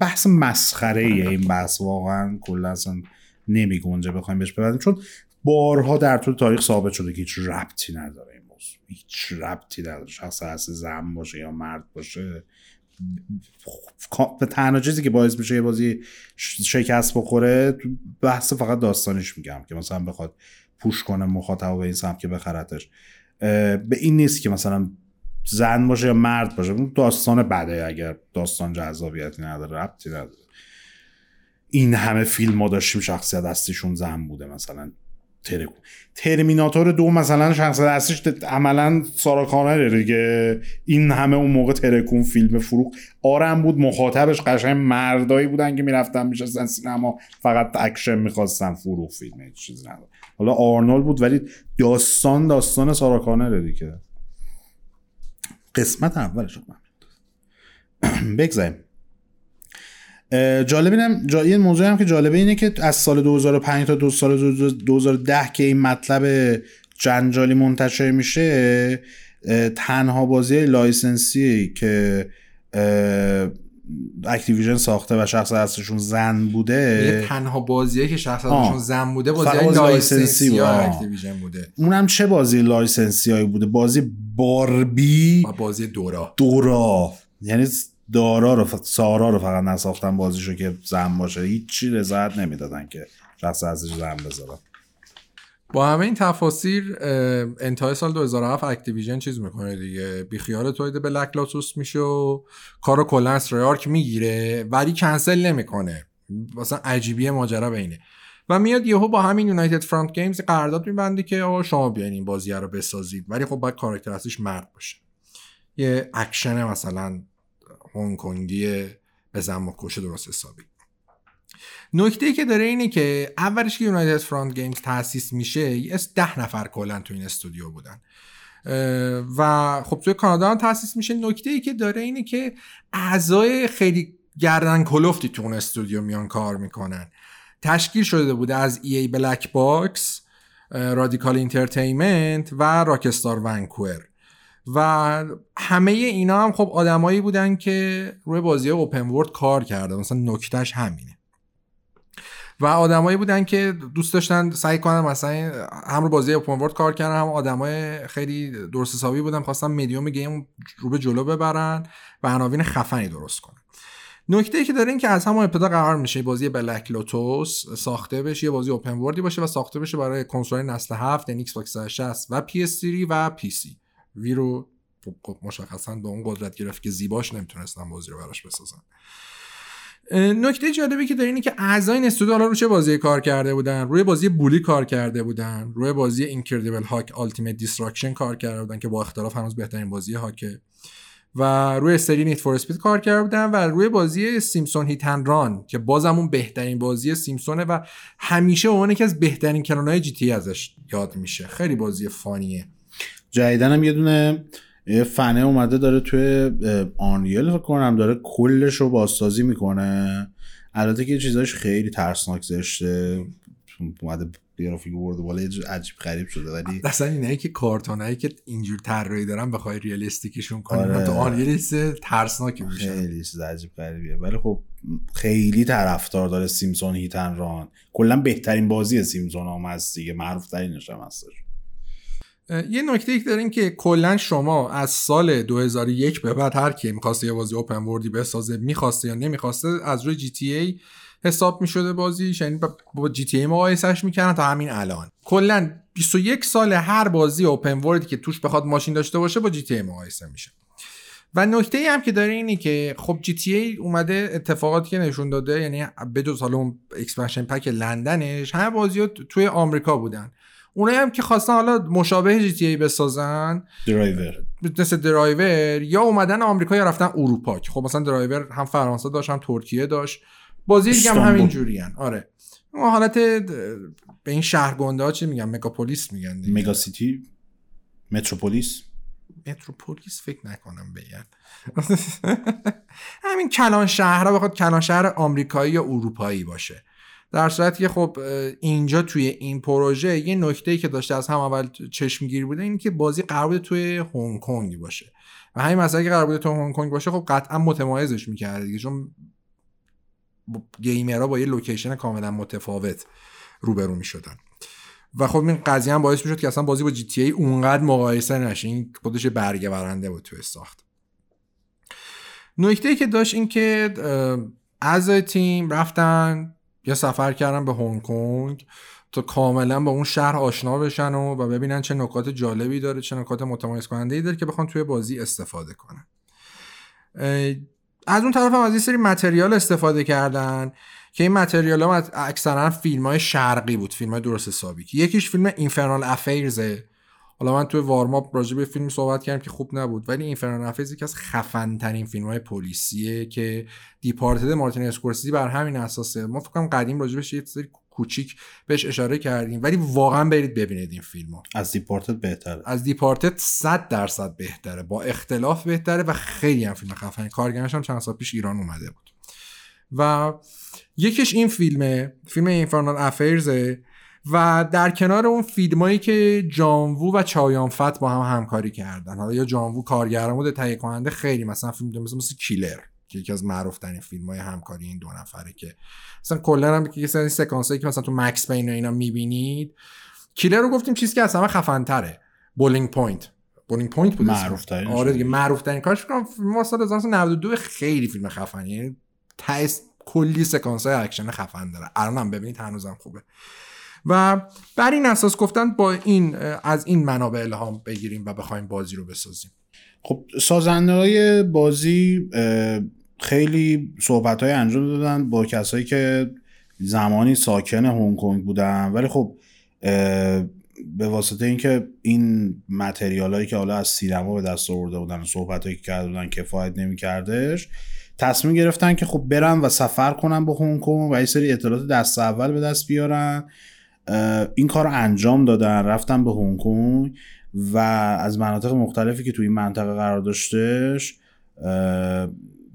بحث مسخره این بحث واقعا کلا اصلا نمی گنجه بخوایم بهش ببریم چون بارها در طول تاریخ ثابت شده که هیچ ربطی نداره. هیچ ربطی نداره. شخص اصل زن باشه یا مرد باشه. به تنها چیزی که باعث میشه یه بازی شکست بخوره بحث فقط داستانش میگم که مثلا بخواد پوش کنه مخاطب به این سمت که بخرتش. به این نیست که مثلا زن باشه یا مرد باشه. داستان بده اگر داستان جذابیتی نداره ربطی نداره. این همه فیلم ما داشتیم شخصیت اصلیشون زن بوده مثلا. ترکون ترمیناتور دو مثلا شخصیت اصلیش عملا سارا کانر دیگه. این همه اون موقع ترکون فیلم فروخ آرم بود مخاطبش قشنگ مردایی بودن که می‌رفتن میشستن سینما. فقط اکشن می‌خواستن فروخ فیلم چیز نداره حالا آرنولد بود ولی داستان داستان Sarah Connor دیگه. قسمت اولش بگذاریم. جالب اینم جا... یه موضوع هم که جالبه اینه که از سال 2005 تا دو سال 2010 که این مطلب جنجالی منتشر میشه تنها بازی license ی که Activision ساخته و شخصیت اصلیشون زن بوده. تنها بازیه که شخصیت اصلیشون زن بوده بازی license ی بود. Activision بوده. اونم چه بازی license ی هایی بوده؟ بازی Barbie و بازی Dora. Dora. یعنی دارا و سارا رو فقط نساختن بازیشو که زن باشه. هیچی رضایت نمی‌دادن که شخصیتش زن بذارن. با همه این تفاصیل انتهای سال 2007 Activision چیز می‌کنه دیگه. بیخیال تولید Black Lotus میشه و کارو کلا از ریارک می‌گیره ولی کنسل نمی‌کنه. مثلا عجیبیه ماجرا اینه. و میاد یهو با همین United Front Games قرارداد میبنده که آقا شما بیاین این بازی رو بسازید. ولی خب باید کاراکتر اصلیش مرد باشه. یه اکشن مثلا هنگ کنگی بزن و بکش درست حسابی. نکته که داره اینه که اولش که United Front Games تاسیس میشه ده نفر کلا تو این استودیو بودن. و خب توی کانادا هم تاسیس میشه. نکته ای که داره اینه که اعضای خیلی گردن کلفتی تو اون استودیو میان کار می‌کنن. تشکیل شده بوده از EA Black Box، Radical Entertainment و Rockstar Vancouver. و همه اینا هم خب آدمایی بودن که روی بازی open world کار کردن. مثلا نکتهش همینه. و آدمایی بودن که دوست داشتن سعی کنن مثلا هم رو بازی open world کار کردن هم آدمای خیلی درست حسابی بودن خواستن medium game رو به جلو ببرن و عناوین خفنی درست کنن. نکته ای که داره این که از همون ابتدا قرار میشه بازی Black Lotus ساخته بشه یه بازی open world ی باشه و ساخته بشه برای کنسول نسل 7 یعنی Xbox 360 و PS3 و PC Wii رو خب، خب، مشخصا به اون قدرت گرافیکی ضعیفش نمی‌تونستن بازی رو براش بسازن. نکته جالبی که داره اینه که اعضای استودیو حالا رو چه بازی کار کرده بودن؟ روی بازی Bully کار کرده بودن. روی بازی Incredible Hulk Ultimate Destruction کار کرده بودن که با اختلاف هنوز بهترین بازی Hulk ه و روی سری Need for Speed کار کرده بودن و روی بازی Simpsons Hit and Run که بازم اون بهترین بازی Simpsons ه و همیشه اون یکی از بهترین clone ای GTA ازش یاد میشه. خیلی بازی fun یه. جدیدا هم یه دونه فنه اومده داره توی Unreal کنم داره کلش رو بازسازی می‌کنه. البته که چیزاش خیلی ترسناک زشته. اومده گرافیک برده بالا عجیب غریب شده ولی اصلا اینایی که کارتونایی که اینجور طراحی دارن بخوای realistic شون کنی آره. تو Unreal ترسناک میشه. خیلی چیز عجیب غریبیه. ولی خب خیلی طرفدار داره سیمسون هیتن ران. کلا بهترین بازی سیمسون هم هست دیگه معروف ترینش هم هستش. یه نکته ای دارین که کلا شما از سال 2001 به بعد هر کی می‌خواسته یه بازی اوپن وردی بسازه می‌خواسته یا نمی‌خواسته از روی جی تی ای حساب می‌شده بازی. یعنی با جی تی ای مقایسش می‌کنن تا همین الان. کلا 21 سال هر بازی اوپن وردی که توش بخواد ماشین داشته باشه با جی تی ای مقایسه میشه. و نکته ای هم که داره اینه که خب GTA اومده اتفاقاتی که نشون داده یعنی به جز حالا اون expansion pack لندنش همه بازی توی آمریکا بودن. اونایی هم که خواستن حالا مشابه GTA بسازن درایور. مثل درایور یا اومدن آمریکا یا رفتن اروپا که خب مثلا درایور هم فرانسه داشت هم ترکیه داشت. بازی دیگه هم همین جوری آره. اون حالت به این شهرگنده ها چی میگن؟ megapolis میگن دیگه. mega city؟ متروپولیس؟ متروپولیس؟ فکر نکنم بگن همین کلان شهرها بخواد کلان شهر آمریکایی یا اروپایی باشه. در صورتی که خب اینجا توی این پروژه یه نکته که داشته از هم اول چشمگیر بوده این که بازی قرار بوده توی هنگ کنگ باشه. و همین مسئله که قرار بوده توی هنگ کنگ باشه خب قطعا متمایزش می‌کرده دیگه چون گیمرها با یه لوکیشن کاملا متفاوت روبرو می‌شدن. و خب این قضیه هم باعث می‌شد که اصلا بازی با جی تی ای اونقدر مقایسه نشه. این خودش برگه برنده بود توی ساخت. نکته که داشت این که از تیم رفتن یا سفر کردن به هنگ کنگ تا کاملا با اون شهر آشنا بشن و, و ببینن چه نکات جالبی داره چه نکات متمایز کننده ای داره که بخوان توی بازی استفاده کنن. از اون طرف هم از این سری متریال استفاده کردن که این material ها اکثرا فیلم های شرقی بود فیلم های درست حسابی. یکیش فیلم Infernal Affairs ه حالا من توی warm-up راجع به فیلم صحبت کردم که خوب نبود ولی Infernal Affairs یکی از خفن ترین فیلم های پلیسیه که Departed مارتین اسکورسیزی بر همین اساسه. ما فکر کنم قدیم راجع بهش یه سری کوچیک بهش اشاره کردیم ولی واقعا برید ببینید این فیلمو. از Departed بهتره. از Departed 100 درصد بهتره با اختلاف بهتره و خیلی هم فیلم خفنی کارگردانش هم چند سال پیش ایران اومده بود. و یکیش این فیلمه فیلم Infernal Affairs ه و در کنار اون فیلمایی که جان وو و چاو یون فت با هم همکاری کردن. حالا یا جان وو کارگردان بوده تهیه کننده خیلی مثلا فیلم مثل مثل Killer که یکی از معروف ترین فیلم های همکاری این دو نفره که مثلا کلا هم یه سری سکانس که مثلا تو Max Payne و اینا می‌بینید. Killer رو گفتیم چیزی که اصلا خفن تره Boiling Point. Boiling Point بود معروف ترین آره دیگه معروف ترین کارش فکر فیلم سال 1992 خیلی فیلم خفنی یعنی کلی سکانس های اکشن خفن داره. الان هم ببینید هنوزم خوبه. و بر این اساس گفتن با این از این منابع الهام بگیریم و بخوایم بازی رو بسازیم. خب سازنده های بازی خیلی صحبت های انجام دادن با کسایی که زمانی ساکن هنگ کنگ بودن. ولی خب به واسطه اینکه این material هایی که حالا از سینما به دست آورده بودن و صحبت هایی که کرده بودن کفایت نمیکردش تصمیم گرفتن که خب برن و سفر کنن به هنگ کنگ و یه سری اطلاعات دست اول به دست بیارن. این کار رو انجام دادن رفتن به هنگ کنگ و از مناطق مختلفی که توی این منطقه قرار داشتش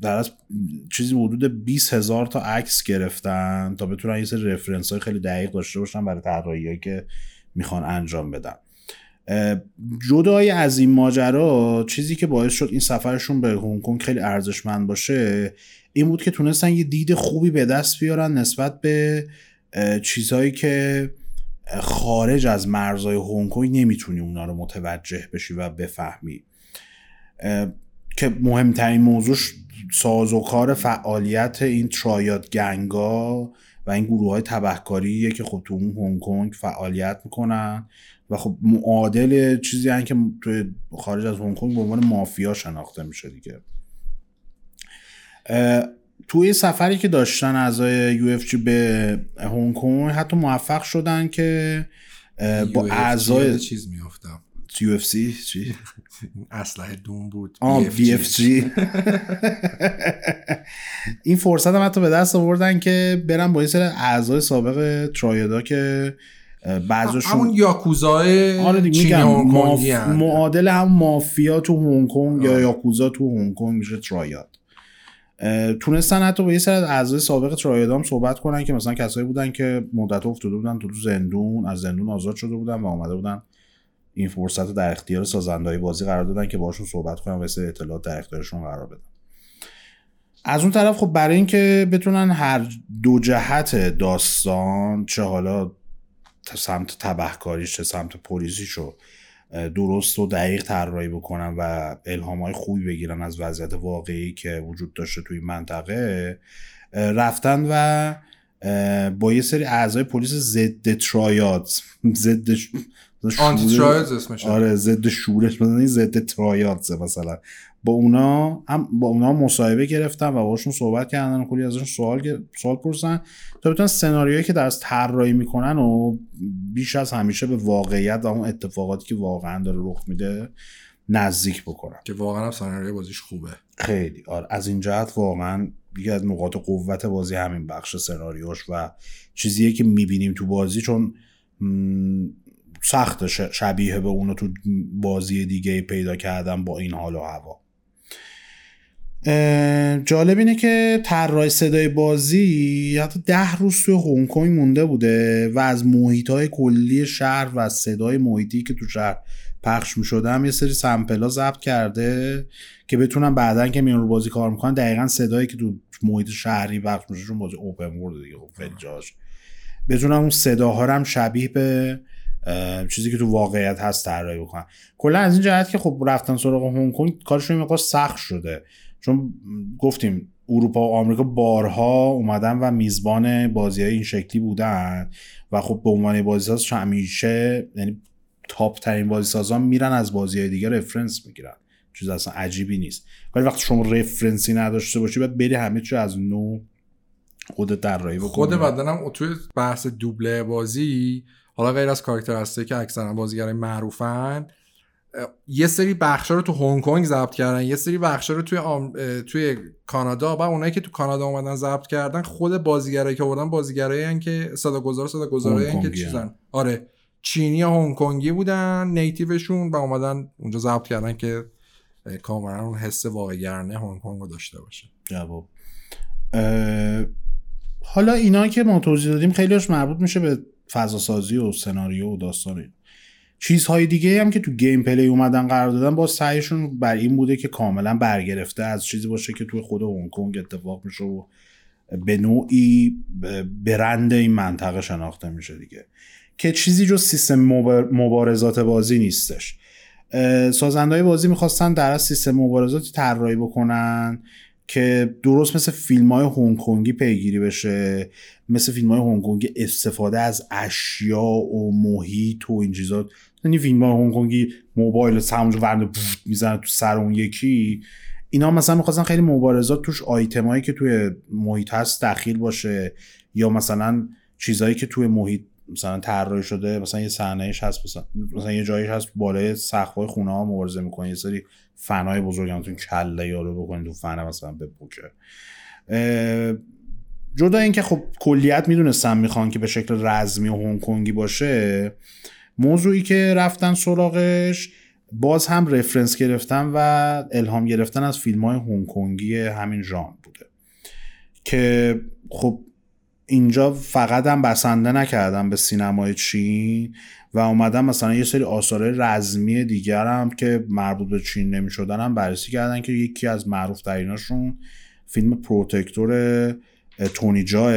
در از چیزی حدود 20 هزار تا عکس گرفتن تا بتونن یه سری رفرنس های خیلی دقیق داشته باشن برای طراحی که می‌خوان انجام بدن. جدای از این ماجرا چیزی که باعث شد این سفرشون به هنگ کنگ خیلی ارزشمند باشه این بود که تونستن یه دید خوبی به دست بیارن نسبت به چیزهایی که خارج از مرزهای هنگ کنگ نمی‌تونی اونا رو متوجه بشی و بفهمی. که مهمترین موضوعش سازوکار فعالیت این ترایاد گنگا و این گروه های تبهکاریه که خب تو اون هنگ کنگ فعالیت می‌کنن و خب معادل چیزی هن که توی خارج از هنگ کنگ به عنوان مافیا شناخته میشه دیگه. توی سفری که داشتن اعضای یو به هنگ کنگ حتی موفق شدن که با اعضای چیز میافتم. یو اف سی؟ چی؟ اسلحه دوم بود. آه بی اف جی. این فرصت هم حتی به دست آوردن که برن با این سر اعضای سابق ترایدا که بعضشون همون یاکوزای آره ماف... معادل هم مافیا تو هنگ کنگ یا یاکوزا تو هنگ کنگ میشه ترایاد. تونستن حتی با یه سر از اعضای سابق ترایاد هم صحبت کنن که مثلا کسایی بودن که مدت افتاده بودن تو زندون از زندون آزاد شده بودن و آمده بودن این فرصت در اختیار سازندهای بازی قرار دادن که باشون صحبت کنن و اطلاعات در اختیارشون قرار بدن. از اون طرف خب برای اینکه بتونن هر دو جهت داستان چه حالا سمت تبهکاریش چه سمت پلیسیشو درست و دقیق طراحی بکنن و الهام های خوبی بگیرن از وضعیت واقعی که وجود داشته توی منطقه. رفتن و با یه سری اعضای پلیس ضد ترایادز ضد آنتی ترایادز اسمش. آره ضد شورش مثلا ضد ترایادز مثلا. با اونا هم با اونا مصاحبه گرفتن و باشون صحبت کردن و کلی ازشون سوال سوال پرسن تا بتونن سناریویی که در طراحی می‌کنن و بیش از همیشه به واقعیت و اون اتفاقاتی که واقعا داره رخ میده نزدیک بکنن. که واقعا هم سناریوی بازیش خوبه. خیلی. آره از این جهت واقعا یکی از نقاط قوت بازی همین بخش سناریوش و چیزیه که می‌بینیم تو بازی چون سخت شبیه به اونو تو بازی دیگه پیدا کردم با این حال و هوا. جالب اینه که طراح صدای بازی حتی ده روز توی هنگ کنگ مونده بوده و از محیط های کلی شهر و صدای محیطی که تو شهر پخش می شده هم یه سری سمپلا ضبط کرده که بتونن بعدا که میان رو بازی کار می‌کنن دقیقا صدایی که تو محیط شهری پخش میشه چون بازی اوپن ورد دیگه خب خیلی جاش. بتونن اون صداها هم شبیه به چیزی که تو واقعیت هست طراحی بکنن. کلا از این جهت که خب رفتن سراغ هنگ کنگ کارشون مقدار سخت شده. چون گفتیم اروپا و آمریکا بارها اومدن و میزبان بازی های این شکلی بودن و خب به عنوان بازی ساز همیشه یعنی تاپ ترین بازی سازان میرن از بازی های دیگه رفرنس می‌گیرن. چیز اصلا عجیبی نیست. ولی وقتی شما رفرنسی نداشته باشی باید بری همه چی از نو خود طراحی بکنی. خود بدنم توی بحث دوبله بازی حالا غیر از کاراکتر هسته که اکثرا بازیگرای معروفن یه سری بخشا رو تو هنگ کنگ ضبط کردن یه سری بخشا رو توی آم... توی کانادا و اونایی که تو کانادا اومدن ضبط کردن خود بازیگرایی که آوردن بازیگرایی که صدا گذار صدا گذارایی که چیزن آره. چینی هنگ کنگی بودن نیتیوشون و اومدن اونجا ضبط کردن که کاملا اون حس واقعگرانه هنگ کنگ رو داشته باشه. جواب. حالا اینا که ما توضیح دادیم خیلیش مربوط میشه به فضا سازی و سناریو و داستان چیزهای دیگه هم که تو گیم پلی اومدن قرار دادن با سعیشون بر این بوده که کاملا برگرفته از چیزی باشه که توی خود هنگ کنگ اتفاق میشه و به نوعی برند این منطقه شناخته میشه دیگه. که چیزی جو سیستم مبارزات بازی نیستش. سازندهای بازی می‌خواستن در از سیستم مبارزاتی طراحی بکنن که درست مثل فیلم های هنگ پیگیری بشه مثل فیلم های هنگ استفاده از اشیا و محیط و این چیزا. یعنی فیلم های هنگ موبایل همونجا ورنده می‌زنه تو سر اون یکی. اینا مثلا می‌خواستن خیلی مبارزات توش آیتمایی که توی محیط هست دخیل باشه یا مثلا چیزهایی که توی محیط مثلا طراحی شده مثلا یه صحنهش هست مثلا, مثلا یه جایی هست بالای سقف‌های خونه ها مبارزه می‌کنه. یه سری فنای بزرگ همتون کله یارو بکنید تو فنه مثلا بپوکه جدا اینکه خب کلیت می‌دونستم می‌خوان که به شکل رزمی و هنگ کنگی باشه موضوعی که رفتن سراغش باز هم رفرنس گرفتن و الهام گرفتن از فیلم های هنگ کنگی همین ژان بوده. که خب اینجا فقط هم بسنده نکردن به سینمای چین و اومدن مثلا یه سری آثار رزمی دیگر هم که مربوط به چین نمی شدن هم بررسی کردن که یکی از معروف تریناشون فیلم Protector تونی جا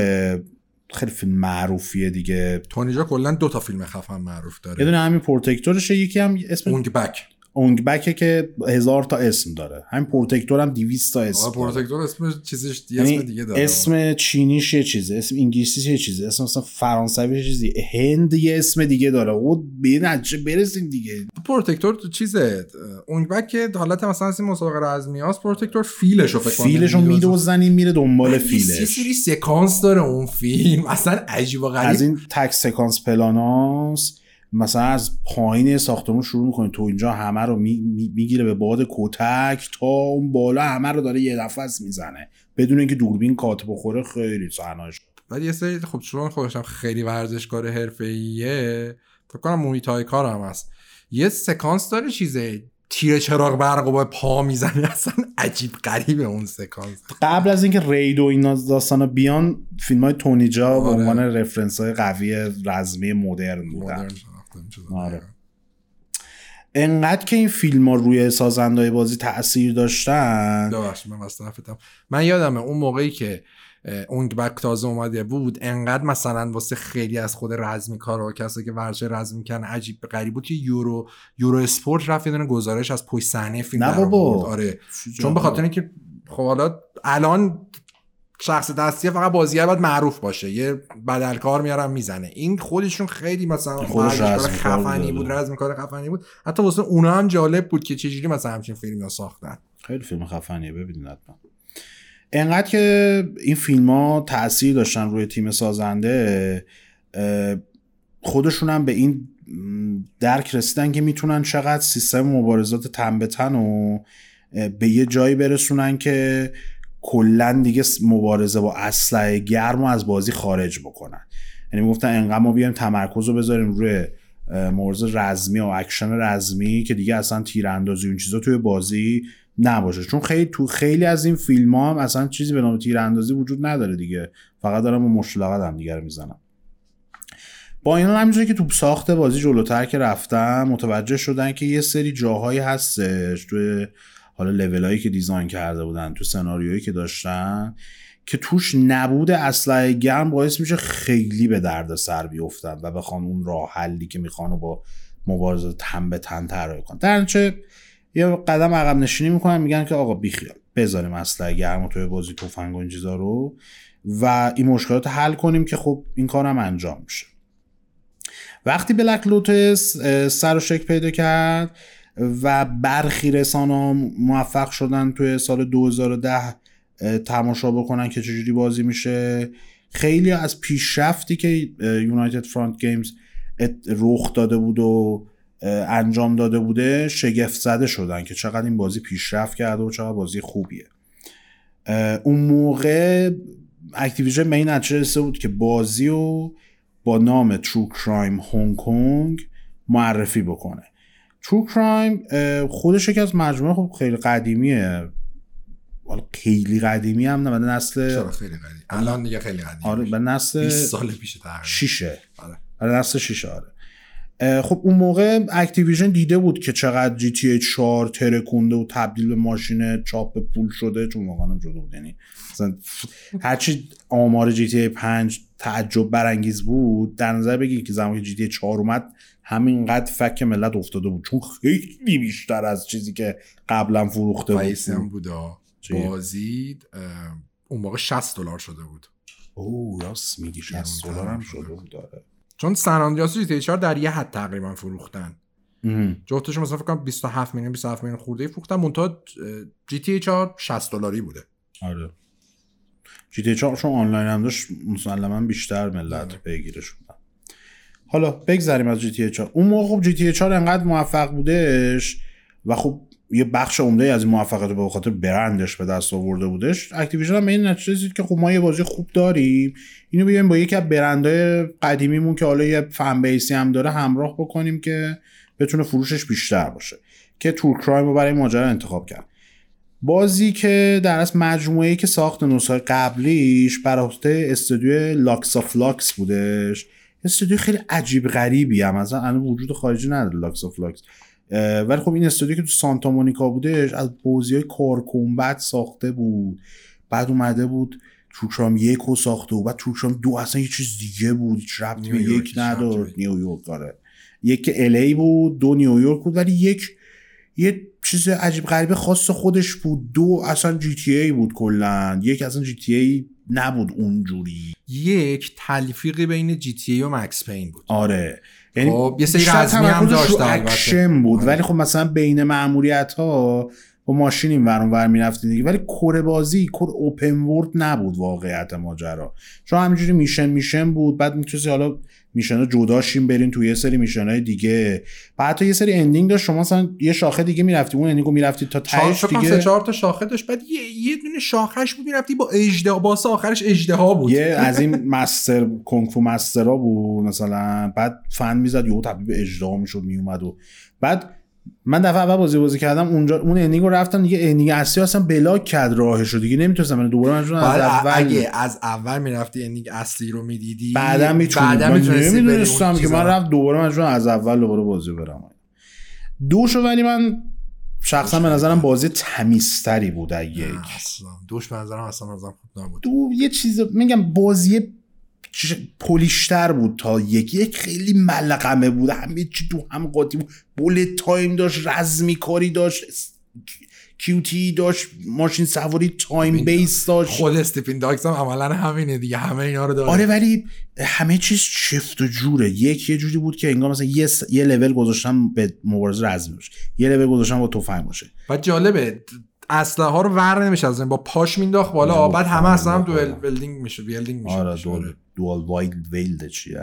خیلی فیلم معروفیه دیگه. تونی جا کلا دو تا فیلم خفن معروف داره. یه دونه همین Protector شه یکی هم اسم اونگ بک. اونگ بکه که هزار تا اسم داره. همین Protector هم 200 تا اسم داره. Protector اسم چیزش یه یعنی اسم دیگه داره. اسم چینیش یه چیزه اسم انگلیسیش یه چیزه اسم مثلا فرانسویش یه چیزی هند یه اسم دیگه داره. او به نتیجه برسیم دیگه. Protector تو چیزه؟ اونگ بک که حالت مثلا این مسابقه رزمی هاست Protector فیلشو فکر کنم فیلشو میدزدن این میره دنبال یه فیلش. سری سکانس داره اون فیلم. اصلا عجیب و غریب. از این تک سکانس پلان هاس مثلا از پایین ساختمون شروع می‌کنه تو اینجا همه رو می‌گیره به باد کتک تا اون بالا همه رو داره یه نفس می‌زنه. بدون اینکه دوربین کات بخوره خیلی صحنه‌اش ولی یه سری خب چون خودشم خیلی ورزشکار حرفه‌ایه فکر کنم مویتای کار هم هست. یه سکانس داره چیزه تیر چراغ برق با پا می‌زنه. اصلا عجیب غریبه اون سکانس. قبل از اینکه رید و این داستانا بیان فیلم های تونی جا به آره. عنوان رفرنس های قوی رزمی مدرن بودن. مدرن. آره. انقدر که این فیلم ها روی سازنده بازی تاثیر داشتن؟ ببخشید من من یادمه اون موقعی که اه، اونگ بک تازه اومده بود انقدر مثلا واسه خیلی از خود رزمی کارا و کسایی که ورزش رزمی می‌کنن عجیب غریب بود که یورو یورو اسپورت رفت یه گزارش از پشت صحنه فیلم نه بابا. آره. چون به خاطر اینکه خب حالا الان شخص دستیه فقط بازیگر باید معروف باشه. یه بدلکار میارن می‌زنه. این خودشون خیلی مثلا خفنی بود. رزمی کار خفنی بود. حتی واسه اونا هم جالب بود که چجوری مثلا همچین فیلمی ها ساختن. خیلی فیلم خفنیه ببینید حتما. انقدر که این فیلم ها تاثیر داشتن روی تیم سازنده خودشون هم به این درک رسیدن که می‌تونن چقدر سیستم مبارزات تن به تن و به یه جایی برسونن که کلا دیگه مبارزه با اسلحه گرم رو از بازی خارج بکنن. یعنی می‌گفتن انقدر ما بیایم تمرکز رو بذاریم روی مبارزه رزمی و اکشن رزمی که دیگه اصلا تیراندازی و این چیزا توی بازی نباشه. چون خیلی تو خیلی از این فیلم ها هم اصلا چیزی به نام تیراندازی وجود نداره دیگه. فقط دارن با مشلقت هم دیگه رو می‌زنن با این همینجوری که تو ساخت بازی جلوتر که رفتم متوجه شدن که یه سری جاهایی هستش توی حالا لولایی که دیزاین کرده بودن تو سناریویی که داشتن که توش نبود اسلحه گرم باعث میشه خیلی به درد سر بیفتن و بخوان اون راه حلی که می‌خوان با مبارزه تن به تن طراحی کنن. در نتیجه یه قدم عقب نشینی می‌کنن میگن که آقا بیخیال بذاریم اسلحه گرم و توی بازی تفنگ و این چیزا رو و این مشکلات حل کنیم که خب این کارم انجام میشه. وقتی بلک لوتس سر و شکل پیدا کرد و برخی رسانه موفق شدن توی سال 2010 اه، تماشا بکنن که چجوری بازی میشه. خیلی از پیشرفتی که United Front Games رخ داده بود و انجام داده بوده شگفت زده شدن که چقدر این بازی پیشرفت کرده و چقدر بازی خوبیه. اون موقع Activision به این نتیجه بود که بازی رو با نام True Crime هنگ کنگ معرفی بکنه. True Crime خودش یکی از مجموعه خب خیلی قدیمیه. خیلی قدیمی هم نه به نسل خیلی قدیم الان دیگه خیلی قدیم آره به نسل 20 سال پیش تقریبا. شیشه. آره. آره نسل شیشه آره. خب اون موقع Activision دیده بود که چقدر GTA 4 ترکونده و تبدیل به ماشین چاپ پول شده. چون موقع هم شده بود یعنی مثلا هرچی آمار جی تی 5 تعجب برانگیز بود در نظر بگیر که زمانی جی تی 4 اومد همینقدر فک ملت افتاده بود. چون خیلی بیشتر از چیزی که قبلا فروخته بود. هم بود آه. چی؟ بازی اون موقع 60 دلار شده بود. اوه راست میگی 60 دلار هم شده بود آره. چون سن آندریاس جی 4 در یه حد تقریبا فروختن. جفتش مثلا فکر کنم 27 میلیون 27 میلیون خورده فروختن. منتها GTA 4 60 دلاری بوده. آره. GTA 4 چون آنلاین هم داشت مسلما بیشتر ملت آره. پیگیرش حالا بگذریم از GTA 4 اون موقع خب GTA 4 انقدر موفق بودش و خب یه بخش عمده از موفقیت به خاطر برندش به دست آورده بودش. Activision هم به این نتیجه رسید که خب ما یه بازی خوب داریم. اینو بیایم با یکی از برندهای قدیمیمون که حالا یه fan base ی هم داره همراه بکنیم که بتونه فروشش بیشتر باشه. که True Crime رو برای ماجرا انتخاب کرد. بازی که در اصل مجموعه که ساخت نسخه قبلیش بر استودیو Luxoflux بودش. استودیو خیلی عجیب غریبی هم. اصلا الان وجود خارجی نداره Luxoflux ولی خب این استودیو که تو سانتا مونیکا بودش از بازی های car combat ساخته بود. بعد اومده بود True Crime یک رو ساخته بود. بعد True Crime دو اصلا یه چیز دیگه بود. ربطی به یک نداشت. نیویورک داره یک که LA بود دو نیویورک بود ولی یک یه چیز عجیب غریب خاص خودش بود. دو اصلا GTA بود کلا. یک اصلا GTA نبود اونجوری. یک تلفیقی بین GTA و Max Payne بود آره یعنی خب یه سری هم داشت. اکشن بود آره. ولی خب مثلا بین ماموریت ها با ماشین این ور ور می‌رفتین دیگه. ولی core بازی core open world نبود واقعیت ماجرا. چون همینجوری mission mission بود. بعد می‌تونستی حالا mission ها جداشیم برین توی یه سری mission های دیگه. بعد حتی یه سری ending داشت. شما مثلا یه شاخه دیگه می‌رفتی. اون ending رو می‌رفتی تا چهار تهش کنم سه دیگه چهار تا شاخه داشت. بعد یه, یه دونه شاخش بود می‌رفتی با اژدها boss آخرش اژدها بود. یه از این master کونگ فو master ا بود مثلا. بعد فن می‌زد. یهو تبدیل به اژدها می‌شد میومد و بعد من دفعه اول بازی بازی کردم اونجا اون ending رو رفتم دیگه ending اصلی اصلا block کرد راهش رو دیگه. نمی‌تونستم من دوباره من از اول اگه از اول می‌رفتی ending اصلی رو می‌دیدی بعدا اون نمی‌دونستم که من. رفت دوباره من از اول دوباره بازی برم. دوشو ولی من شخصا به نظرم بازی تمیزتری بود یک دوش به نظرم اصلا نظرم خوب نبود. دو یه چیز میگم بازی polish تر بود تا یک. یک خیلی ملقمه بود. همه چی تو هم قاطی بود. bullet time داشت رزمی کاری داشت کیوتی داشت ماشین سواری تایم بیس داشت. خود استیپین داکس هم عملا همینه دیگه. همه اینا رو داره. آره ولی همه چیز شفت و جوره. یک یه جوری بود که انگار مثلا یه, س- یه لول گذاشتم به مبارزه رزمی باشه. یه لول گذاشتم با تفنگ باشه. و جالبه اسلحه ها رو ور نمیشه از این با پاش مینداخت بالا با بعد همه اصلا هم دوئل بالا. ولدینگ میشه ویلدینگ میشه آره دول دوال وایلد ویلد چی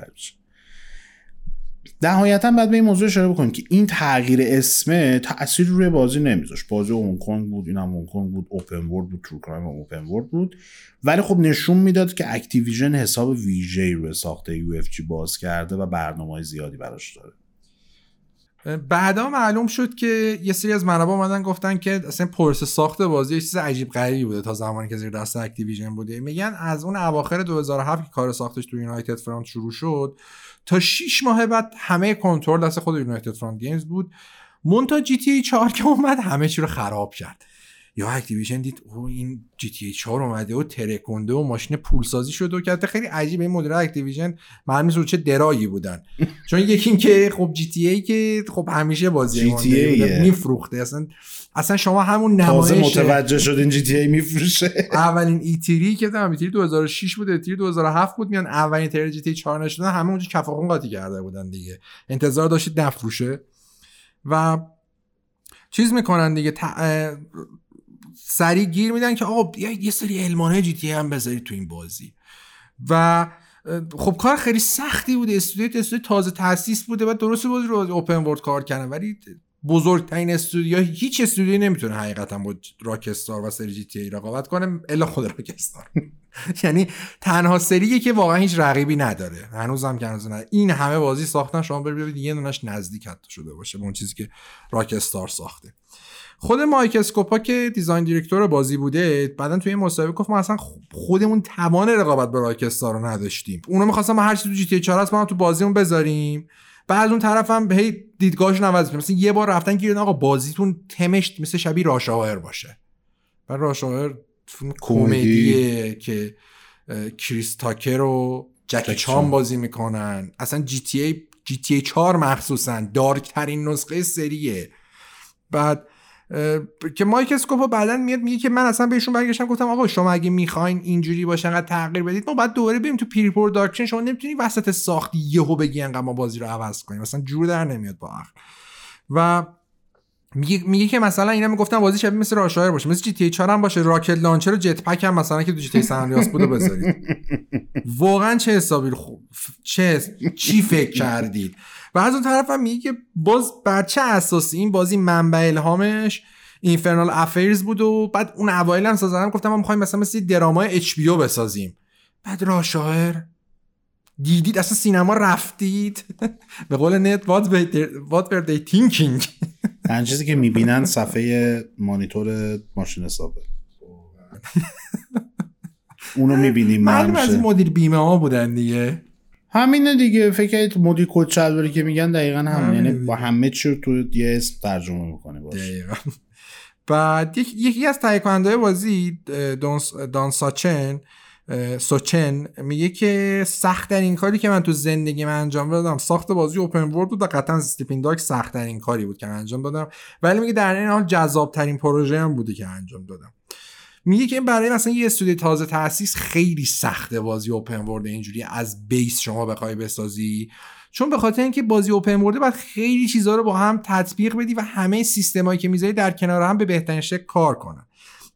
نهایتا بعد به این موضوع اشاره بکنیم که این تغییر اسمه تأثیر روی بازی نمیذاشت. بازی هنگ کنگ بود این هم هنگ کنگ بود اوپن ورد بود ترو کرایم اوپن ورد بود. ولی خب نشون می‌داد که Activision حساب ویژه روی ساخته UFG باز کرده و برنامه زیادی براش داره. بعدا معلوم شد که یه سری از منابع اومدن گفتن که اصلا پروسه ساخت بازی یه چیز عجیب غریبی بوده تا زمانی که زیر دست Activision بوده. میگن از اون اواخر 2007 که کار ساختش تو United Front شروع شد تا 6 ماه بعد همه کنترل دست خود United Front Games بود. منتها GTA 4 که اومد همه چی رو خراب کرد. یا اکتیویژن دید او این جی تی ای 4 اومده و ترکونده و ماشین پولسازی شده و که خیلی عجیبه این مدیر اکتیویژن معلوم رو چه درایی بودن. چون یکی این که خب جی تی ای که خب همیشه بازی GTA مونده میفروخته. اصلا اصلا شما همون تازه نمایش متوجه شد این جی تی ای میفروشه. اولین ایتری که دارم ایتری 2006 بود ایتری 2007 بود. میان اولین تر جی تی 4 نشدن همه اونجا کفاخون قاطی کرده بودن دیگه. انتظار داشتید نفروشه. و چیز می‌کنن دیگه ت... سریع گیر میدن که آقا یه سری المانه جی تی هم بذارید تو این بازی. و خب کار خیلی سختی بوده استودیو استودیو تازه تاسیس بوده و درست بازی رو اوپن ورد کار کردن. ولی بزرگترین استودیو هیچ استودیویی نمی‌تونه حقیقتا با راکستار و سری جی تی رقابت کنه الا خود راکستار. یعنی تنها سریه که واقعا هیچ رقیبی نداره. هنوزم که هنوز نداره این همه بازی ساختن شما ببینید یه دونش نزدیک حتی شده باشه به اون چیزی که Rockstar ساخته. خود Mike Skupa که design director بازی بوده بعدا توی این مصاحبه گفت ما اصلا خودمون توان رقابت به Rockstar رو نداشتیم. اونا می‌خواستن ما هر چیزی تو GTA 4 هست ما تو بازیمون بذاریم. بعد اون طرف هم هی دیدگاهشون عوض میشه مثلا یه بار رفتن که آقا بازیتون تمش مثل شبیه Rush Hour باشه. و کمدی. کمدیه که کریس تاکر و جکی چان چان. بازی می‌کنن. اصلا جی تی ای جی تی ای 4 مخصوصا dark ترین نسخه سریه. بعد که Mike Skupa بعدا میاد میگه که من اصلا بهشون برگشتم گفتم آقا شما اگه می‌خواین اینجوری باشه انقدر تغییر بدید ما بعد دوباره بریم تو pre-production شما نمی‌تونی وسط ساخت یهو بگی انقدر ما بازی رو عوض کنیم مثلا جور در نمیاد با عقل و میگه میگه که مثلا اینا می‌گفتن بازی شبیه مثل Rush Hour باشه مثل GTA 4 هم باشه rocket launcher و jetpack هم مثلا که تو GTA San Andreas بوده بذارید. واقعا چه حسابی خوب چه چی فکر کردید؟ و از اون طرف هم میگه که باز بر چه اساسی این بازی منبع الهامش اینفرنال افیرز بود و بعد اون اوایل هم سازنده گفتم ما می‌خوایم مثلا مثل درامای اچ بسازیم. بعد راشایر دیدید اصلا سینما رفتید؟ به قول نت were they thinking? تنها چیزی که می‌بینن صفحه مانیتور ماشین حسابه. اونو می‌بینیم معلوم از مدیر بیمه ها بودن دیگه. همینه دیگه فکر کنید مدیر کت شلواری که میگن دقیقا همینه یعنی. با همه چی تو یه اسم ترجمه می‌کنه باشه دقیقاً. بعد یک- یکی از تهیه کننده بازی Dan, Sochan Sochan میگه که سخت‌ترین کاری که من تو زندگیم انجام دادم ساخت بازی open world بود و قطعا Sleeping Dogs سخت‌ترین کاری بود که من انجام دادم ولی میگه در عین حال جذاب ترین پروژه هم بوده که انجام دادم میگه که برای مثلا یه استودیو تازه تاسیس خیلی سخته بازی open world اینجوری از base شما بخوای بسازی. چون به خاطر اینکه بازی open world باید خیلی چیزها رو با هم تطبیق بدی و همه سیستمایی که می‌ذاری در کنار هم به بهترین شکل کار کنن.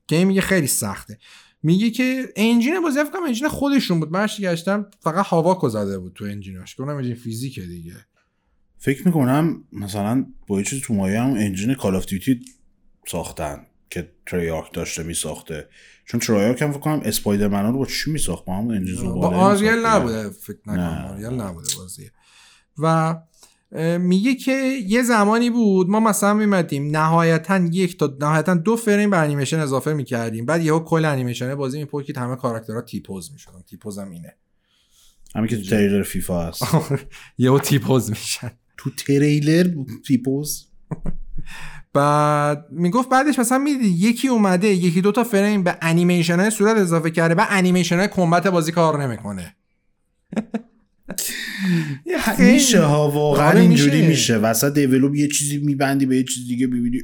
که میگه خیلی سخته. میگه که engine بازی فکر engine خودشون بود. من گشتم فقط Havok و زده بود تو engine اش اونم engine فیزیکه دیگه. فکر می‌کنم مثلا با یه چیز تو مایه هم engine Call of Duty ساختن. که Treyarch داشته میساخته. چون Treyarch هم فکر کنم Spider-Man رو با چی میساخت؟ با همون engine با Unreal نبوده فکر نکنم Unreal نبوده بازی و میگه که یه زمانی بود ما مثلا میمدیم نهایتا یک تا نهایتا دو فریم به انیمیشن اضافه می‌کردیم. بعد یهو کل انیمیشن بازی میپرکید همه کاراکترها T-pose می‌شدن. T-pose هم اینه. همین که تو تریلر فیفا هست. یهو T-pose میشن. تو تریلر T-pose؟ بعد می‌گفت بعدش مثلا می‌دید یکی اومده یکی دو تا فریم به انیمیشن های صورت اضافه کرده و انیمیشن های combat بازی کار نمی‌کنه. میشه ها واقعا آره اینجوری میشه. وسط دیولوب یه چیزی میبندی به یه چیز دیگه ببینی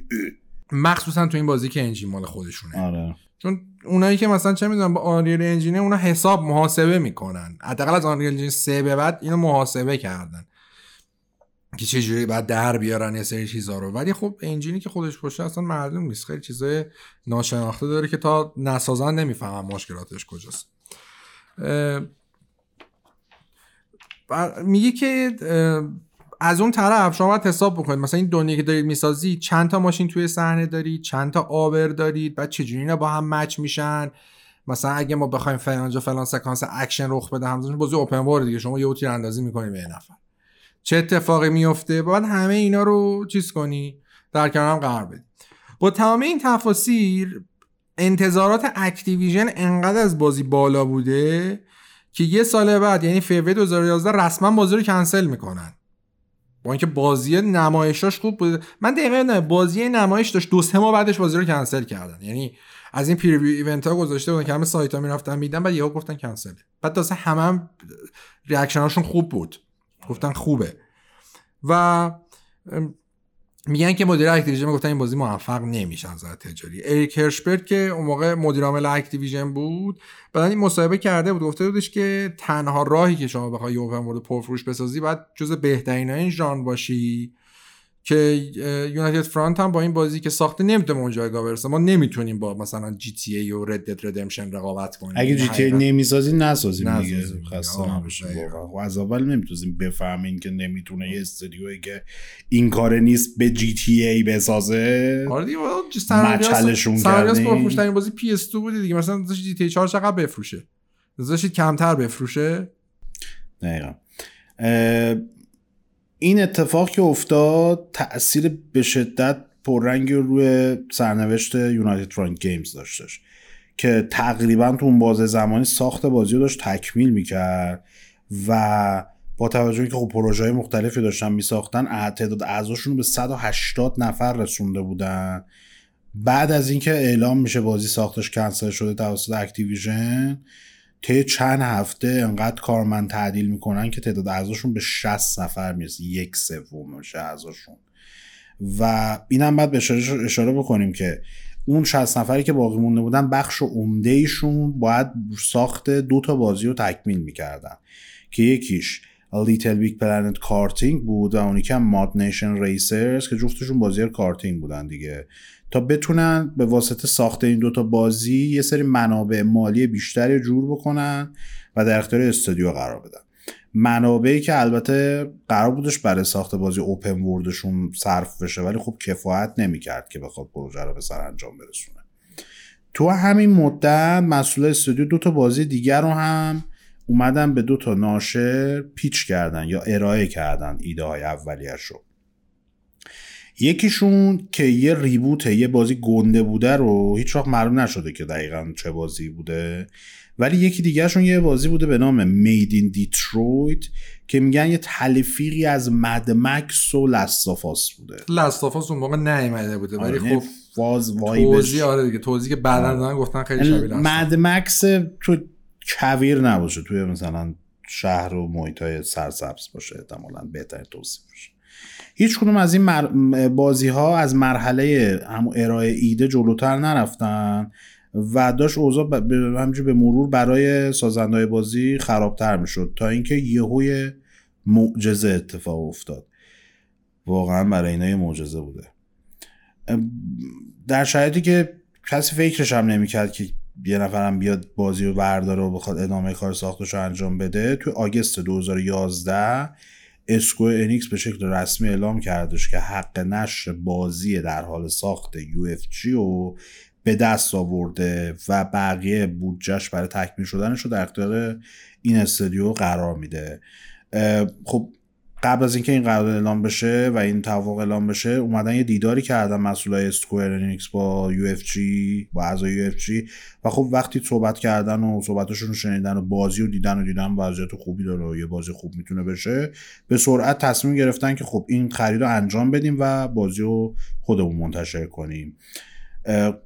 مخصوصا تو این بازی که انجین مال خودشونه. آره. چون اونایی که مثلا چه می‌دونم با آنریل انجینه اونا حساب محاسبه می‌کنن. حداقل از آنریل انجین 3 به بعد اینو محاسبه کردن. که چجوری بعد در بیارن یه سری چیزا رو. ولی خب انجینی که خودش پشت اصلا معلوم نیست. خیلی چیزای ناشناخته داره که تا نسازن نمی‌فهمن مشکلاتش کجاست. میگه که از اون طرف شما باید حساب بکنید. مثلا این دنیا که دارید می‌سازی چند تا ماشین توی صحنه دارید چند تا عابر دارید بعد چجوری اینا با هم match میشن؟ مثلا اگه ما بخوایم فلان جا فلان سکانس اکشن رخ بده همزمان بازی open world دیگه. شما یه تیر اندازی می‌کنید به نفر. چه اتفاقی میفته باید همه اینا رو چیز کنی در کنار هم قرار بدی. با تمام این تفاصیل انتظارات Activision انقدر از بازی بالا بوده که یه سال بعد یعنی فوریه 2011 رسما بازی رو کنسل می‌کنن. با اینکه بازی نمایشاش خوب بود من دقیقا نه بازی نمایش داشت دو سه ماه بعدش بازی رو کنسل کردن. یعنی از این preview event ها گذاشته بودن که همه سایت ها می‌رفتن میدن بعد یهو گفتن کنسل بعد تازه همه هم reaction هاشون خوب بود. گفتن خوبه. و میگن که مدیر Activision گفتن این بازی موفق نمیشه از تجاری. Eric Hirshberg که اون موقع مدیر عامل Activision بود بعد این مصاحبه کرده بود. گفته بودش که تنها راهی که شما بخوای اوپن ورلد پرفروش بسازی بعد جز بهترین این ژان باشی. که یونایتد فرانت هم با این بازی که ساخته نمی‌تونه اون جایگاه برسه. ما نمی‌تونیم با مثلا جی تی ای و رد دد ردمشن رقابت کنیم. اگه جی تی ای نمی‌سازی نسازیم دیگه. خسته نباشیم واقعا. از اول نمی‌تونیم بفهمیم که نمی‌تونه یه استودیویی که این کار نیست به جی تی ای بسازه. آره دیگه مچلشون کردیم. بازی PS 2 بودی دیگه. مثلا GTA 4 چقدر بفروشه؟ داشتید کمتر بفروشه؟ دقیقا. این اتفاق که افتاد تاثیر به شدت پررنگی روی سرنوشت United Front Games داشتش که تقریبا تو اون بازه زمانی ساخت بازی رو داشت تکمیل می‌کرد و با توجه که خب پروژه های مختلفی داشتن میساختن تعداد اعضاشون رو به 180 نفر رسونده بودن. بعد از اینکه اعلام میشه بازی ساختش کنسل شده توسط Activision طی چند هفته انقدر کارمند تعدیل می‌کنن که تعداد اعضاشون به 60 نفر می‌رسه. یک سوم میشه اعضاشون. و اینم بعد به اشاره بکنیم که اون 60 نفری که باقی مونده بودن بخش عمده ایشون باید ساخت دو تا بازی رو تکمیل می‌کردن. که یکیش LittleBigPlanet Karting بود و اونی ModNation Racers که جفتشون بازی کارتینگ بودن دیگه. تا بتونن به واسطه ساخت این دوتا بازی یه سری منابع مالی بیشتری جور بکنن و در اختیار استودیو قرار بدن. منابعی که البته قرار بودش برای ساخت بازی اوپن وردشون صرف بشه ولی خب کفایت نمی‌کرد که بخواد پروژه رو به سر انجام برسونه. تو همین مدت مسئول استودیو دو تا بازی دیگر رو هم اومدن به دو تا ناشر پیچ کردن یا ارائه کردن ایده های اولیش رو یکیشون که یه ریبوته یه بازی گنده بوده رو هیچ وقت معلوم نشده که دقیقا چه بازی بوده. ولی یکی دیگهشون یه بازی بوده به نام مید این دیترویت که میگن یه تلفیقی از مدمکس و لستافاس بوده. لستافاس اون موقع نیومده بوده ولی آره، خب فاز توضیح آره دیگه توضیح که بعدا دادن گفتن خیلی شبیه مدمکس تو کویر نباشه توی مثلا شهر و محیط های سرسبز باشه احتمالا بهتر توصیف باشه هیچ کدوم از این بازی ها از مرحله ارائه ایده جلوتر نرفتن و داشت اوضاع ب... به مرور برای سازندهای بازی خرابتر می‌شد تا اینکه یهوی معجزه اتفاق افتاد. واقعا برای اینا یه معجزه بوده. در شرایطی که کسی فکرش هم نمی‌کرد که یه نفرم بیاد بازی رو برداره و بخواد ادامه کار ساختش رو انجام بده تو آگست 2011 Square Enix به شکل رسمی اعلام کردش که حق نشر بازی در حال ساخت UFG و به دست آورده و بقیه بودجهش برای تکمیل شدنش رو در اختیار این استودیو قرار میده. خب قبل از اینکه این قرارداد اعلام بشه و این توافق اعلام بشه اومدن یه دیداری کردن مسئولای Square Enix با UFG با اعضای UFG و خب وقتی صحبت کردن و صحبتاشون رو شنیدن و بازی رو دیدن و دیدن وضعیت خوبی داره و یه بازی خوب می‌تونه بشه به سرعت تصمیم گرفتن که خب این خرید رو انجام بدیم و بازی رو خودمون منتشر کنیم.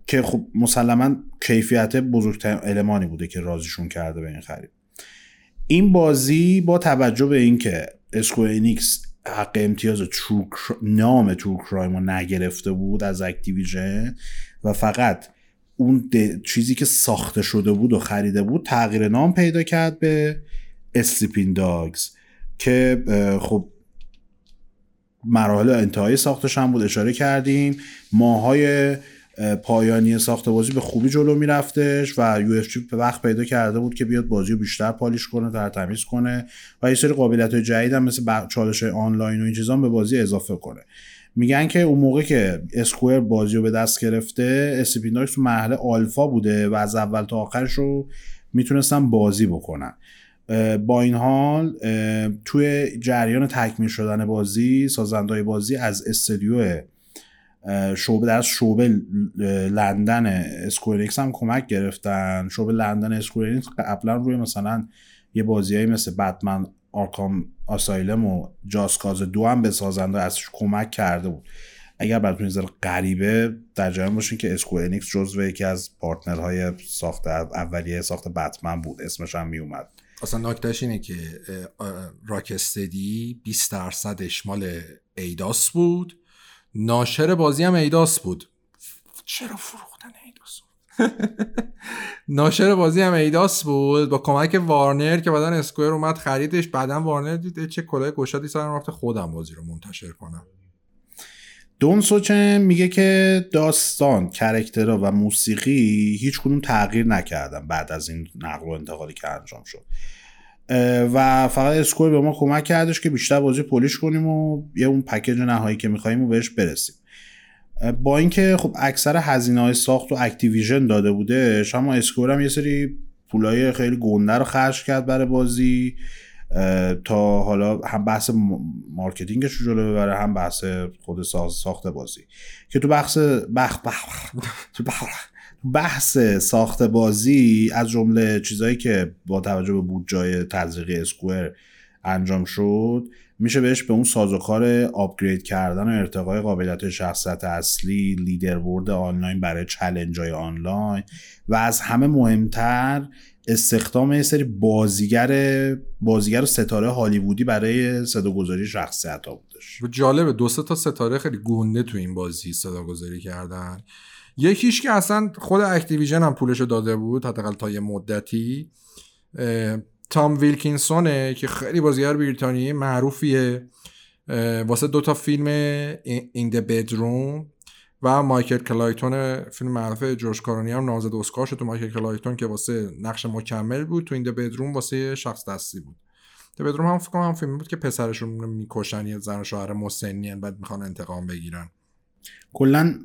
که خب مسلما کیفیت بزرگترین المانی بوده که راضیشون کرده به این خرید. این بازی با توجه به اینکه Square Enix حق امتیاز True نام True Crime رو نگرفته بود از Activision و فقط اون چیزی که ساخته شده بود و خریده بود تغییر نام پیدا کرد به Sleeping Dogs که خب مراحل انتهایی ساختش هم بود. اشاره کردیم. ماهای پایانی ساخت بازی به خوبی جلو میرفتش و UFG وقت پیدا کرده بود که بیاد بازی رو بیشتر polish کنه تر تمیز کنه و یه سری قابلیت های جدید هم مثل چالش های آنلاین و این چیزا به بازی اضافه کنه. میگن که اون موقع که Square بازی رو به دست گرفته Sleeping Dogs تو مرحله آلفا بوده و از اول تا آخرش رو می‌تونستن بازی بکنن. با این حال توی جریان تکمیل شدن بازی سازندهای بازی از استودیو شعبه در شعبه لندن Square Enix هم کمک گرفتن. شعبه لندن Square Enix قبلا روی مثلا یه بازیایی مثل Batman Arkham Asylum و Just Cause دو هم به سازنده ازش کمک کرده بود. اگر براتون نظر غریبه در جریان باشین که Square Enix جزو یکی از partner های ساخت اولیه ساخت بتمن بود. اسمش هم میومد اصلا نکتهش اینه که Rocksteady 20 درصدش مال Eidos بود. ناشر بازی هم Eidos بود. چرا فروختن Eidos؟ ناشر بازی هم Eidos بود. با کمک Warner که بعدا Square اومد خریدش. بعدا Warner دید چه کلاه گشادی سرم رفته خودم بازی رو منتشر کنم. دن سوچن میگه که داستان character ها و موسیقی هیچ کدوم تغییر نکردن بعد از این نقل و انتقالی که انجام شد. و فقط Square به ما کمک کردش که بیشتر بازی polish کنیم و یه اون پکیج نهایی که می‌خوایم و بهش برسیم. با اینکه خب اکثر هزینه های ساخت و Activision داده بوده اما Square هم یه سری پولای خیلی گنده رو خرج کرد برای بازی. تا حالا هم بحث marketing ش رو جلو ببره هم بحث خود ساخت بازی. که تو بحث بخ بخ تو بحث ساخت بازی از جمله چیزهایی که با توجه به بودجای تزریقی Square انجام شد میشه بهش به اون سازوکار upgrade کردن و ارتقای قابلیت شخصیت اصلی leaderboard آنلاین برای challenge های آنلاین و از همه مهمتر استخدام یه سری بازیگر بازیگر ستاره هالیوودی برای صداگذاری شخصیت ها بودش. جالبه دو تا ستاره خیلی گنده تو این بازی صداگذاری کردن. یکیش که اصلا خود Activision هم پولشو داده بود حداقل تا یه مدتی. تام ویلکینسونه که خیلی بازیگر بریتانیایی معروفیه. واسه دوتا فیلم In the Bedroom و Michael Clayton فیلم معروف جورج کلونی هم نامزد اسکار شد. تو Michael Clayton که واسه نقش مکمل بود تو In the Bedroom واسه شخص دستی بود. the Bedroom هم فکر هم فیلم بود که پسرشون می‌کشن یه زن شوهر مسنی بعد می‌خوان انتقام بگیرن. کلا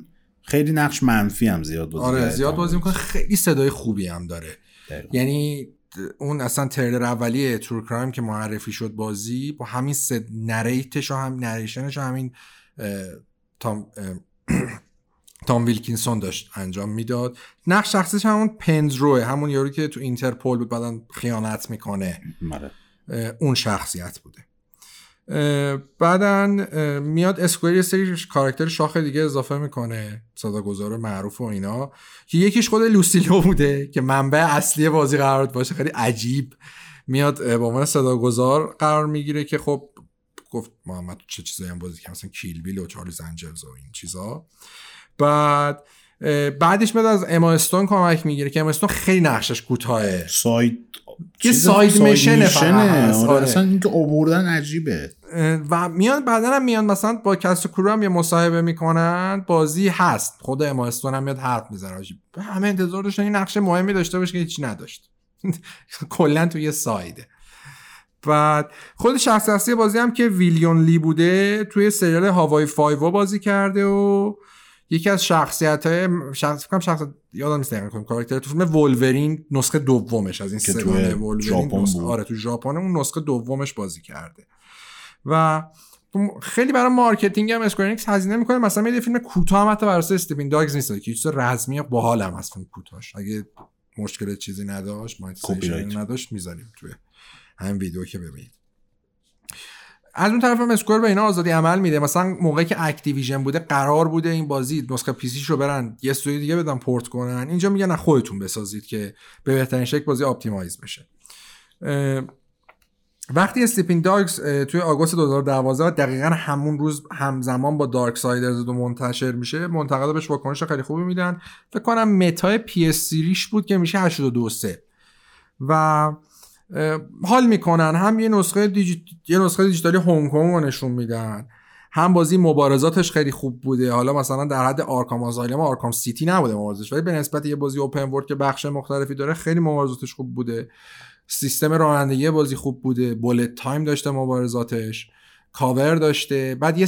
خیلی نقش منفی هم زیاد بازی آره زیاد بازی می‌کنه. خیلی صدای خوبی هم داره. یعنی اون اصلا تریلر اولیه True Crime که معرفی شد بازی با همین صدا narrate ش و هم narration ش و همین تام تام ویلکینسون داشت انجام می‌داد. نقش شخصیش همون پندروه همون یارویی که تو اینترپول بود بعدا خیانت می‌کنه. مره. اون شخصیت بوده. بعدا میاد Square یه سری کاراکتر شاخ دیگه اضافه می‌کنه صداگذار معروف و اینا که یکیش خود Lucy Liu بوده که منبع اصلی بازی قرار باشه خیلی عجیب. میاد به عنوان صداگذار قرار می‌گیره که خب گفت محمد چه چیزایی هم بازی که مثلا Kill Bill و Charlie's Angels و این چیزا. بعد بعدش میاد از اما استون کمک می‌گیره که اما استون خیلی نقشش کوتاهه. side که side mission ه آره. اصلا اینکه آوردن عجیبه. و میان بعدا هم میان مثلا با cast crew هم یه مصاحبه می‌کنن. بازی هست. خود اما استون هم میاد حرف می‌زنه. همه انتظار داشتن این نقش مهمی داشته باشه که هیچ نداشت. کلا توی یه side ه. بعد خود شخص اصلی بازی هم که Will Yun Lee بوده توی سریال Hawaii Five-0 بازی کرده و یکی از شخصیت های شخص فکرم شخص یادم نیست دقیقاً کاراکتر تو فیلم Wolverine نسخه دومش از این سه‌گانه Wolverine آره تو ژاپن اون نسخه دومش بازی کرده. و خیلی برای marketing هم Square هزینه می‌کنه. مثلا یه فیلم کوتاه هم حتی برای استیون داگز نیست. که چیز رزمی باحال هم از فیلم کوتاهش. اگه مشکل چیزی نداشت monetization نداشت می‌ذاریم توی همین ویدیو که ببینید. از اون طرف هم Square به اینا آزادی عمل میده. مثلا موقعی که Activision بوده قرار بوده این بازی نسخه PC ش رو برن یه استودیو دیگه بدن پورت کنن. اینجا میگن خودتون بسازید که به بهترین شکل بازی optimize بشه. وقتی Sleeping Dogs توی آگوست 2012 دقیقا همون روز همزمان با Darksiders دو منتشر میشه منتقدا بهش واکنش خیلی خوبی میدن. فکر کنم متای PS بود که میشه 82 و حال می‌کنن. هم یه نسخه دیجی... یه نسخه دیجیتالی هنگ کنگ رو نشون میدن. هم بازی مبارزاتش خیلی خوب بوده. حالا مثلا در حد Arkham Asylum Arkham City نبوده مبارزش. ولی به نسبت یه بازی open world که بخش مختلفی داره خیلی مبارزاتش خوب بوده. سیستم رانندگی بازی خوب بوده. bullet time داشته مبارزاتش. کاور داشته. بعد یه,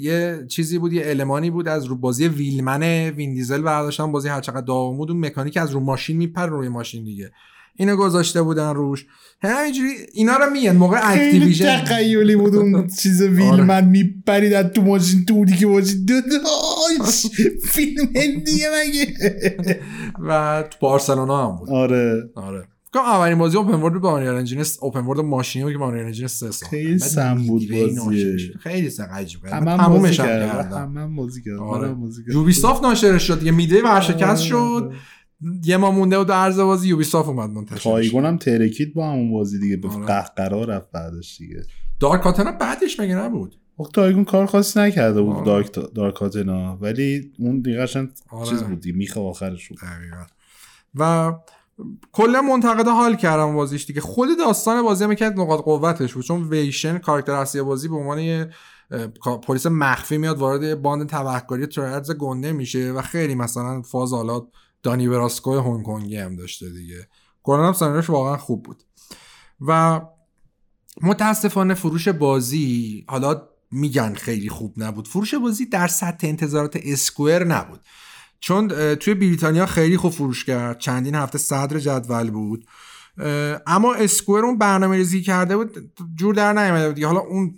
یه چیزی بود یه المانی بود از رو بازی Wheelman وین دیزل. برداشتن بازی هر چقدر بود اون مکانیک از رو ماشین میپره روی ماشین دیگه. اینو گذاشته بودن روش. همینجوری اینا رو میگن موقع Activision تخیلی بود اون چیز Wheelman آره. میپرید از تو ماشین تو که ماشین. دو فیلم هندیه مگه؟ و تو بارسلونا هم بود. آره. آره. اولین بازی open world با Unreal Engine open world ماشینی بود که با Unreal Engine 3 سال خیلی سم بود بازی. خیلی سم عجیب تمومش کردم. همه بازی کردم. آره. یوبی سافت ناشرش شد. یه میده ورشکست آره. شد. یه ما مونده و در عرض بازی یوبی اومد منتشر تایگون هم ترکید با همون بازی دیگه. به آره. قهقرا رفت بعدش دیگه. دارک کاتنا بعدش مگه نبود؟ وقت تایگون کار خاصی نکرده بود دارک دارک کاتنا. ولی اون دیگه آره. چیز بود میخه آخرش بود. و کلا منتقدا حال کردم بازیش دیگه. خود داستان بازی هم کرد نقاط قوتش بود. چون ویشن کاراکتر اصلی بازی به عنوان یه پلیس مخفی میاد وارد باند تبهکاری ترادز گنده میشه و خیلی مثلا فاز حالا دانی براسکو هنگ کنگی هم داشته دیگه. کلا هم واقعا خوب بود. و متاسفانه فروش بازی حالا میگن خیلی خوب نبود. فروش بازی در سطح انتظارات اسکوئر نبود. چون توی بریتانیا خیلی خوب فروش کرد. چندین هفته صدر جدول بود. اما اسکوئر اون برنامه ریزی کرده بود جور در نیامده بود حالا اون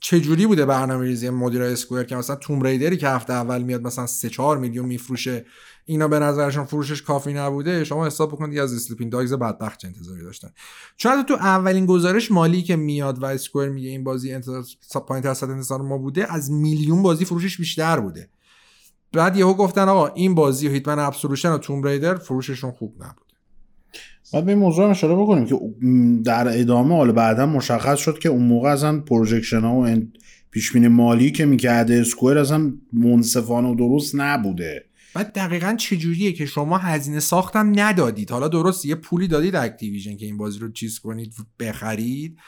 چجوری بوده برنامه ریزی مدیر Square که مثلا Tomb Raider ی که هفته اول میاد مثلا 3 4 میلیون میفروشه اینا به نظرشون فروشش کافی نبوده شما حساب بکنید از Sleeping Dogs بدبخت چه انتظاری داشتن. چون تو اولین گزارش مالی که میاد و Square میگه این بازی انتظار پایین تر انتظار ما بوده از میلیون بازی فروشش بیشتر بوده. بعد یهو گفتن آقا این بازی و Hitman Absolution و Tomb Raider فروششون خوب نبود بعد به این موضوع اشاره بکنیم که در ادامه حالا بعدا مشخص شد که اون موقع اصلا projection ها و پیشبینی مالی که می‌کرده Square اصلا منصفانه و درست نبوده. بعد دقیقا چجوریه که شما هزینه ساختم ندادید؟ حالا درست یه پولی دادید Activision که این بازی رو چیز کنید بخرید.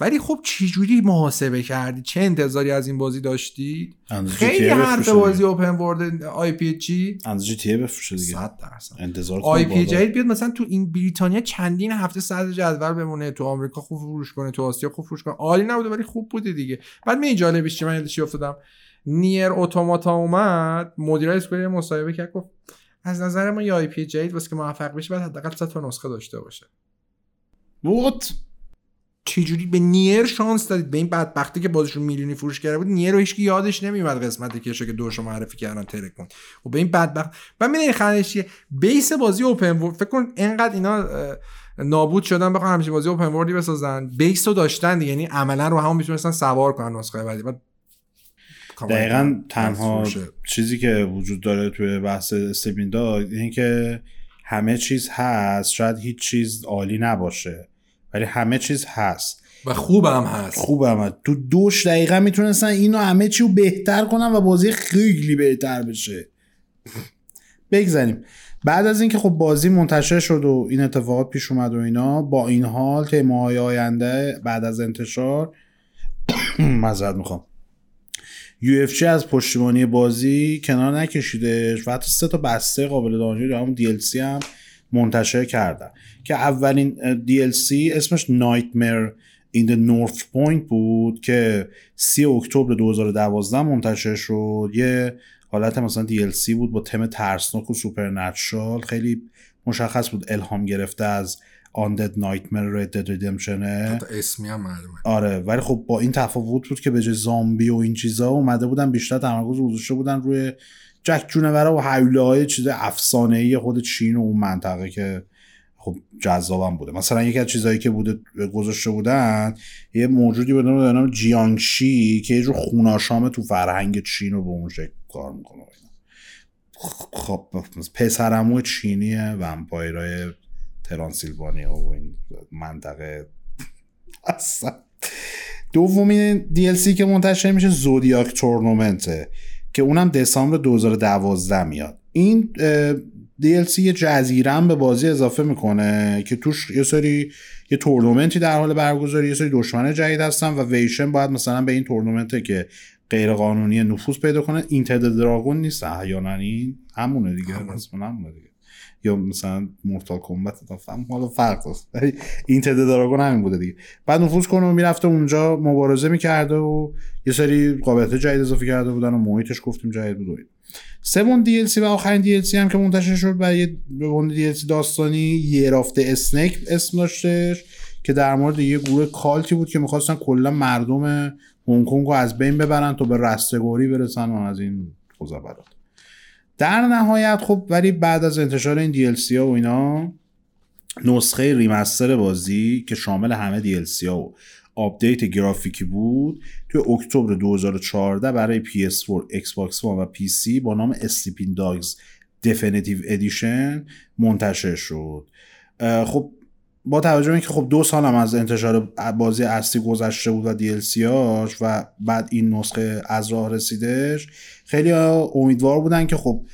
ولی خب چجوری محاسبه کردی؟ چه انتظاری از این بازی داشتی؟ خیلی حرف بازی open world IP جدید؟ از GTA بفروشه دیگه. 100 درصد. انتظار IP جدید بیاد مثلا تو این بریتانیا چندین هفته صدر جدول بمونه تو آمریکا خوب فروش کنه تو آسیا خوب فروش کنه. عالی نبوده ولی خوب بوده دیگه. بعد می جالبیش چی؟ من چی افتادم؟ نیر اتوماتا اومد مدیر اسکوئر مصاحبه کرد گفت از نظر ما یا آی پی جی واسه که موفق بشه بعد حداقل 100 تا نسخه داشته باشه. وات چجوری؟ به نیر شانس دادید؟ به این بدبختی که بازیشون میلیونی فروش کرده بود نیر رو هیچ یادش نمیاد قسمتی که که دوشو معرفی کردن ترکون و به این بدبخت و می‌دونی خندش چیه؟ بیس بازی اوپن فکر کن اینقدر اینا نابود شدن بخوام همیشه بازی اوپن وردی بسازن بیس رو داشتن یعنی عملا رو همون می‌تونستن سوار کنن نسخه بعدی. بعد دقیقا تنها چیزی که وجود داره توی بحث استیپین داگ این که همه چیز هست. شاید هیچ چیز عالی نباشه ولی همه چیز هست. و خوبم هست. خوبم هست. تو دوش دقیقا می‌تونستن اینو همه چی رو بهتر کنن و بازی خیلی بهتر بشه. بگذاریم. بعد از اینکه خب بازی منتشر شد و این اتفاقات پیش اومد و اینا با این حال تیمه های آینده بعد از انتشار مذارت می‌خوام. UFC از پشتیبانی بازی کنار نکشیدش و حتی سه تا بسته قابل دانلود همون DLC هم منتشر کردن. که اولین DLC اسمش Nightmare in the North Point بود که 3 اکتبر 2012 منتشر شد. یه حالت مثلا DLC بود با تم ترسناک و سوپرنچرال خیلی مشخص بود الهام گرفته از Undead Nightmare Red Dead Redemption اسمی هم معلومه. آره ولی خب با این تفاوت بود که به جای زامبی و این چیزا اومده بودن بیشتر تمرکز گذاشته بودن روی جک جونورا و حیوله های چیز افسانه ای خود چین و اون منطقه که خب جذابم بوده. مثلا یکی از چیزهایی که بوده گذاشته بودن یه موجودی به نام جیانگشی که یه جور خوناشام تو فرهنگ چین رو به اون شکل کار می‌کنه خب پسرمو چینی ومپایرای ترانسیلوانیا و این منطقه. اصلا. دومین DLC که منتشر میشه زودیاک تورنمنته که اونم دسامبر 2012 میاد. این DLC یه جزیره به بازی اضافه می‌کنه که توش یه سری یه تورنمنتی در حال برگزاری یه سری دشمن جدید هستن و ویشن باید مثلا به این تورنمنته که غیر قانونی نفوذ پیدا کنه. Enter the Dragon نیست احیانا این همونه دیگه همونه دیگه. یا مثلا Mortal Kombat حالا فرق است ولی این the Dragon همین بوده دیگه. بعد نفوذ کنه و می‌رفته اونجا مبارزه می‌کرده و یه سری قابلیت جدید اضافه کرده بودن و محیطش گفتیم جدید بود سوم DLC و آخرین DLC هم که منتشر شد برای عنوان DLC داستانی Year of the Snake اسم داشتش که در مورد یه گروه cult ی بود که می‌خواستن کلا مردم هنگ کنگ رو از بین ببرن تا به رستگاری برسن و از این خزعبلات در نهایت خب ولی بعد از انتشار این DLC ها و اینا نسخه remaster بازی که شامل همه DLC ها و آپدیت گرافیکی بود توی اکتبر 2014 برای PS4, Xbox One و PC با نام Sleeping Dogs Definitive Edition منتشر شد. خب با توجه به اینکه خب دو سال هم از انتشار بازی اصلی گذشته بود و هاش و بعد این نسخه از راه رسیدش خیلی امیدوار بودن که خب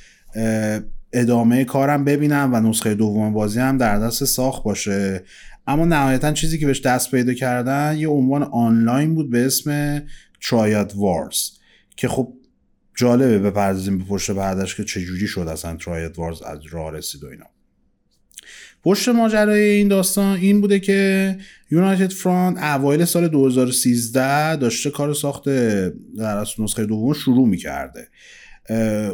ادامه کارم ببینم و نسخه دوم بازی هم در دست ساخت باشه. اما نهایتا چیزی که بهش دست پیدا کردن یه عنوان آنلاین بود به اسم ترایاد وارز که خب جالبه بپردازیم به پشت بعدش که چجوری شد اصلا ترایاد وارز از راه رسید و اینا. پشت ماجرای این داستان این بوده که یونایتد فرانت اوایل سال 2013 داشته کار ساخت در اصل نسخه دوم شروع می‌کرده.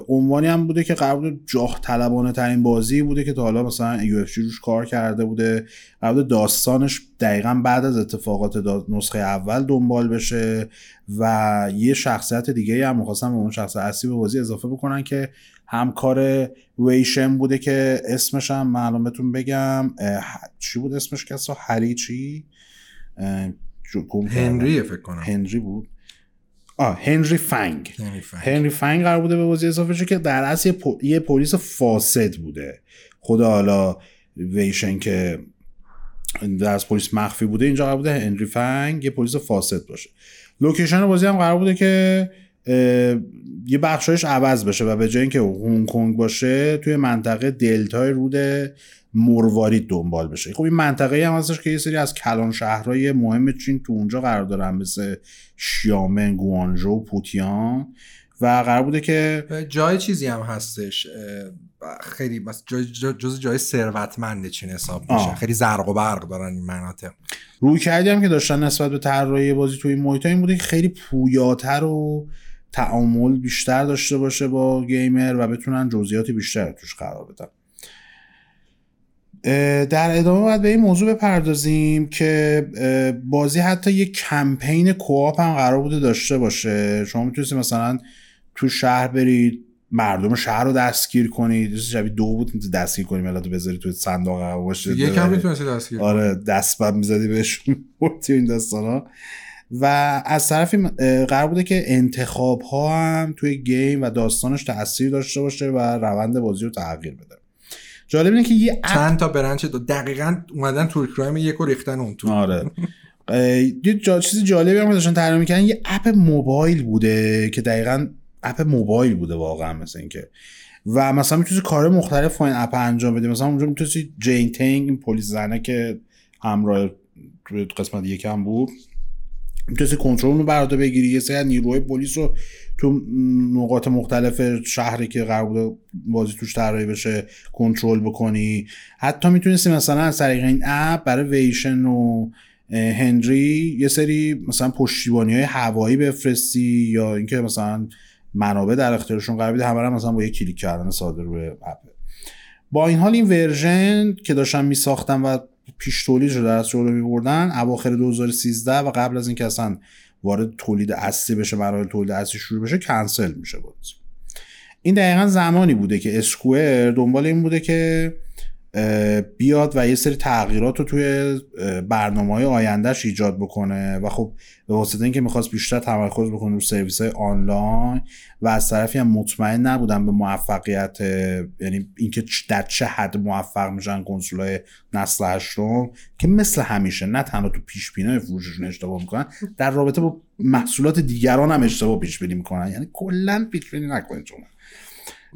عنوانی هم بوده که قرار جاه طلبانه ترین بازی بوده که تا حالا مثلا یو روش کار کرده بوده. قرار داستانش دقیقا بعد از اتفاقات نسخه اول دنبال بشه و یه شخصیت دیگه هم می‌خواستن به اون شخص اصلی به بازی اضافه بکنن که همکار ویشن بوده که اسمش هم معلومتون بگم چی بود اسمش کسا؟ هری چی؟ هنری فکر کنم. هنری بود. آه هنری فنگ. هنری فنگ. قرار بوده به بازی اضافه شد که در اصل یه, پلیس فاسد بوده. خدا حالا ویشن که در از پلیس مخفی بوده اینجا قرار بوده هنری فنگ یه پلیس فاسد باشه. لوکیشن بازی هم قرار بوده که یه بخشایش عوض بشه و به جای اینکه هنگ کنگ باشه توی منطقه دلتای رود مروارید دنبال بشه. خب این منطقه هم هستش که یه سری از کلان شهرهای مهم چین تو اونجا قرار دارن مثل شیامن گوانژو پوتیان و قرار بوده که جای چیزی هم هستش خیلی جای جز جای ثروتمند چین حساب میشه. خیلی زرق و برق دارن این مناطق. روی کردی هم که داشتن نسبت به طراحی بازی توی این محیط این بوده که خیلی پویاتر و تعامل بیشتر داشته باشه با گیمر و بتونن جزئیات بیشتر توش قرار بدن. در ادامه باید به این موضوع بپردازیم که بازی حتی یه کمپین کوآپ هم قرار بوده داشته باشه. شما می‌تونید مثلا تو شهر برید مردم شهر رو دستگیر کنید. شبیه دو بود دستگیر کنید ملت رو بذارید تو صندوق باشه. یکم می‌تونستی دستگیر آره دست بد می‌زدی بهشون این داستانا. و از طرفی قرار بوده که انتخاب ها هم توی گیم و داستانش تاثیر داشته باشه و روند بازی رو تغییر بده. جالب اینه که یه چند تا برنچ دو دقیقا اومدن تور کرایم یک رو ریختن اون تو. آره. یه جا... چیز جالبی هم داشتن طراحی می‌کنن یه اپ موبایل بوده که دقیقا اپ موبایل بوده واقعا مثل اینکه. و مثلا می‌تونی کار مختلف با این اپ انجام بدی. مثلا اونجا می‌تونی جین تینگ این پلیس زنه که همراه قسمت یکم بود می‌تونستی کنترل رو براده بگیری یه سری نیروهای پلیس رو تو نقاط مختلف شهری که قرار بوده بازی توش طراحی بشه کنترل بکنی. حتی می‌تونستی مثلا از طریق این اپ برای ویشن و هنری یه سری مثلا پشتیبانی های هوایی بفرستی یا اینکه مثلا منابع در اختیارشون قرار بده همه مثلا با یه کلیک کردن ساده روی اپ. با این حال این ورژن که داشتن میساختن و پیش تولید رو در جلو میبردن. اواخر 2013 و قبل از اینکه اصلا وارد تولید اصلی بشه برای تولید اصلی شروع بشه کنسل میشه بود این دقیقا زمانی بوده که اسکوئر دنبال این بوده که بیاد و یه سری تغییرات رو توی برنامه های آیندهش ایجاد بکنه و خب به واسطه اینکه می‌خواست بیشتر تمرکز بکنه رو سرویس های آنلاین و از طرفی هم مطمئن نبودن به موفقیت یعنی اینکه در چه حد موفق میشن کنسول های نسل هشتم که مثل همیشه نه تنها تو پیش بینی فروششون اشتباه می‌کنن در رابطه با محصولات دیگران هم اشتباه پیش بینی می‌کنن. یعنی کلا پیش بینی نکنید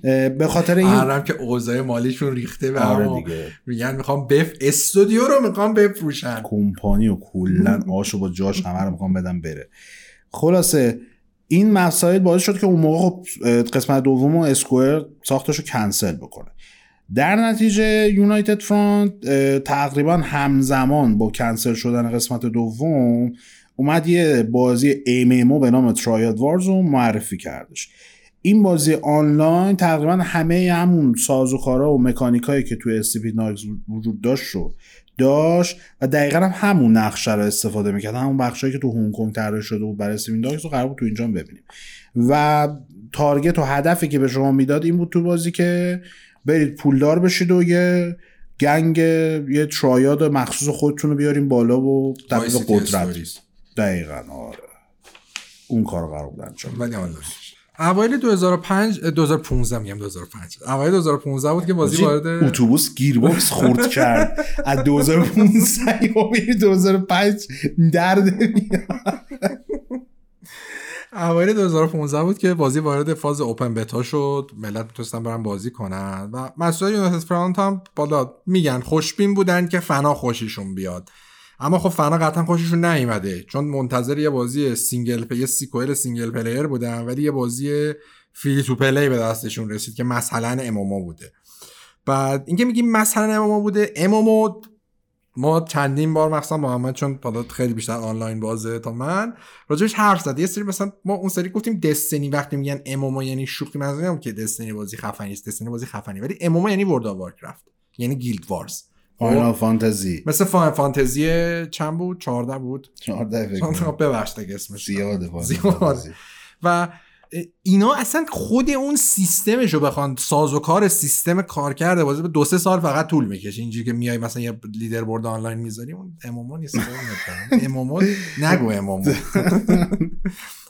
به خاطر این حرم که اوضاع مالیشون ریخته به آره دیگه. میگن می‌خوام بف استودیو رو می‌خوام بفروشن. کمپانی و کلا آشو با جاش همه رو می‌خوام بدم بره. خلاصه این مسائل باعث شد که اون موقع خب قسمت دوم اسکوئر ساختش رو کنسل بکنه. در نتیجه یونایتد فرانت تقریبا همزمان با کنسل شدن قسمت دوم اومد یه بازی ایمیمو به نام ترایاد وارز رو معرفی کردش. این بازی آنلاین تقریبا همه همون سازوکارا و مکانیکایی که توی اسپی ناکس وجود داشت رو داشت و دقیقا هم همون نقشه رو استفاده می‌کرد. همون بخشایی که تو هنگ کنگ طراحی شده بود برای اسپی ناکس رو قرار بود تو اینجا ببینیم. و تارگت و هدفی که به شما می‌داد این بود تو بازی که برید پولدار بشید و یه گنگ یه ترایاد مخصوص خودتون رو بیاریم بالا و طبیق قدرت. دقیقا آره. اون کار قرار بود انجام ولی اوایل 2005 2015 میگم 2005 اوایل 2015 بود که بازی وارد اتوبوس گیربکس خورد کرد. از 2015 یا 2005 درد اوایل 2015 بود که بازی وارد فاز اوپن بتا شد. ملت می‌تونستن برن بازی کنن. و مسئول یونایتد فرانت هم بالا میگن خوشبین بودن که فنا خوشیشون بیاد. اما خب فنا قطعا خوششون نیومده. چون منتظر یه بازی سینگل پی سیکوئل سینگل پلیر بودن ولی یه بازی فری تو پلی به دستشون رسید که مثلا امومو بوده. بعد اینکه میگیم مثلا امومو بوده امومو ما چندین بار مثلا محمد چون حالا خیلی بیشتر آنلاین بازه تا من راجبش حرف زد. یه سری مثلا ما اون سری گفتیم دستنی وقتی میگن امومو یعنی شوخی منظورم که دستنی بازی خفنی است دستنی بازی خفنی ولی امومو یعنی ورد وارکرافت یعنی گیلد وارز. فاینال فانتزی. مثل فاین فانتزی چند بود؟ 14 بود. 14 فکر ببخشید اسمش زیاده و اینا اصلا خود اون سیستمش رو بخوان ساز و کار سیستم کار کرده بازی. به دو سه سال فقط طول می‌کشه. اینجوری که میای مثلا یه لیدر بورد آنلاین می‌ذاری اون امامو نیست. امامو نگو امامو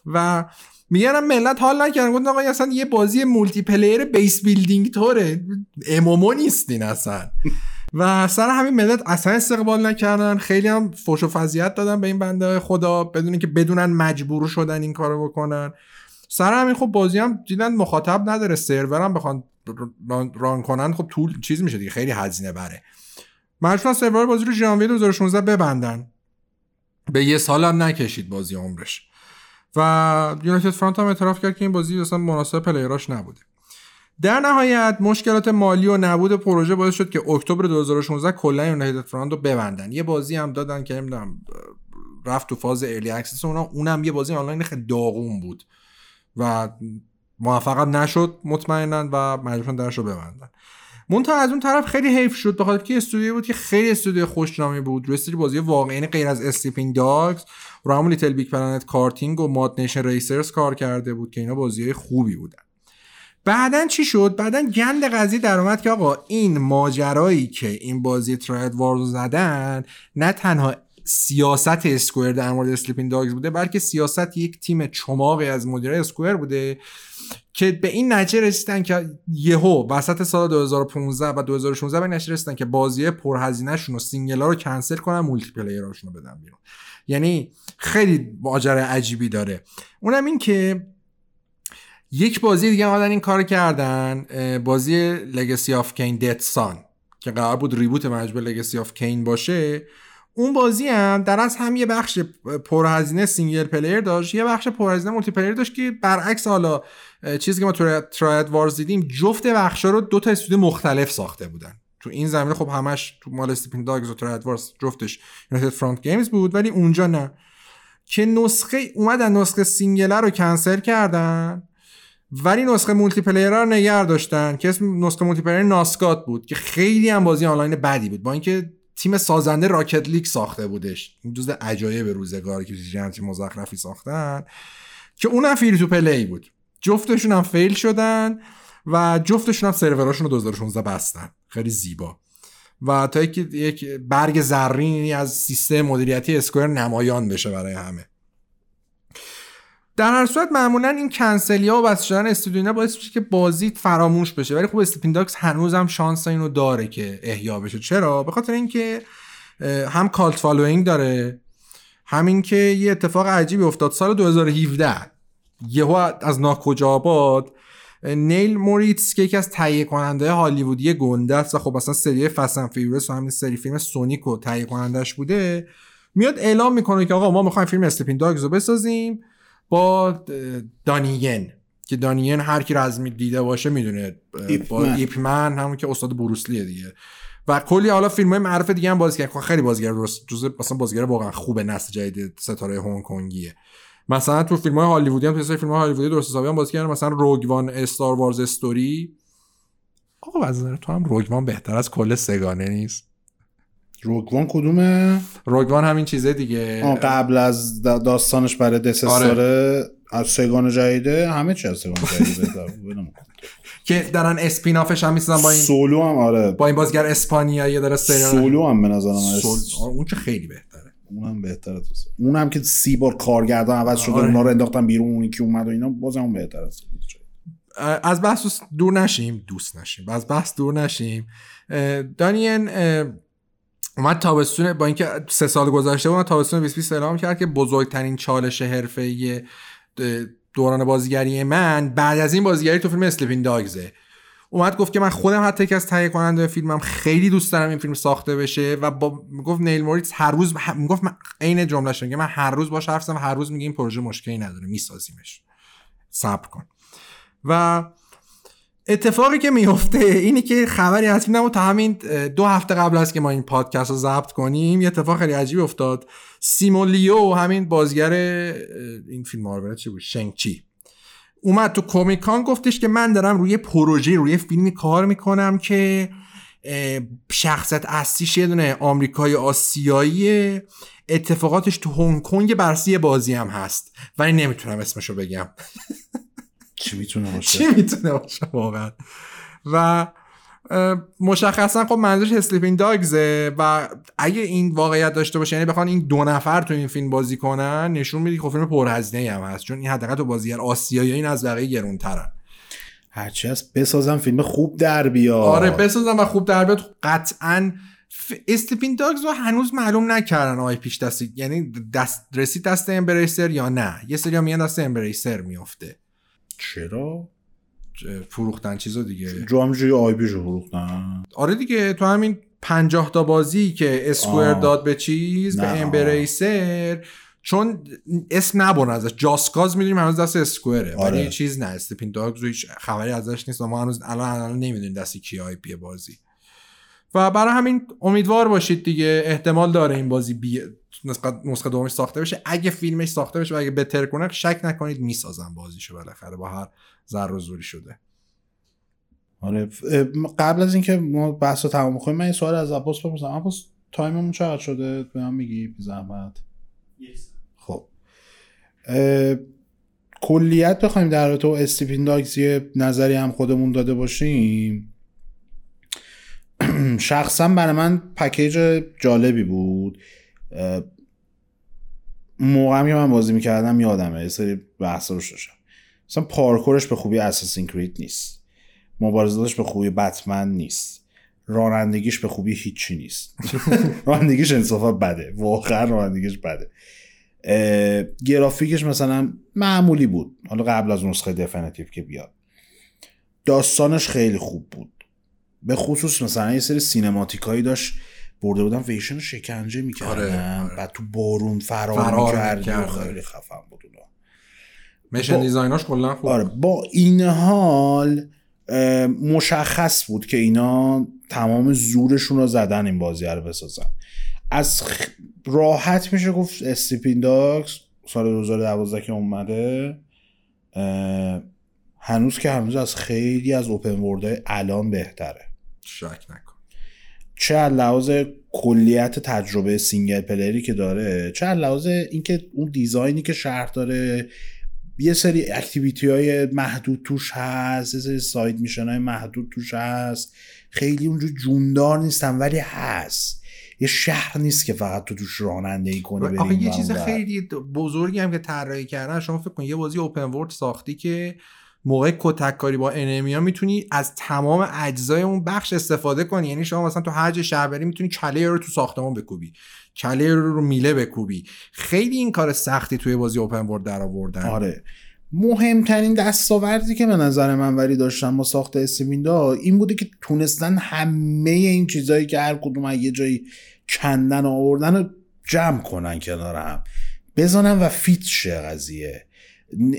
و میگن ملت حال نکردن. گفتن آقا اصلا یه بازی مولتی پلیر بیس بیلدینگ توره امامو نیستین اصلا. و سر همین ملت اصلا استقبال نکردن. خیلی هم فوش و فضیت دادن به این بنده خدا بدون که بدونن مجبور شدن این کارو بکنن. سر همین خب بازی هم دیدن مخاطب نداره سرور هم بخوان ران کنن. خب طول چیز میشه دیگه خیلی هزینه بره. مجبورن سرور بازی رو ژانویه 2016 ببندن. به یه سال هم نکشید بازی عمرش. و یونایتد فرانت هم اعتراف کرد که این بازی اصلا مناسب پلیراش نبوده. در نهایت مشکلات مالی و نبود پروژه باعث شد که اکتبر 2016 کلا یونایتد فرانت رو ببندن. یه بازی هم دادن که نمی‌دونم رفت تو فاز ارلی اکسس اونا اونم یه بازی آنلاین خیلی داغون بود و موفق نشد مطمئنا و مجبورن درش رو ببندن. منتها از اون طرف خیلی حیف شد بخاطر که استودیو بود که خیلی استودیو خوشنامی بود. روی سری بازی یعنی غیر از اسلیپینگ داگز رو همون لیتل بیگ پلنت کارتینگ و ماد نیشن ریسرز کار کرده بود که اینا بازی خوبی بودن. بعدا چی شد؟ بعدا گند قضیه در اومد که آقا این ماجرایی که این بازی تراید وارز زدن نه تنها سیاست اسکوئر در مورد اسلیپین داگز بوده بلکه سیاست یک تیم چماقی از مدیرای اسکوئر بوده که به این نتیجه رسیدن که یهو وسط سال 2015 و 2016 به نتیجه رسیدن که بازی پرهزینه شون و سینگلا رو کنسل کنن مولتی پلیراشون رو بدن بیرون. یعنی خیلی ماجرا عجیبی داره. اونم این که یک بازی دیگه آمدن این کار کردن بازی لگسی آف کین دت سان که قرار بود ریبوت مجبور لگسی آف کین باشه. اون بازی هم در از هم یه بخش پرهزینه سینگل پلیر داشت یه بخش پرهزینه مولتی پلیر داشت که برعکس حالا چیزی که ما تو تراید وارز دیدیم جفت بخشا رو دو تا استودیو مختلف ساخته بودن. تو این زمینه خب همش تو مال استیپین داگز و تراید وارز جفتش یونایتد فرانت گیمز بود ولی اونجا نه. که نسخه اومدن نسخه سینگله رو کنسل کردن. ولی نسخه مولتی پلیر رو نگه داشتن. که اسم نسخه مولتی پلیر ناسکات بود که خیلی هم بازی آنلاین بدی بود. با اینکه تیم سازنده راکت لیک ساخته بودش. این جزء عجایب روزگاری که جنتی مزخرفی ساختن. که اونم free to play بود. جفتشون هم fail شدن و جفتشون هم سروراشون رو 2016 بستن. خیلی زیبا. و تا یک برگ زرینی از سیستم مدیریتی Square نمایان بشه برای همه. در هر صورت معمولا این کنسلی ها و بسته شدن استودیو باعث میشه که بازی فراموش بشه. ولی خب Sleeping Dogs هنوز هم شانس اینو داره که احیا بشه. چرا؟ به خاطر اینکه هم cult following داره همین که یه اتفاق عجیبی افتاد. سال 2017 یهو از ناکجا آباد نیل موریتس که یکی از تهیه کننده هالیوودی گنده است و خب اصلا سری Fast and Furious و همین سری فیلم Sonic رو تهیه کنندش بوده میاد اعلام می‌کنه که آقا ما می‌خوایم فیلم Sleeping Dogs رو بسازیم. با دانی ین که دانی ین هر کی رو از دیده باشه می‌دونه با Ip Man. همون که استاد بروسلیه دیگه. و کلی حالا فیلم های معروف دیگه هم بازی کرد خیلی بازیگر درست جزء مثلا بازیگر واقعا خوب نسل جدید ستاره هنگ کنگیه. مثلا تو فیلم های هالیوودی هم تو فیلم های هالیوودی درست حسابی هم بازی کردن مثلا روگوان استار وارز استوری آقا وزنه تو هم روگوان بهتر از کل سگانه نیست؟ روگوان کدومه؟ روگوان همین چیزه دیگه. قبل از داستانش برای دسستاره. آره. از سگان جدیده. همه چی از سگان جدیده. که دارن اسپینافش هم می‌سازن با این سولو هم آره. با این بازیگر اسپانیایی داره سریال سولو هم به نظرم سول... اون که خیلی بهتره. اونم بهتره تو اونم که سی بار کارگردان عوض شده آره. اونا رو انداختن بیرون اونی که اومد و اینا بازم اون بهتره. از بحث دور نشیم. دوست نشیم. از بحث دور نشیم. دانین اومد تابستون با اینکه سه سال گذشته بود تابستون 2020 اعلام کرد که بزرگترین چالش حرفه‌ای دوران بازیگری من بعد از این بازیگری تو فیلم اسلیپین داگزه اومد گفت که من خودم حتی که از تهیه کننده فیلمم خیلی دوست دارم این فیلم ساخته بشه و با گفت نیل موریتس هر روز می‌گفت من عین جمله که من هر روز باش حرف و هر روز میگه این پروژه مشکلی نداره میسازیمش. صبر کن. و اتفاقی که میفته اینی که خبری از فیلم تا همین دو هفته قبل از که ما این پادکست رو ضبط کنیم یه اتفاق خیلی عجیب افتاد. سیمون لیو همین بازیگر این فیلم رو چی بود؟ Shang-Chi. اومد تو Comic-Con گفتش که من دارم روی پروژه روی فیلمی کار می‌کنم که شخصیت اصلیش یه دونه آمریکایی آسیایی اتفاقاتش تو هنگ کنگ برسی بازی هم هست. ولی نمی‌تونم اسمشو بگم. چی می‌تونه باشه؟ چی می‌تونه باشه واقعا؟ و مشخصا خب منظورش Sleeping Dogs ه و اگه این واقعیت داشته باشه یعنی بخوان این دو نفر تو این فیلم بازی کنن نشون میدی خب فیلم پرهزینه هم هست چون این حداقل تو بازیگر آسیایی این از بقیه گرونترن. هرچی هست بسازم فیلم خوب در بیاد. آره بسازم و خوب در بیاد. قطعا ف... استیپین داگز رو هنوز معلوم نکردن آی پیش دستی یعنی دست رسید دست امبریسر یا نه؟ یه سری میان دست امبریسر میفته چرا؟ فروختن چیزا دیگه. جو همجوری IP فروختن. آره دیگه تو همین پنجاه تا بازی که Square داد به چیز به Embracer چون اسم نبرن ازش. Just Cause می‌دونیم هنوز دست Square ه آره. ولی چیز نه. Sleeping Dogs هیچ خبری ازش نیست. و ما هنوز الان الان نمی‌دونیم دست کی IP بازی. و برای همین امیدوار باشید دیگه. احتمال داره این بازی بی... نسخه دومش ساخته بشه. اگه فیلمش ساخته بشه و اگه بترکونه شک نکنید می‌سازن بازیشو بالاخره با هر ضرب و زوری شده. آره قبل از اینکه ما بحث رو تمام کنیم من این سوال از عباس بپرسم. عباس time مون چقدر شده؟ به من میگی بی زحمت. خب. کلیت بخوایم در رابطه با Sleeping Dogs یه نظری هم خودمون داده باشیم. شخصا برای من پکیج جالبی بود. موقعی که من بازی می‌کردم یادمه یه سری بحث رو شدم مثلا پارکورش به خوبی اساسین کرید نیست. مبارزاتش به خوبی بتمن نیست. رانندگیش به خوبی هیچی نیست. رانندگیش انصافا بده. واقعا رانندگیش بده. گرافیکش مثلا معمولی بود. حالا قبل از نسخه دفنتیو که بیاد. داستانش خیلی خوب بود. به خصوص مثلا یه سری سینماتیکایی داشت برده بودن ویشن شکنجه می‌کردن آره، آره. بعد تو بارون فرار, فرار می‌کرد خیلی خفن بود اونا. mission design اش کلا خوب. آره با این حال مشخص بود که اینا تمام زورشون رو زدن این بازی رو بسازن. از راحت میشه گفت Sleeping Dogs سال 2012 که اومده هنوز که هنوز از خیلی از open world ه الان بهتره. شک نکن. چه لحاظ کلیت تجربه single player ی که داره چه لحاظ اینکه اون design ی که شهر داره یه سری activity های محدود توش هست یه سری side mission های محدود توش هست. خیلی اونجا جوندار نیستن ولی هست. یه شهر نیست که فقط تو توش رانندگی کنی آخه یه چیز خیلی بزرگی هم که طراحی کردن شما فکر کن یه بازی open world ساختی که موقع کتک کاری با انمیا می‌تونی از تمام اجزای اون بخش استفاده کنی. یعنی شما مثلا تو هر شهر بری می‌تونی کله رو تو ساختمان بکوبی کله رو رو میله بکوبی. خیلی این کار سختی توی بازی اوپن ورد در آوردن آره. مهمترین دستاوردی که به نظر من ولی داشتم با ساخت اسمیندا این بوده که تونستن همه این چیزهایی که هر کدوم یه جایی کندن آوردن رو جمع کنن کنار هم بزنن و fit شه قضیه.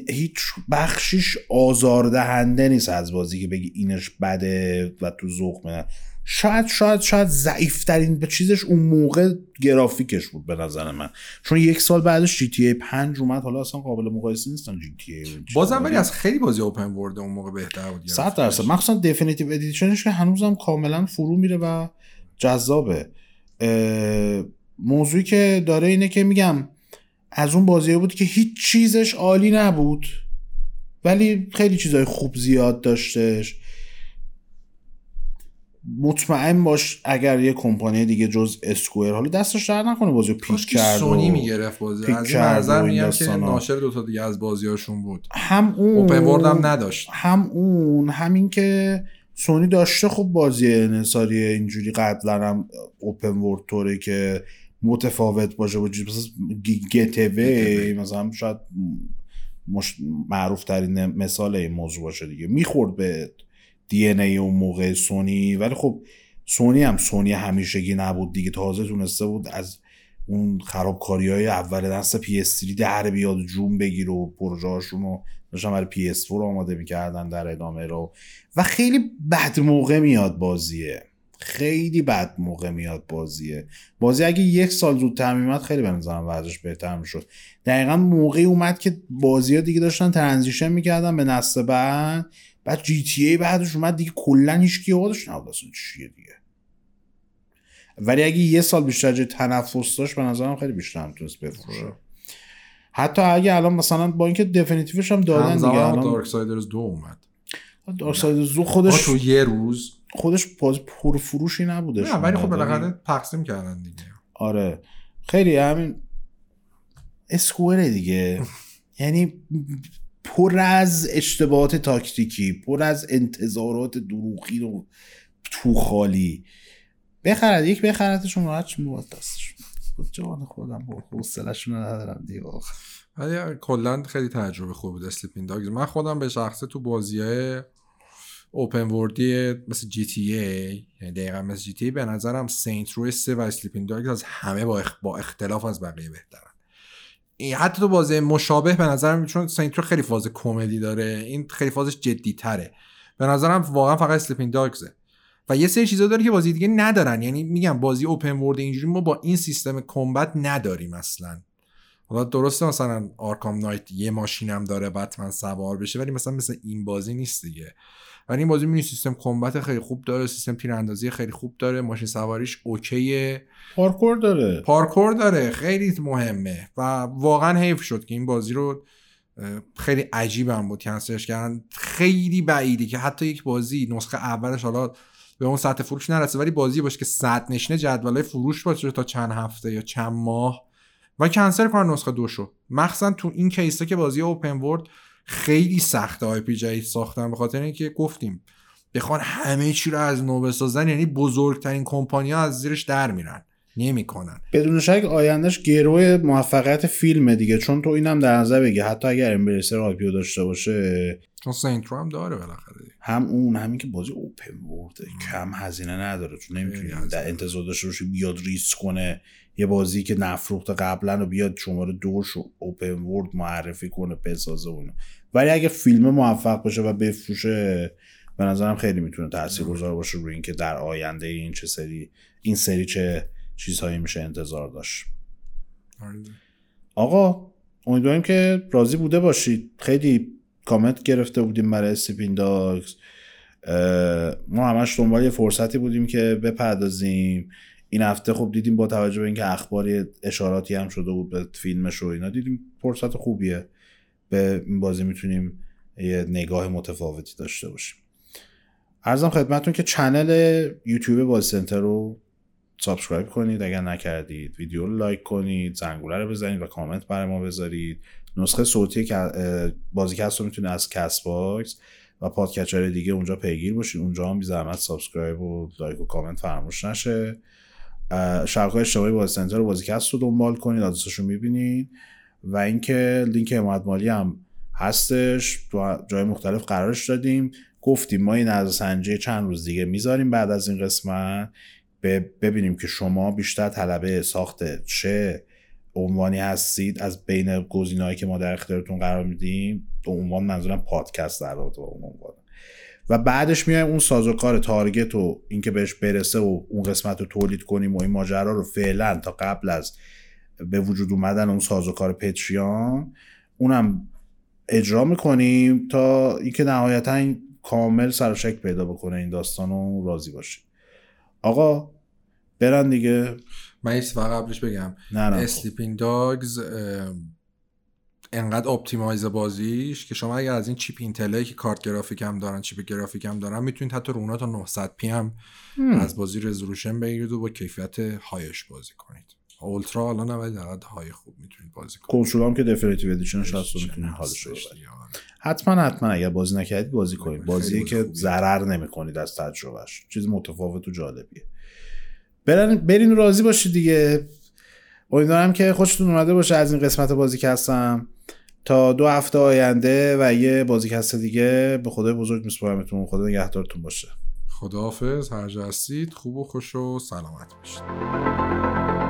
هیچ بخشیش آزاردهنده نیست از بازی که بگی اینش بده و تو ذوق منه شاید شاید شاید ضعیفترین به چیزش اون موقع گرافیکش بود به نظر من. چون یک سال بعدش GTA 5 اومد حالا اصلا قابل مقایسه نیستن جی تی ای بازم ولی از خیلی بازی open world اون موقع بهتر بود 100 درصد. مخصوصا Definitive Edition ش که هنوزم کاملا فرو میره و جذابه. موضوعی که داره اینه که میگم از اون بازی بود که هیچ چیزش عالی نبود. ولی خیلی چیزای خوب زیاد داشتش. مطمئن باش اگر یه کمپانی دیگه جز اسکوئر حالا دستش در نکنه بازی پیک کرد سونی می‌گرفت بازی. از نظر میگم که ناشر دو تا دیگه از بازیاشون بود. هم اون اوپن هم نداشت. هم اون همین که سونی داشته خب بازی انحصاری اینجوری قبلا هم اوپن ورد که متفاوت باشه با مثلا گتوی مثلا شاید مش... معروف ترین مثال این موضوع باشه دیگه. می‌خورد به دی ای اون موقع سونی ولی خب سونی هم سونی همیشگی نبود دیگه. تازه تونسته بود از اون خرابکاری های اول دست پی اس 3 در بیاد جون بگیر و پروژه رو داشتن برای پی اس 4 آماده می‌کردن در ادامه رو. و خیلی بد موقع میاد بازیه. خیلی بد موقع میاد بازیه. بازی اگه یک سال زودتر میمد خیلی به نظرم ورزش بهتر می‌شد. دقیقا موقعی اومد که بازی ها دیگه داشتن ترنزیشن می‌کردن به نسل بعد. بعد جی تی ای بعدش اومد دیگه کلا هیچ کی یادش نبود اصلا چیه دیگه؟ ولی اگه یه سال بیشتر جای تنفس داشت به نظرم خیلی بیشتر می‌تونست بفروشه. حتی اگه الان مثلا با اینکه دفینیتیوش هم دادن دیگه الان دارک سایدرز دو اومد. دارک سایدرز دو خودش تو یه روز خودش باز پرفروشی نبودش نه ولی خب بالاخره تقسیم کردن دیگه. آره. خیلی همین اسکوئر دیگه. یعنی پر از اشتباهات تاکتیکی پر از انتظارات دروغی و تو خالی. بخرد یک بخردشون راحت چون دستش جان خودم با حوصله‌شون ندارم دیگه ولی کلا خیلی تجربه خوب بود Sleeping Dogs من خودم به شخصه تو بازیای open world ی مثل GTA یعنی دقیقا مثل GTA به نظرم Saints Row سه و Sleeping Dogs از همه با, با اختلاف از بقیه بهترن. حتی تو بازی مشابه به نظرم چون Saints Row خیلی فاز کمدی داره این خیلی فازش جدی تره به نظرم واقعا فقط Sleeping Dogs ه. و یه سری چیزا داره که بازی دیگه ندارن. یعنی میگم بازی open world اینجوری ما با این سیستم combat نداریم اصلا. حالا درسته مثلا Arkham Knight یه ماشینم داره بتمن سوار بشه ولی مثلا مثل این بازی نیست دیگه. ولی این بازی می‌بینی سیستم combat خیلی خوب داره سیستم تیراندازی خیلی خوب داره ماشین سواریش okay ه. پارکور داره. پارکور داره خیلی مهمه و واقعا حیف شد که این بازی رو خیلی عجیبم بود کنسلش کردن. خیلی بعیدی که حتی یک بازی نسخه اولش حالا به اون سطح فروش نرسه ولی بازی باشه که صدر نشینه جدول فروش باشه تا چند هفته یا چند ماه و کنسل کنن نسخه دو شو مخصوصا تو این case ه که بازی open world خیلی سخته IP جدید ساختن به خاطر اینکه گفتیم بخوان همه چی رو از نو بسازن یعنی بزرگترین کمپانیا از زیرش در میرن نمی‌کنن. بدون شک آیندهش گرو موفقیت فیلمه دیگه چون تو اینم در نظر بگی حتی اگر Embracer IP یو داشته باشه. چون Saints Row هم داره بالاخره هم اون همین که بازی open world ه کم هزینه نداره چون نمی‌تونی در انتظار داشته باشی بیاد ریسک کنه. یه بازی که نفروخته قبلا و بیاد شماره دوش و اوپن ورد معرفی کنه بسازه اونو ولی اگه فیلم موفق باشه و بفروشه به نظرم خیلی می‌تونه تاثیرگذار باشه روی اینکه در آینده این چه سری این سری چه چیزهایی میشه انتظار داشت. آره. آقا امیدواریم که راضی بوده باشید. خیلی کامنت گرفته بودیم برای استیپین داگز ما همش دنبال یه فرصتی بودیم که بپردازیم. این هفته خب دیدیم با توجه به اینکه اخباری اشاراتی هم شده بود به فیلمش و اینا دیدیم فرصت خوبیه به این بازی می‌تونیم یه نگاه متفاوتی داشته باشیم. عرضم خدمتون که channel یوتیوب بازی سنتر رو subscribe کنید اگر نکردید ویدیو رو like کنید زنگوله رو بزنید و کامنت برای ما بذارید. نسخه صوتی بازیکست رو می‌تونید از Castbox و پادگیرهای دیگه اونجا پیگیر باشید. اونجا هم بی زحمت subscribe و like و کامنت فراموش نشه. شبکه اجتماعی بازی سنتر بازیکست رو دنبال کنید آدرسش رو می‌بینید و اینکه لینک حمایت مالی هم هستش جای مختلف قرارش دادیم. گفتیم ما این از سنجی چند روز دیگه می‌ذاریم بعد از این قسمت. ببینیم که شما بیشتر طلبه ساخت چه عنوانی هستید. از بین گزینه‌هایی که ما در اختیارتون قرار میدیم عنوان منظورم پادکست در رابطه با اون عنوان و بعدش میایم اون سازوکار تارگت و اینکه بهش برسه و اون قسمت رو تولید کنیم و این ماجرا رو فعلا تا قبل از به وجود اومدن اون سازوکار Patreon اونم اجرا می‌کنیم تا اینکه نهایتا این کامل سر و شکل پیدا بکنه این داستان و راضی باشیم آقا برن دیگه. من یه قبلش بگم. نه نه Sleeping Dogs انقدر optimize ه بازیش که شما اگر از این chip Intel هایی که کارت گرافیک هم دارن chip گرافیک هم دارن می‌تونید حتی رو اونا تا 900 p هم از بازی resolution بگیرید و با کیفیت high ش بازی کنید. ultra الان نباید در high خوب می‌تونید بازی کنید. کنسول هم که definitive edition ش هست می‌تونید حالش رو حتما حتما اگر بازی نکردید بازی کنید. بازی که ضرر نمی‌کنید از تجربهش چیز متفاوت و جالبیه. برن برین راضی باشید دیگه. امیدوارم که خوشتون اومده باشه از این قسمت بازیکست تا دو هفته آینده و یه بازیکست دیگه به خدای بزرگ میسپارمتون. خدا نگهدارتون باشه. خداحافظ. هر هستید خوب و خوش و سلامت باشید.